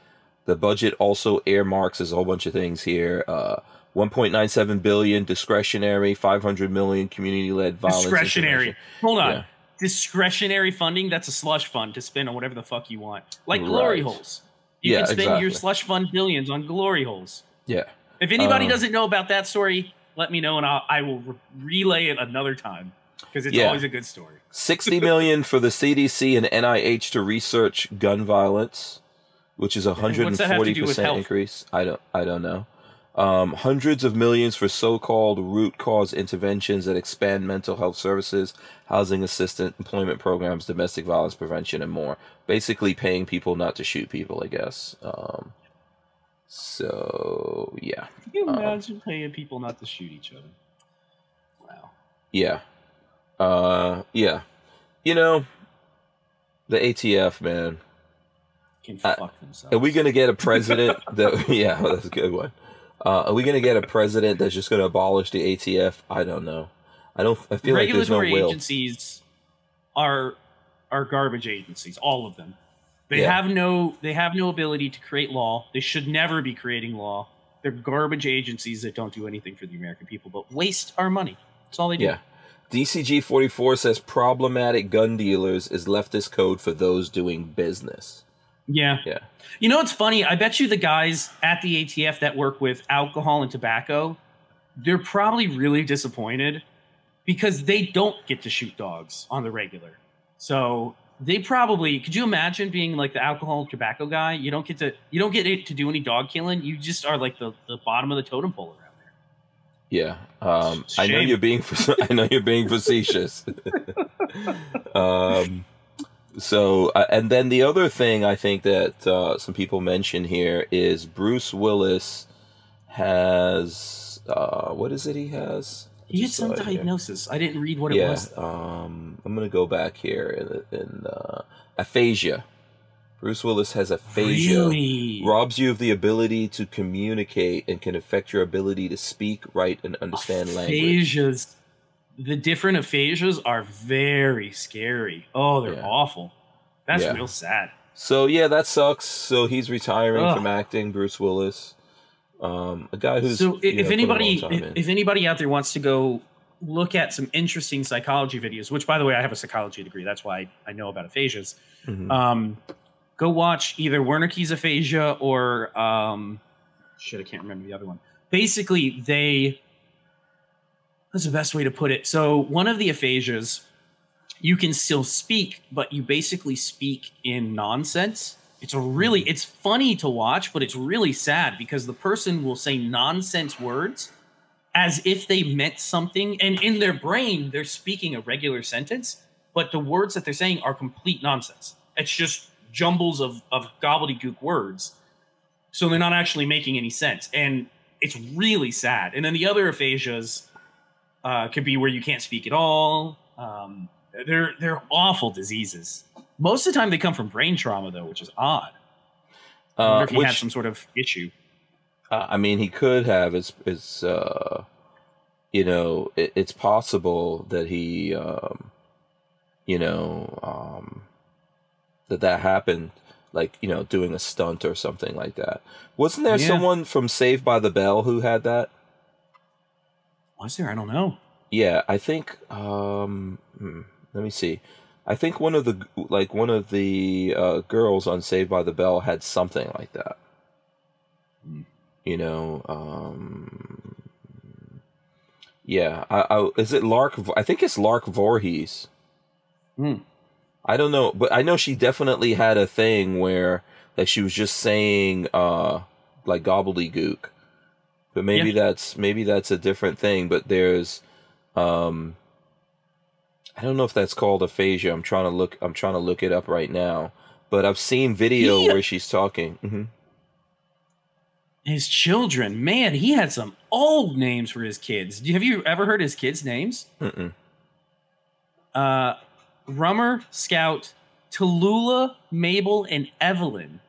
The budget also earmarks there's a whole bunch of things here. Uh, 1.97 billion discretionary, 500 million community-led violence. discretionary. Hold on. Yeah. Discretionary funding, that's a slush fund to spend on whatever the fuck you want. Like glory holes. You Yeah, can spend your slush fund billions on glory holes. Yeah. If anybody Um, doesn't know about that story, let me know and I'll, I will re- relay it another time because it's Yeah. always a good story. 60 million for the CDC and NIH to research gun violence, which is a what's that have to do with 140% increase. I don't I don't know. Um, hundreds of millions for so-called root cause interventions that expand mental health services, housing assistance, employment programs, domestic violence prevention, and more. Basically, paying people not to shoot people, I guess. Um, so yeah, Can you Um, imagine paying people not to shoot each other? Wow. yeah, uh, yeah. You know, the ATF, man. Can fuck themselves. Are we going to get a president that? <laughs> Yeah, that's a good one. Uh, are we going to get a president that's just going to abolish the ATF? I don't know. I don't. I feel like there's no regulatory will. agencies are are garbage agencies all of them they Yeah. have no they have no ability to create law they should never be creating law they're garbage agencies that don't do anything for the american people but waste our money that's all they do Yeah. DCG forty four says problematic gun dealers is leftist code for those doing business. Yeah. Yeah. You know what's funny? I bet you the guys at the ATF that work with alcohol and tobacco, they're probably really disappointed because they don't get to shoot dogs on the regular. So they probably could you imagine being like the alcohol and tobacco guy? You don't get to you don't get to do any dog killing. You just are like the, the bottom of the totem pole around there. Yeah, um, I know you're being <laughs> I know you're being facetious. <laughs> um, so, uh, and then the other thing I think that uh, some people mention here is Bruce Willis has uh, what is it he has? He had some it here. diagnosis. I didn't read what it was. um, I'm gonna go back here in, in uh, aphasia. Bruce Willis has aphasia. Really? Robs you of the ability to communicate and can affect your ability to speak, write, and understand language. The different aphasias are very scary. Oh, they're Yeah. awful. That's Yeah. real sad. So yeah, that sucks. So he's retiring Ugh. from acting. Bruce Willis, um, a guy who's so i- you know, if anybody if, if anybody out there wants to go look at some interesting psychology videos which by the way i have a psychology degree that's why i know about aphasias Mhm. um, go watch either wernicke's aphasia or um, shit i can't remember the other one basically they that's the best way to put it. So one of the aphasias you can still speak but you basically speak in nonsense. It's a really hmm. it's funny to watch but it's really sad because the person will say nonsense words as if they meant something. And in their brain they're speaking a regular sentence but the words that they're saying are complete nonsense. It's just jumbles of, of gobbledygook words. So they're not actually making any sense. And it's really sad. And then the other aphasias uh, could be where you can't speak at all um, they're they're awful diseases most of the time they come from brain trauma though which is odd I wonder uh, if he which, had some sort of issue uh, I mean, he could have. It's, it's uh, you know, it, it's possible that he, um, you know, um, that that happened, like you know, doing a stunt or something like that. Wasn't there Yeah. someone from Saved by the Bell who had that? Was there i don't know Yeah, I think. Um, hmm, let me see. I think one of the like one of the uh, girls on Saved by the Bell had something like that. Hmm. You know. Um, yeah, I, I is it Lark? I think it's Lark Voorhees. Hmm. I don't know, but I know she definitely had a thing where like she was just saying uh like gobbledygook. But maybe Yeah. that's maybe that's a different thing. But there's um I don't know if that's called aphasia. I'm trying to look I'm trying to look it up right now. But I've seen video He- where she's talking. hmm His children, man, he had some old names for his kids. Have you ever heard his kids' names? Mm-mm. Uh, Rummer, Scout, Tallulah, Mabel, and Evelyn.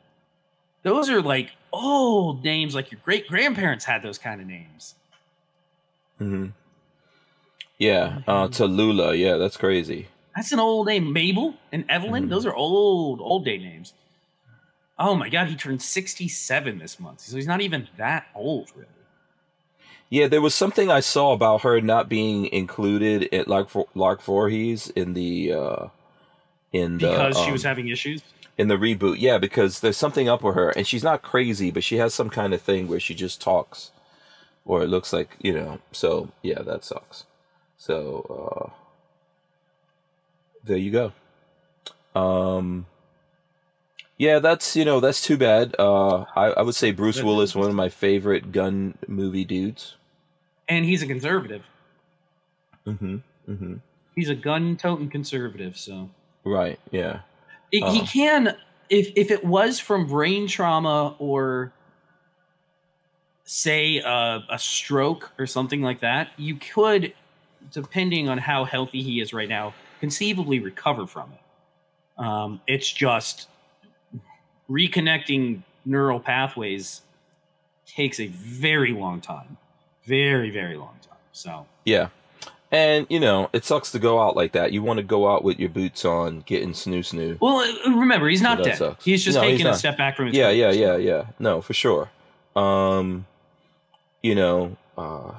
Those are like old names. Like your great grandparents had those kind of names. hmm Yeah, uh, Tallulah. Yeah, that's crazy. That's an old name. Mabel and Evelyn. Mhm. Those are old, old day names. Oh my God, he turned sixty-seven this month, so he's not even that old, really. Yeah, there was something I saw about her not being included at Lark Lark Voorhees in the uh in the Because she was um, having issues. In the reboot. Yeah, because there's something up with her, and she's not crazy, but she has some kind of thing where she just talks, or it looks like you know. So yeah, that sucks. So uh there you go. Um, yeah, that's you know that's too bad. Uh, I I would say Bruce Willis, one of my favorite gun movie dudes. And he's a conservative. Mm-hmm. Mm-hmm. He's a gun-toting conservative, so Right. Yeah. It, he Uh. can if if it was from brain trauma or say uh, a stroke or something like that you could depending on how healthy he is right now conceivably recover from it um, it's just reconnecting neural pathways takes a very long time very very long time so Yeah. And you know, it sucks to go out like that. You want to go out with your boots on, getting snoo snoo. well uh, remember he's not dead sucks. he's just No, he's taking a step back from his Yeah, yeah, yeah, yeah. No, for sure. Um, you know, uh,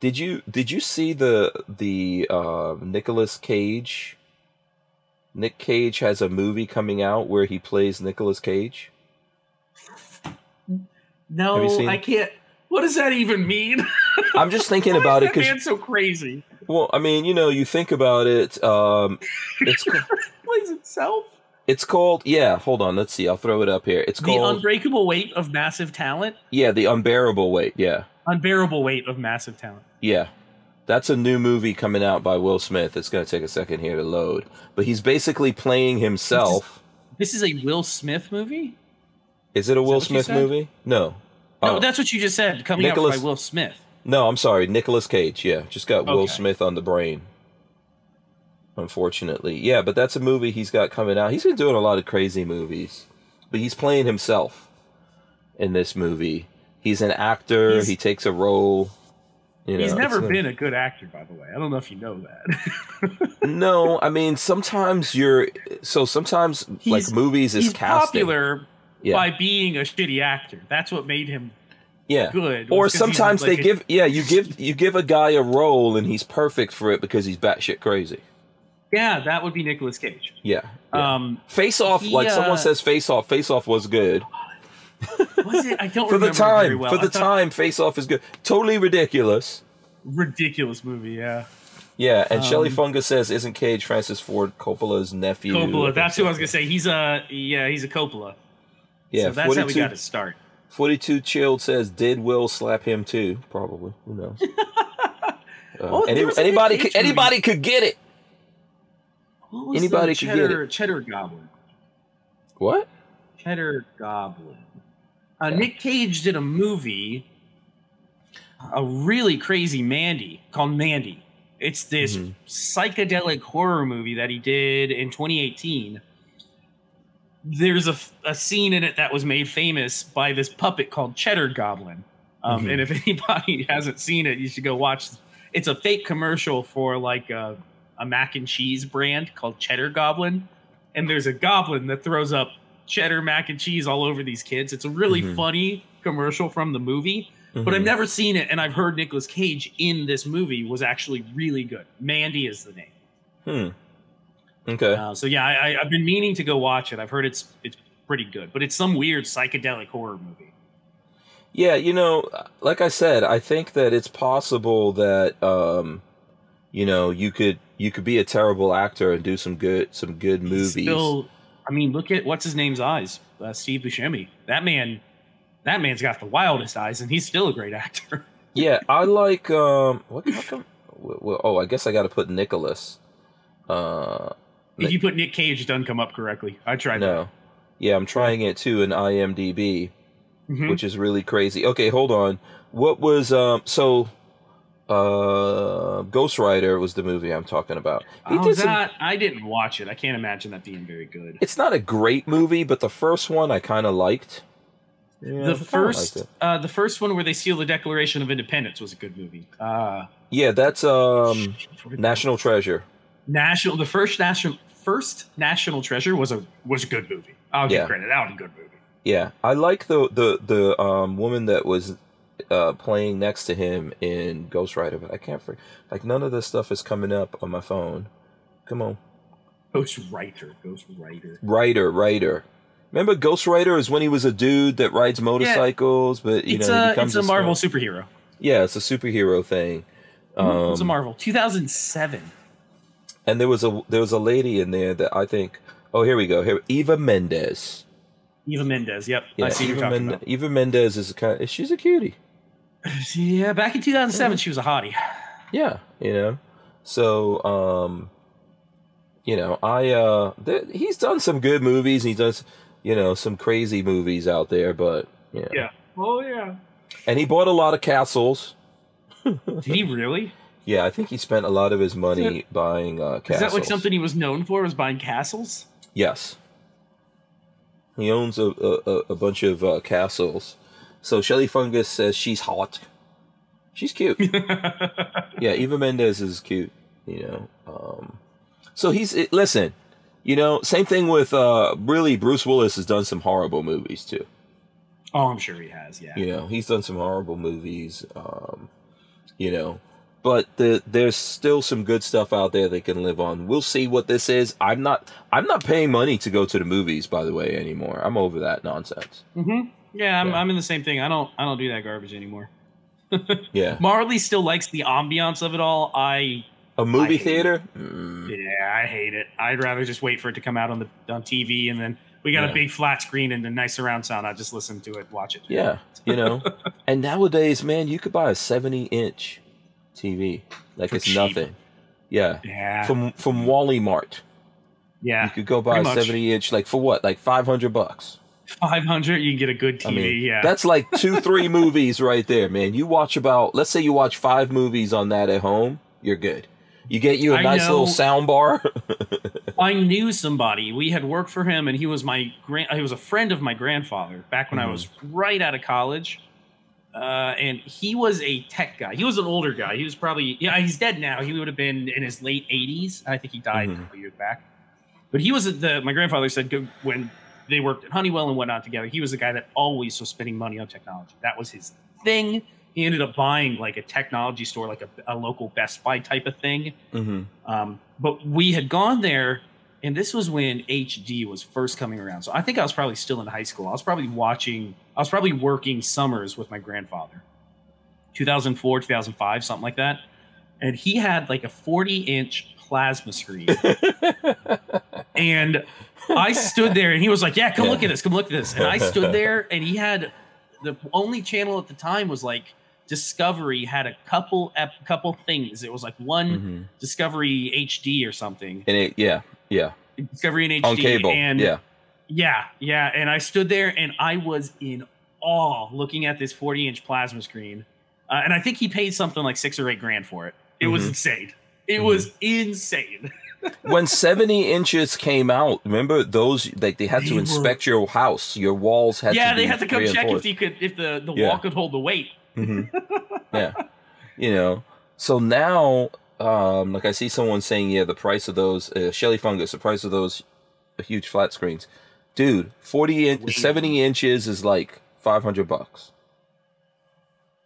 Did you did you see the the uh, Nicolas Cage? Nick Cage has a movie coming out where he plays Nicolas Cage. No, I can't. What does that even mean? I'm just thinking <laughs> about it because so crazy. Well, I mean, you know, you think about it. Um, it's <laughs> Plays himself. it's called yeah. Hold on, let's see. I'll throw it up here. It's The called unbreakable weight of massive talent. yeah, the unbearable weight. Yeah, Unbearable weight of massive talent. yeah. That's a new movie coming out by Will Smith. It's going to take a second here to load, but he's basically playing himself. This is a Will Smith movie. Is it a that Will Smith movie? No. No, Oh. that's what you just said. Coming Nicolas- out by Will Smith. No, I'm sorry, Nicolas Cage. Yeah, just got Will Okay. Smith on the brain. Unfortunately, yeah, but that's a movie he's got coming out. He's been doing a lot of crazy movies, but he's playing himself in this movie. He's an actor. He's- he takes a role. You know, He's never been a good actor, by the way. I don't know if you know that. <laughs> No, I mean sometimes you're. So sometimes like movies is He's casting. popular Yeah. by being a shitty actor. That's what made him yeah. good. Or was 'cause he's sometimes like they give yeah you give you give a guy a role and he's perfect for it because he's batshit crazy. Yeah, that would be Nicolas Cage. Yeah. yeah. Um, Face Off, he, like uh, someone says, Face Off. Face Off was good was it? I don't <laughs> for the remember time. very well. For the thought- time, Face Off is good. Totally ridiculous. ridiculous movie. Yeah, Yeah, and Shelley Um, Fungus says, "Isn't Cage Francis Ford Coppola's nephew?" Coppola. That's who I was gonna say. He's a yeah, he's a Coppola. Yeah, so that's how we got to start. 42 chilled says, "Did Will slap him too?" Probably. Who knows? <laughs> Uh, Oh, any- there was a anybody, could, movie. anybody could get it. Anybody could get it. Cheddar Goblin. What? Cheddar Goblin. Uh, Nick Cage did a movie, a really crazy Mandy called Mandy. It's this Mhm. psychedelic horror movie that he did in 2018. There's a, a scene in it that was made famous by this puppet called Cheddar Goblin. Um, Mhm. And if <laughs> anybody hasn't seen it, you should go watch. It's a fake commercial for like a, a mac and cheese brand called Cheddar Goblin. And there's a goblin that throws up cheddar mac and cheese all over these kids. It's a really Mhm. funny commercial from the movie, but I've Mhm. never seen it. And I've heard Nicolas Cage in this movie was actually really good. Mandy is the name. Hmm. Okay. Uh, so yeah, I, I, I've been meaning to go watch it. I've heard it's it's pretty good, but it's some weird psychedelic horror movie. Yeah, you know, like I said, I think that it's possible that um, you know, you could you could be a terrible actor and do some good some good movies. Still, I mean, look at what's his name's eyes, uh, Steve Buscemi. That man, that man's got the wildest eyes, and he's still a great <laughs> actor. Yeah, I like um what how come well, oh, I guess I got to put Nicolas. Uh if you put Nick Cage, it doesn't come up correctly. I tried. no. Yeah, I'm trying it too in IMDb, that. Mhm. which is really crazy. Okay, hold on. What was um so uh Ghost Rider was the movie I'm talking about. He Oh, did some that I didn't watch it. I can't imagine that being very good. It's not a great movie, but the first one I kind of liked. Yeah, the kinda liked first, uh, the first one where they steal the Declaration of Independence was a good movie. Uh, Yeah, that's um National Treasure. National, the first national, first National Treasure was a was a good movie. I'll Yeah. give credit. That was a good movie. Yeah, I like the the the um woman that was uh playing next to him in Ghost Rider, but I can't for like none of this stuff is coming up on my phone. Come on, Ghost Writer, Ghost Writer. Rider, Rider. Remember Ghost Rider is when he was a dude that rides motorcycles, but you It's know he a becomes it's a Marvel star. superhero. Yeah, it's a superhero thing. Um, it's a Marvel. 2007. And there was a there was a lady in there that I think. Oh, here we go. Here, Eva Mendes. Eva Mendes. Yep, Yeah, I see Eva, Men- Eva Mendes is a kind. She's a cutie. <laughs> Yeah, back in 2007, she was a hottie. Yeah, you know. So, um, you know, I uh, th- he's done some good movies. He does, you know, some crazy movies out there, but yeah. Yeah. Oh yeah. And he bought a lot of castles. Did he really? Yeah, I think he spent a lot of his money buying uh, castles. Is that like something he was known for? Was buying castles? Yes. He owns a a, a- a bunch of uh, castles. So Shelly Fungus says she's hot. She's cute. <laughs> yeah, Eva Mendes is cute. You know. Um, so he's it, listen. You know, same thing with uh, really Bruce Willis has done some horrible movies too. Oh, I'm sure he has. Yeah. You know, he's done some horrible movies. Um, you know, but the there's still some good stuff out there they can live on. We'll see what this is. I'm not I'm not paying money to go to the movies, by the way, anymore. I'm over that nonsense. Mm-hmm. Yeah, I'm, Yeah. I'm in the same thing. I don't I don't do that garbage anymore. <laughs> Yeah, Marley still likes the ambiance of it all. I a movie it. theater. Mm, yeah, I hate it. I'd rather just wait for it to come out on the on TV and then we got Yeah. a big flat screen and a nice surround sound. I just listen to it, watch it. yeah, you know. <laughs> and nowadays, man, you could buy a 70 inch TV like For it's cheap. nothing. Yeah, Yeah. from from Wally Mart, yeah. you could go buy a 70 inch like for what, like 500 bucks. Five hundred, you can get a good TV. I mean, yeah. that's like two, three <laughs> movies right there, man. You watch about, let's say you watch five movies on that at home, you're good. You get you a I nice little sound bar. <laughs> I knew somebody. We had worked for him, and he was my grand. He was a friend of my grandfather back when I Mhm. was right out of college. Uh, and he was a tech guy. He was an older guy. He was probably yeah. He's dead now. He would have been in his late eighties. I think he died Mhm. a couple years back. But he was the. My grandfather said when they worked at Honeywell and whatnot together. He was the guy that always was spending money on technology. That was his thing. He ended up buying like a technology store, like a, a local Best Buy type of thing. hmm Um, but we had gone there, and this was when HD was first coming around. So I think I was probably still in high school. I was probably watching, I was probably working summers with my grandfather, 2004, 2005, something like that. And he had like a 40 inch plasma screen. <laughs> and I stood there, and he was like, Yeah, come look at this, come look at this. And I stood <laughs> there, and he had the only channel at the time was like, Discovery had a couple ep- couple things. It was like one hmm Discovery HD or something. And it, yeah, yeah, Discovery in HD on cable. and yeah, yeah, yeah. And I stood there and I was in awe looking at this 40 inch plasma screen. Uh, and I think he paid something like six or eight grand for it. It was Mhm. insane. It Mhm. was insane. <laughs> when 70 inches came out, remember those? Like they had They to were- inspect your house. Your walls had to yeah, they had to come check if could, if the the Yeah. wall could hold the weight. hmm <laughs> yeah, you know. So now, um, like I see someone saying, yeah, the price of those uh, Shelly Fungus, the price of those huge flat screens, dude, forty 70 inches is like five hundred bucks.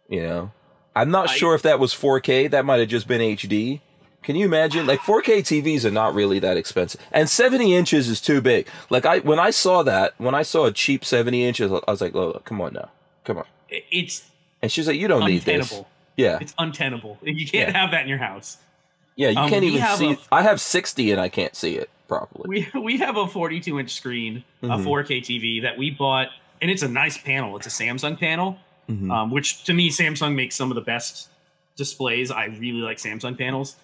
You know, I'm not I- sure if that was 4K. That might have just been HD. Can you imagine? Like 4K TVs are not really that expensive, and 70 inches is too big. Like I, when I saw that, when I saw a cheap 70 inches, I was like, "Oh, come on now, come on." It's And she's like, "You don't need this." Yeah, It's untenable. <laughs> You can't Yeah. have that in your house. Yeah, you Um, can't even see. a- I have 60 and I can't see it properly. We we have a 42 inch screen, a Mhm. 4K TV that we bought, and it's a nice panel. It's a Samsung panel, Mhm. um, which to me Samsung makes some of the best displays. I really like Samsung panels.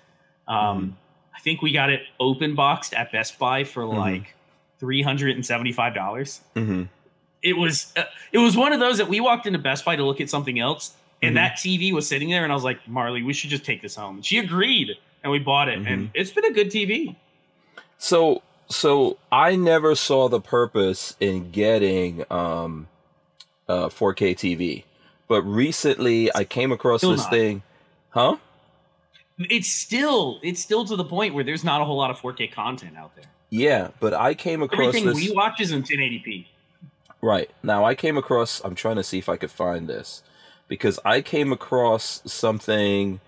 Um, Mm-hmm. I think we got it open boxed at Best Buy for Mhm. like three hundred and seventy five dollars. Mhm. It was uh, it was one of those that we walked into Best Buy to look at something else, and that TV was sitting there, and I was like, Marley, we should just take this home. And she agreed, and we bought it, Mm-hmm. and it's been a good TV. So, so I never saw the purpose in getting um, uh, 4K TV, but recently I came across Still this not. thing, huh? it's still it's still to the point where there's not a whole lot of 4K content out there. Yeah, but I came across Everything this. we watch is in 1080p. Right. Now I came across I'm trying to see if I could find this because I came across something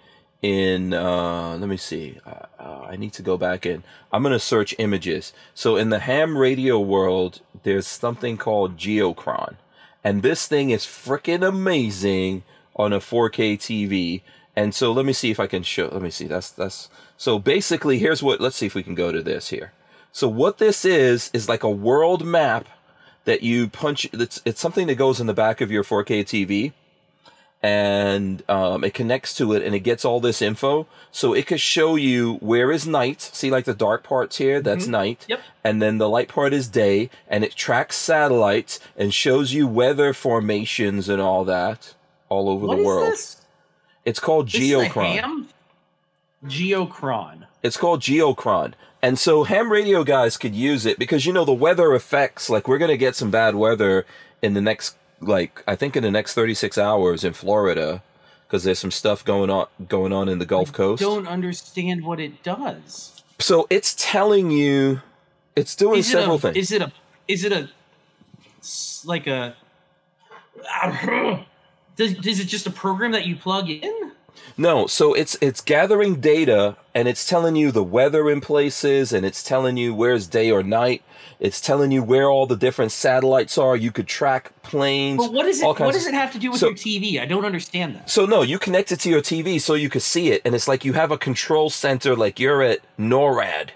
in uh let me see. Uh, uh, I need to go back in. I'm going to search images. So in the ham radio world there's something called Geochron. And this thing is freaking amazing on a 4K TV. And so let me see if I can show let me see. That's that's so basically here's what let's see if we can go to this here. So what this is is like a world map that you punch. It's it's something that goes in the back of your 4K TV, and um, it connects to it, and it gets all this info. So it could show you where is night. See, like the dark parts here, that's Mhm. night. Yep. And then the light part is day, and it tracks satellites and shows you weather formations and all that all over What the is world. this? It's called This is a Geochron. ham? Geochron. It's called Geochron. And so ham radio guys could use it because you know the weather effects like we're going to get some bad weather in the next like I think in the next 36 hours in Florida because there's some stuff going on going on in the Gulf Coast. Don't understand what it does. So it's telling you it's doing Is it several a, things. Is it a? Is it a Like a? <coughs> Does, is it just a program that you plug in? No, so it's it's gathering data and it's telling you the weather in places and it's telling you where's day or night. It's telling you where all the different satellites are. You could track planes. But what is it? What does it have to do with So- your TV? I don't understand that. So no, you connect it to your TV so you can see it, and it's like you have a control center, like you're at NORAD,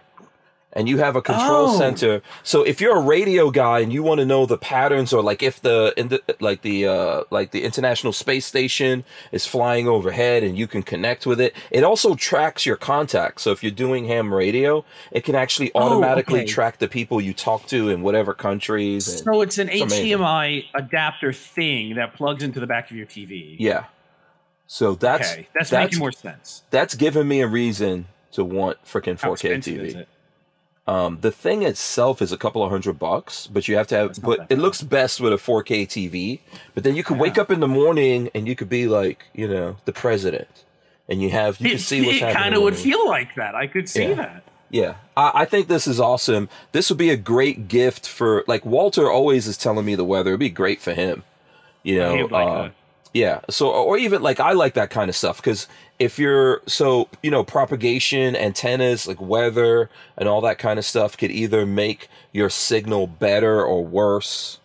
and you have a control Oh. center. So if you're a radio guy and you want to know the patterns, or like if the in the like the uh like the International Space Station is flying overhead, and you can connect with it, it also tracks your contacts. So if you're doing ham radio, it can actually Oh, automatically okay. track the people you talk to in whatever countries. So it's an It's. HDMI adapter thing that plugs into the back of your TV. yeah. So that's okay, that's, that's making more sense. that's given me a reason to want freaking 4K expensive is TV. Um, the thing itself is a couple of hundred bucks, but you have to have. But it looks best with a 4K TV. But then you could wake up in the morning and you could be like, you know, the president, and you have you It, can see what's it happening. kind of would feel like that. I could see Yeah. that. Yeah, I, I think this is awesome. This would be a great gift for like Walter. Always is telling me the weather. It'd be great for him. You know, like uh. Yeah. So, or even like I like that kind of stuff because if you're so you know propagation antennas like weather and all that kind of stuff could either make your signal better or worse.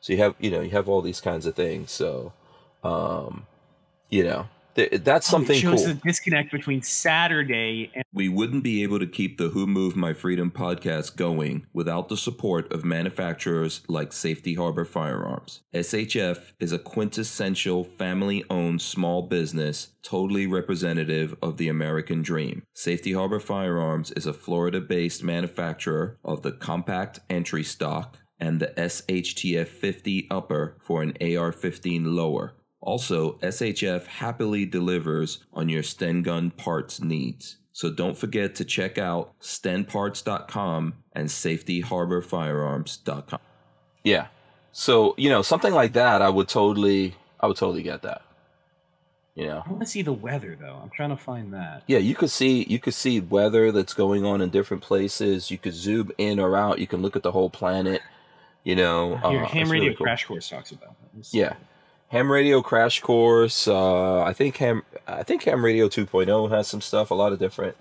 So you have you know you have all these kinds of things. So, um, you know th- that's oh, something it shows cool. the disconnect between Saturday and We wouldn't be able to keep the Who Moved My Freedom podcast going without the support of manufacturers like Safety Harbor Firearms. SHF is a quintessential family owned small business, totally representative of the American dream. Safety Harbor Firearms is a Florida based manufacturer of the compact entry stock and the SHTF 50 upper for an AR 15 lower. Also, SHF happily delivers on your Sten gun parts needs. So don't forget to check out stenparts.com and safetyharborfirearms.com. Yeah. So, you know, something like that I would totally I would totally get that. You know. I want to see the weather though. I'm trying to find that. Yeah, you could see you could see weather that's going on in different places. You could zoom in or out. You can look at the whole planet. You know, Here, uh, Ham Radio really cool. Crash Course talks about that. Let's. Yeah. Ham Radio Crash Course. Uh, I think Ham. I think Ham Radio 2.0 has some stuff. A lot of different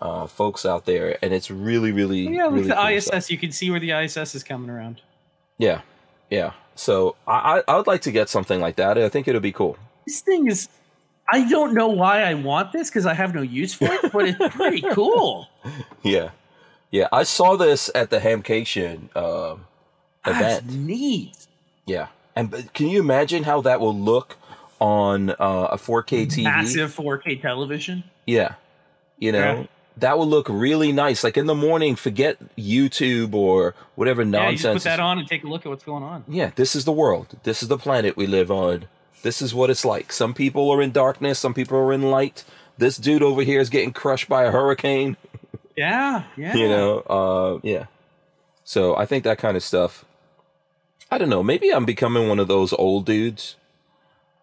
uh, folks out there, and it's really, really, Yeah, really at the cool ISS. stuff. You can see where the ISS is coming around. Yeah, yeah. So I, I I would like to get something like that. I think it'll be cool. This thing is. I don't know why I want this because I have no use for it, but it's pretty <laughs> cool. Yeah, yeah. I saw this at the Hamcation um That's event. neat. Yeah, and can you imagine how that will look on uh, a 4K TV? Massive 4K television. Yeah. You know, Yeah. that would look really nice. Like in the morning, forget YouTube or whatever Yeah, you nonsense. just put that on and take a look at what's going on. Yeah, this is the world. This is the planet we live on. This is what it's like. Some people are in darkness, some people are in light. This dude over here is getting crushed by a hurricane, Yeah, <laughs> yeah. you know. Uh yeah. So, I think that kind of stuff I don't know, maybe I'm becoming one of those old dudes.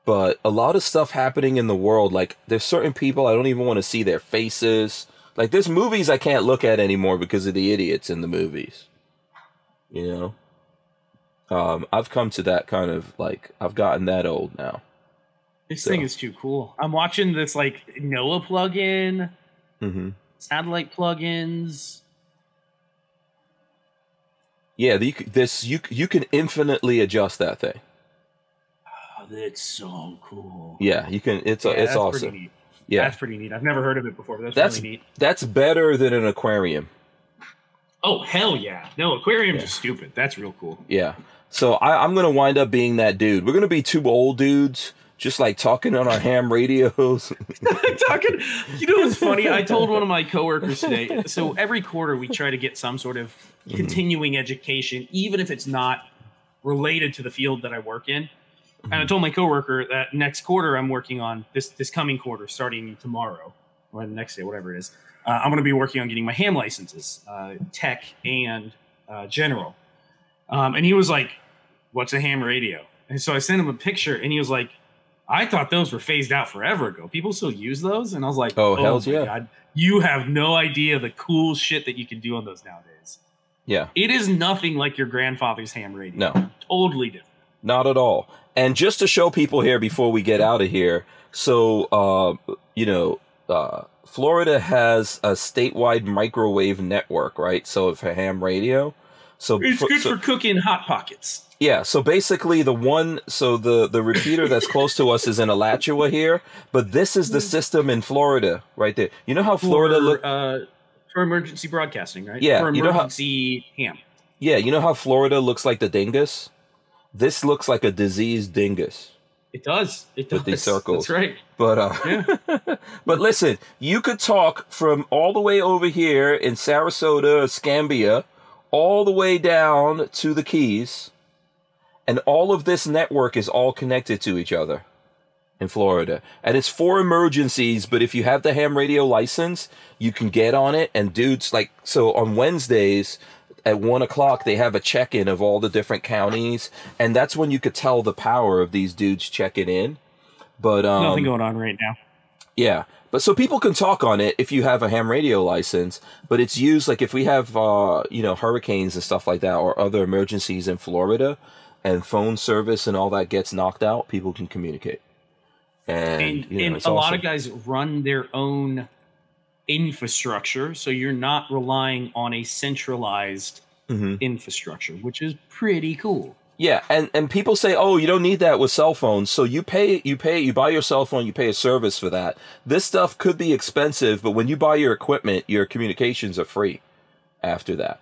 But a lot of stuff happening in the world, like there's certain people I don't even want to see their faces. Like there's movies I can't look at anymore because of the idiots in the movies. You know? Um, I've come to that kind of like I've gotten that old now. This So- thing is too cool. I'm watching this like NOAA plugin, hmm satellite plugins. Yeah, the, you this you you can infinitely adjust that thing. Oh, that's so cool. Yeah, you can. It's Yeah, it's that's awesome. Neat. Yeah, That's pretty neat. I've never heard of it before. But that's, That's- really neat. that's better than an aquarium. Oh hell yeah! No, aquariums Yeah. are stupid. That's real cool. Yeah. So I, I'm gonna wind up being that dude. We're gonna be two old dudes, just like talking on our ham radios. <laughs> Talking, you know what's funny? I told one of my coworkers today. <laughs> So every quarter we try to get some sort of Mm-hmm. continuing education, even if it's not related to the field that I work in. And Mm-hmm. I told my coworker that next quarter I'm working on this this coming quarter, starting tomorrow or the next day, whatever it is. Uh, I'm going to be working on getting my ham licenses, uh, tech and uh, general. Um, and he was like, "What's a ham radio?" And so I sent him a picture, and he was like, "I thought those were phased out forever ago. People still use those." And I was like, Oh, hells my yeah. God, you have no idea the cool shit that you can do on those nowadays. yeah. It is nothing like your grandfather's ham radio. No. totally different. Not at all. And just to show people here before we get out of here, so uh, you know, uh, Florida has a statewide microwave network, right? So for ham radio, so It's for- good so- for cooking hot pockets. yeah, so basically the one so the the repeater that's close to us is in Alachua here, but this is the system in Florida right there. You know how Florida for, look uh, for emergency broadcasting, right? Yeah, for you know how- emergency ham. Yeah, you know how Florida looks like the dingus? This looks like a diseased dingus. It does. It does. With these circles. That's right. But uh Yeah. <laughs> but listen, you could talk from all the way over here in Sarasota, Escambia, all the way down to the Keys, and all of this network is all connected to each other in Florida. And it's for emergencies, but if you have the ham radio license, you can get on it. And dudes, like, so on Wednesdays at one o'clock, they have a check in of all the different counties, and that's when you could tell the power of these dudes checking in. But um, Nothing going on right now. yeah. But so people can talk on it if you have a ham radio license, but it's used like if we have uh, you know, hurricanes and stuff like that or other emergencies in Florida and phone service and all that gets knocked out, people can communicate. And, And, you know, and a lot of guys run their own infrastructure, so you're not relying on a centralized Mhm. infrastructure, which is pretty cool. Yeah, and and people say, "Oh, you don't need that with cell phones." So you pay you pay you buy your cell phone, you pay a service for that. This stuff could be expensive, but when you buy your equipment, your communications are free after that.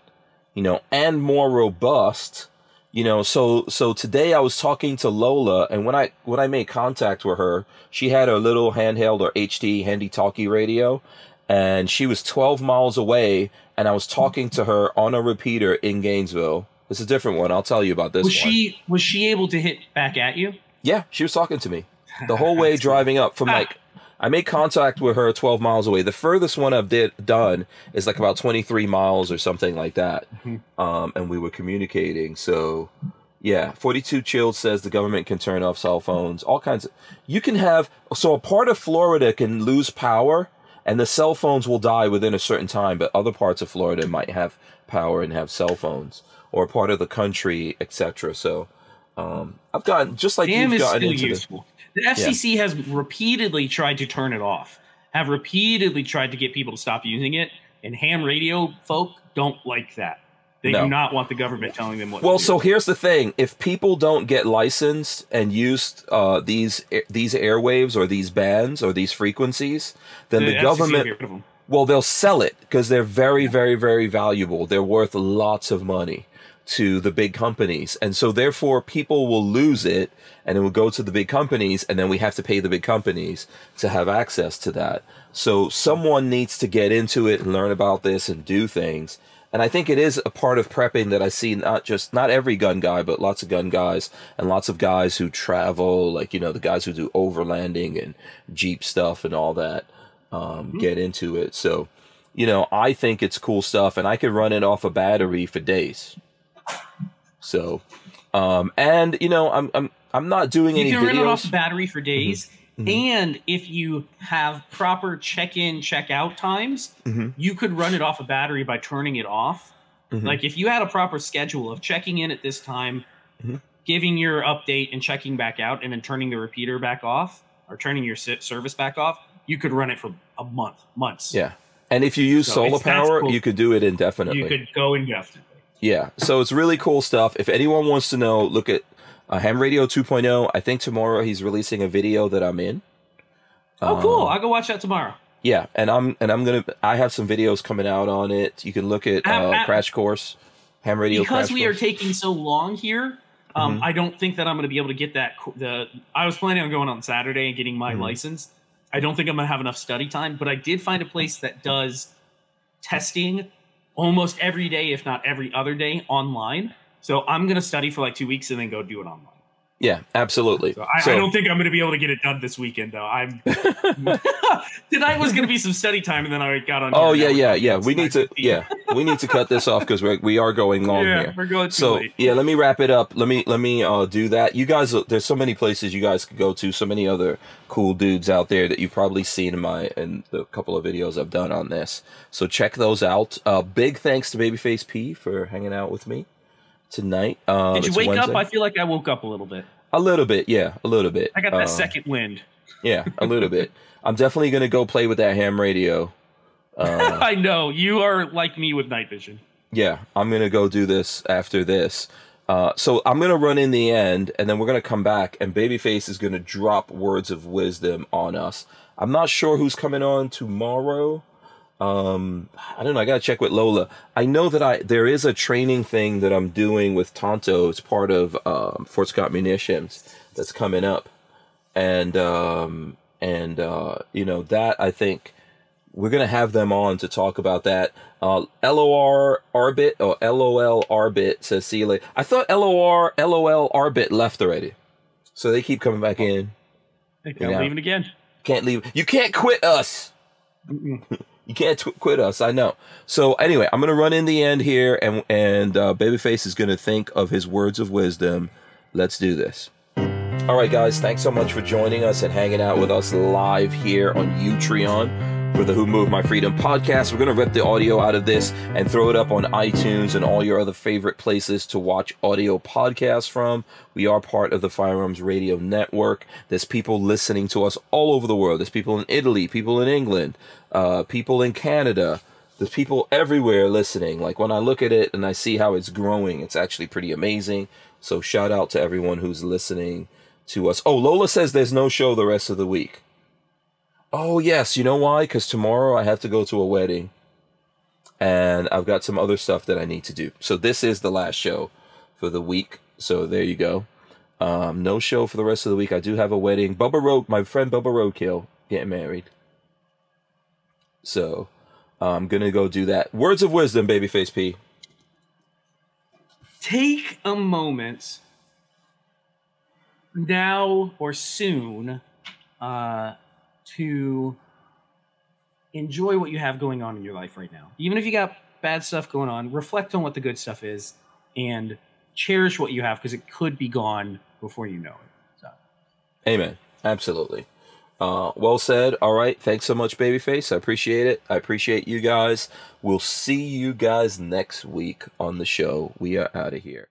You know, and more robust. You know, so so today I was talking to Lola and when I when I made contact with her, she had her little handheld or HT handy talkie radio and she was 12 miles away and I was talking to her on a repeater in Gainesville. It's a different one. I'll tell you about this was one. she was she able to hit back at you? Yeah, she was talking to me the whole <laughs> way driving up from like I made contact with her 12 miles away. The furthest one I've did done is like about 23 miles or something like that. Um, and we were communicating. So yeah, 42 Chilled says the government can turn off cell phones. All kinds of you can have so a part of Florida can lose power and the cell phones will die within a certain time, but other parts of Florida might have power and have cell phones or part of the country, etc. So um, I've gotten just like Damn you've gotten into the, useful. The FCC has repeatedly tried to turn it off. Have repeatedly tried to get people to stop using it, and ham radio folk don't like that. They No. do not want the government telling them what. Well, to do. so here's the thing: if people don't get licensed and use uh, these these airwaves or these bands or these frequencies, then the, FCC government will get rid of them. well they'll sell it because they're very very very valuable. They're worth lots of money to the big companies, and so therefore people will lose it, and it will go to the big companies, and then we have to pay the big companies to have access to that. So someone needs to get into it and learn about this and do things. And I think it is a part of prepping that I see not just not every gun guy, but lots of gun guys and lots of guys who travel, like you know the guys who do overlanding and jeep stuff and all that, um, get into it. So, you know, I think it's cool stuff, and I could run it off a battery for days. So, um, and you know, I'm I'm I'm not doing You any can run it off battery for days, and if you have proper check-in, check-out times, Mhm. you could run it off a battery by turning it off. Mhm. Like if you had a proper schedule of checking in at this time, Mhm. giving your update and checking back out, and then turning the repeater back off or turning your service back off, you could run it for a month, months. Yeah, and if you use So solar power, cool. you could do it indefinitely. you could go indefinitely. Yeah, so it's really cool stuff. If anyone wants to know, look at uh, Ham Radio 2.0. I think tomorrow he's releasing a video that I'm in. Oh, cool! Um, I'll go watch that tomorrow. yeah, and I'm and I'm gonna. I have some videos coming out on it. You can look at uh, uh, Crash Course, Ham Radio. because Crash we are taking so long here um, Mhm. i don't think that i'm going to be able to get that the i was planning on going on saturday and getting my Mhm. license i don't think i'm going to have enough study time but i did find a place that does testing almost every day if not every other day online. So i'm going to study for like two weeks and then go do it online yeah, absolutely. so I, So- I don't think i'm going to be able to get it done this weekend though i'm <laughs> tonight was going to be some study time and then i got on Oh yeah, yeah, yeah. We need to, yeah, we need to cut this off because we we are going long yeah here. we're going too So late yeah, let me wrap it up. Let me let me uh, do that. You guys, there's so many places you guys could go to. So many other cool dudes out there that you've probably seen in my in the couple of videos I've done on this. So check those out. Uh, big thanks to Babyface P for hanging out with me tonight. Uh, did you wake up i feel like i woke up a little bit A little bit, yeah, a little bit. I got that Um, second wind. Yeah, a little bit. <laughs> I'm definitely gonna go play with that ham radio. <laughs> Uh, I know you are like me with night vision. yeah, I'm gonna go do this after this. Uh, so I'm gonna run in the end, and then we're gonna come back, and Babyface is gonna drop words of wisdom on us. I'm not sure who's coming on tomorrow. Um, I don't know. I gotta check with Lola. I know that I there is a training thing that I'm doing with Tonto. It's part of um, Fort Scott Munitions that's coming up, and um, and uh, you know that I think we're gonna have them on to talk about that. Uh, LOR Arbit or LOL Arbit says see you later. I thought LOR LOL Arbit left already, so they keep coming back in. Hey, I'm Yeah. leaving again. Can't leave. You can't quit us. You can't tw- quit us. I know. So anyway, I'm gonna run in the end here, and and uh, Babyface is gonna think of his words of wisdom. Let's do this. All right, guys. Thanks so much for joining us and hanging out with us live here on Utreon for the Who Moved My Freedom podcast. We're gonna rip the audio out of this and throw it up on iTunes and all your other favorite places to watch audio podcasts from. We are part of the Firearms Radio Network. There's people listening to us all over the world. There's people in Italy, people in England, uh, people in Canada. There's people everywhere listening. Like when I look at it and I see how it's growing, it's actually pretty amazing. So shout out to everyone who's listening to us. Oh, Lola says there's no show the rest of the week. Oh, yes. You know why? Because tomorrow I have to go to a wedding and I've got some other stuff that I need to do. So this is the last show for the week. So there you go. Um, no show for the rest of the week. I do have a wedding. Bubba Road, my friend Bubba Roadkill, getting married. So I'm gonna go do that. Words of wisdom, babyface P. Take a moment now or soon uh, to enjoy what you have going on in your life right now. Even if you got bad stuff going on, reflect on what the good stuff is and cherish what you have because it could be gone before you know it. So. Amen. Absolutely. Uh, well said. All right. Thanks so much, Babyface. I appreciate it. I appreciate you guys. We'll see you guys next week on the show. We are out of here.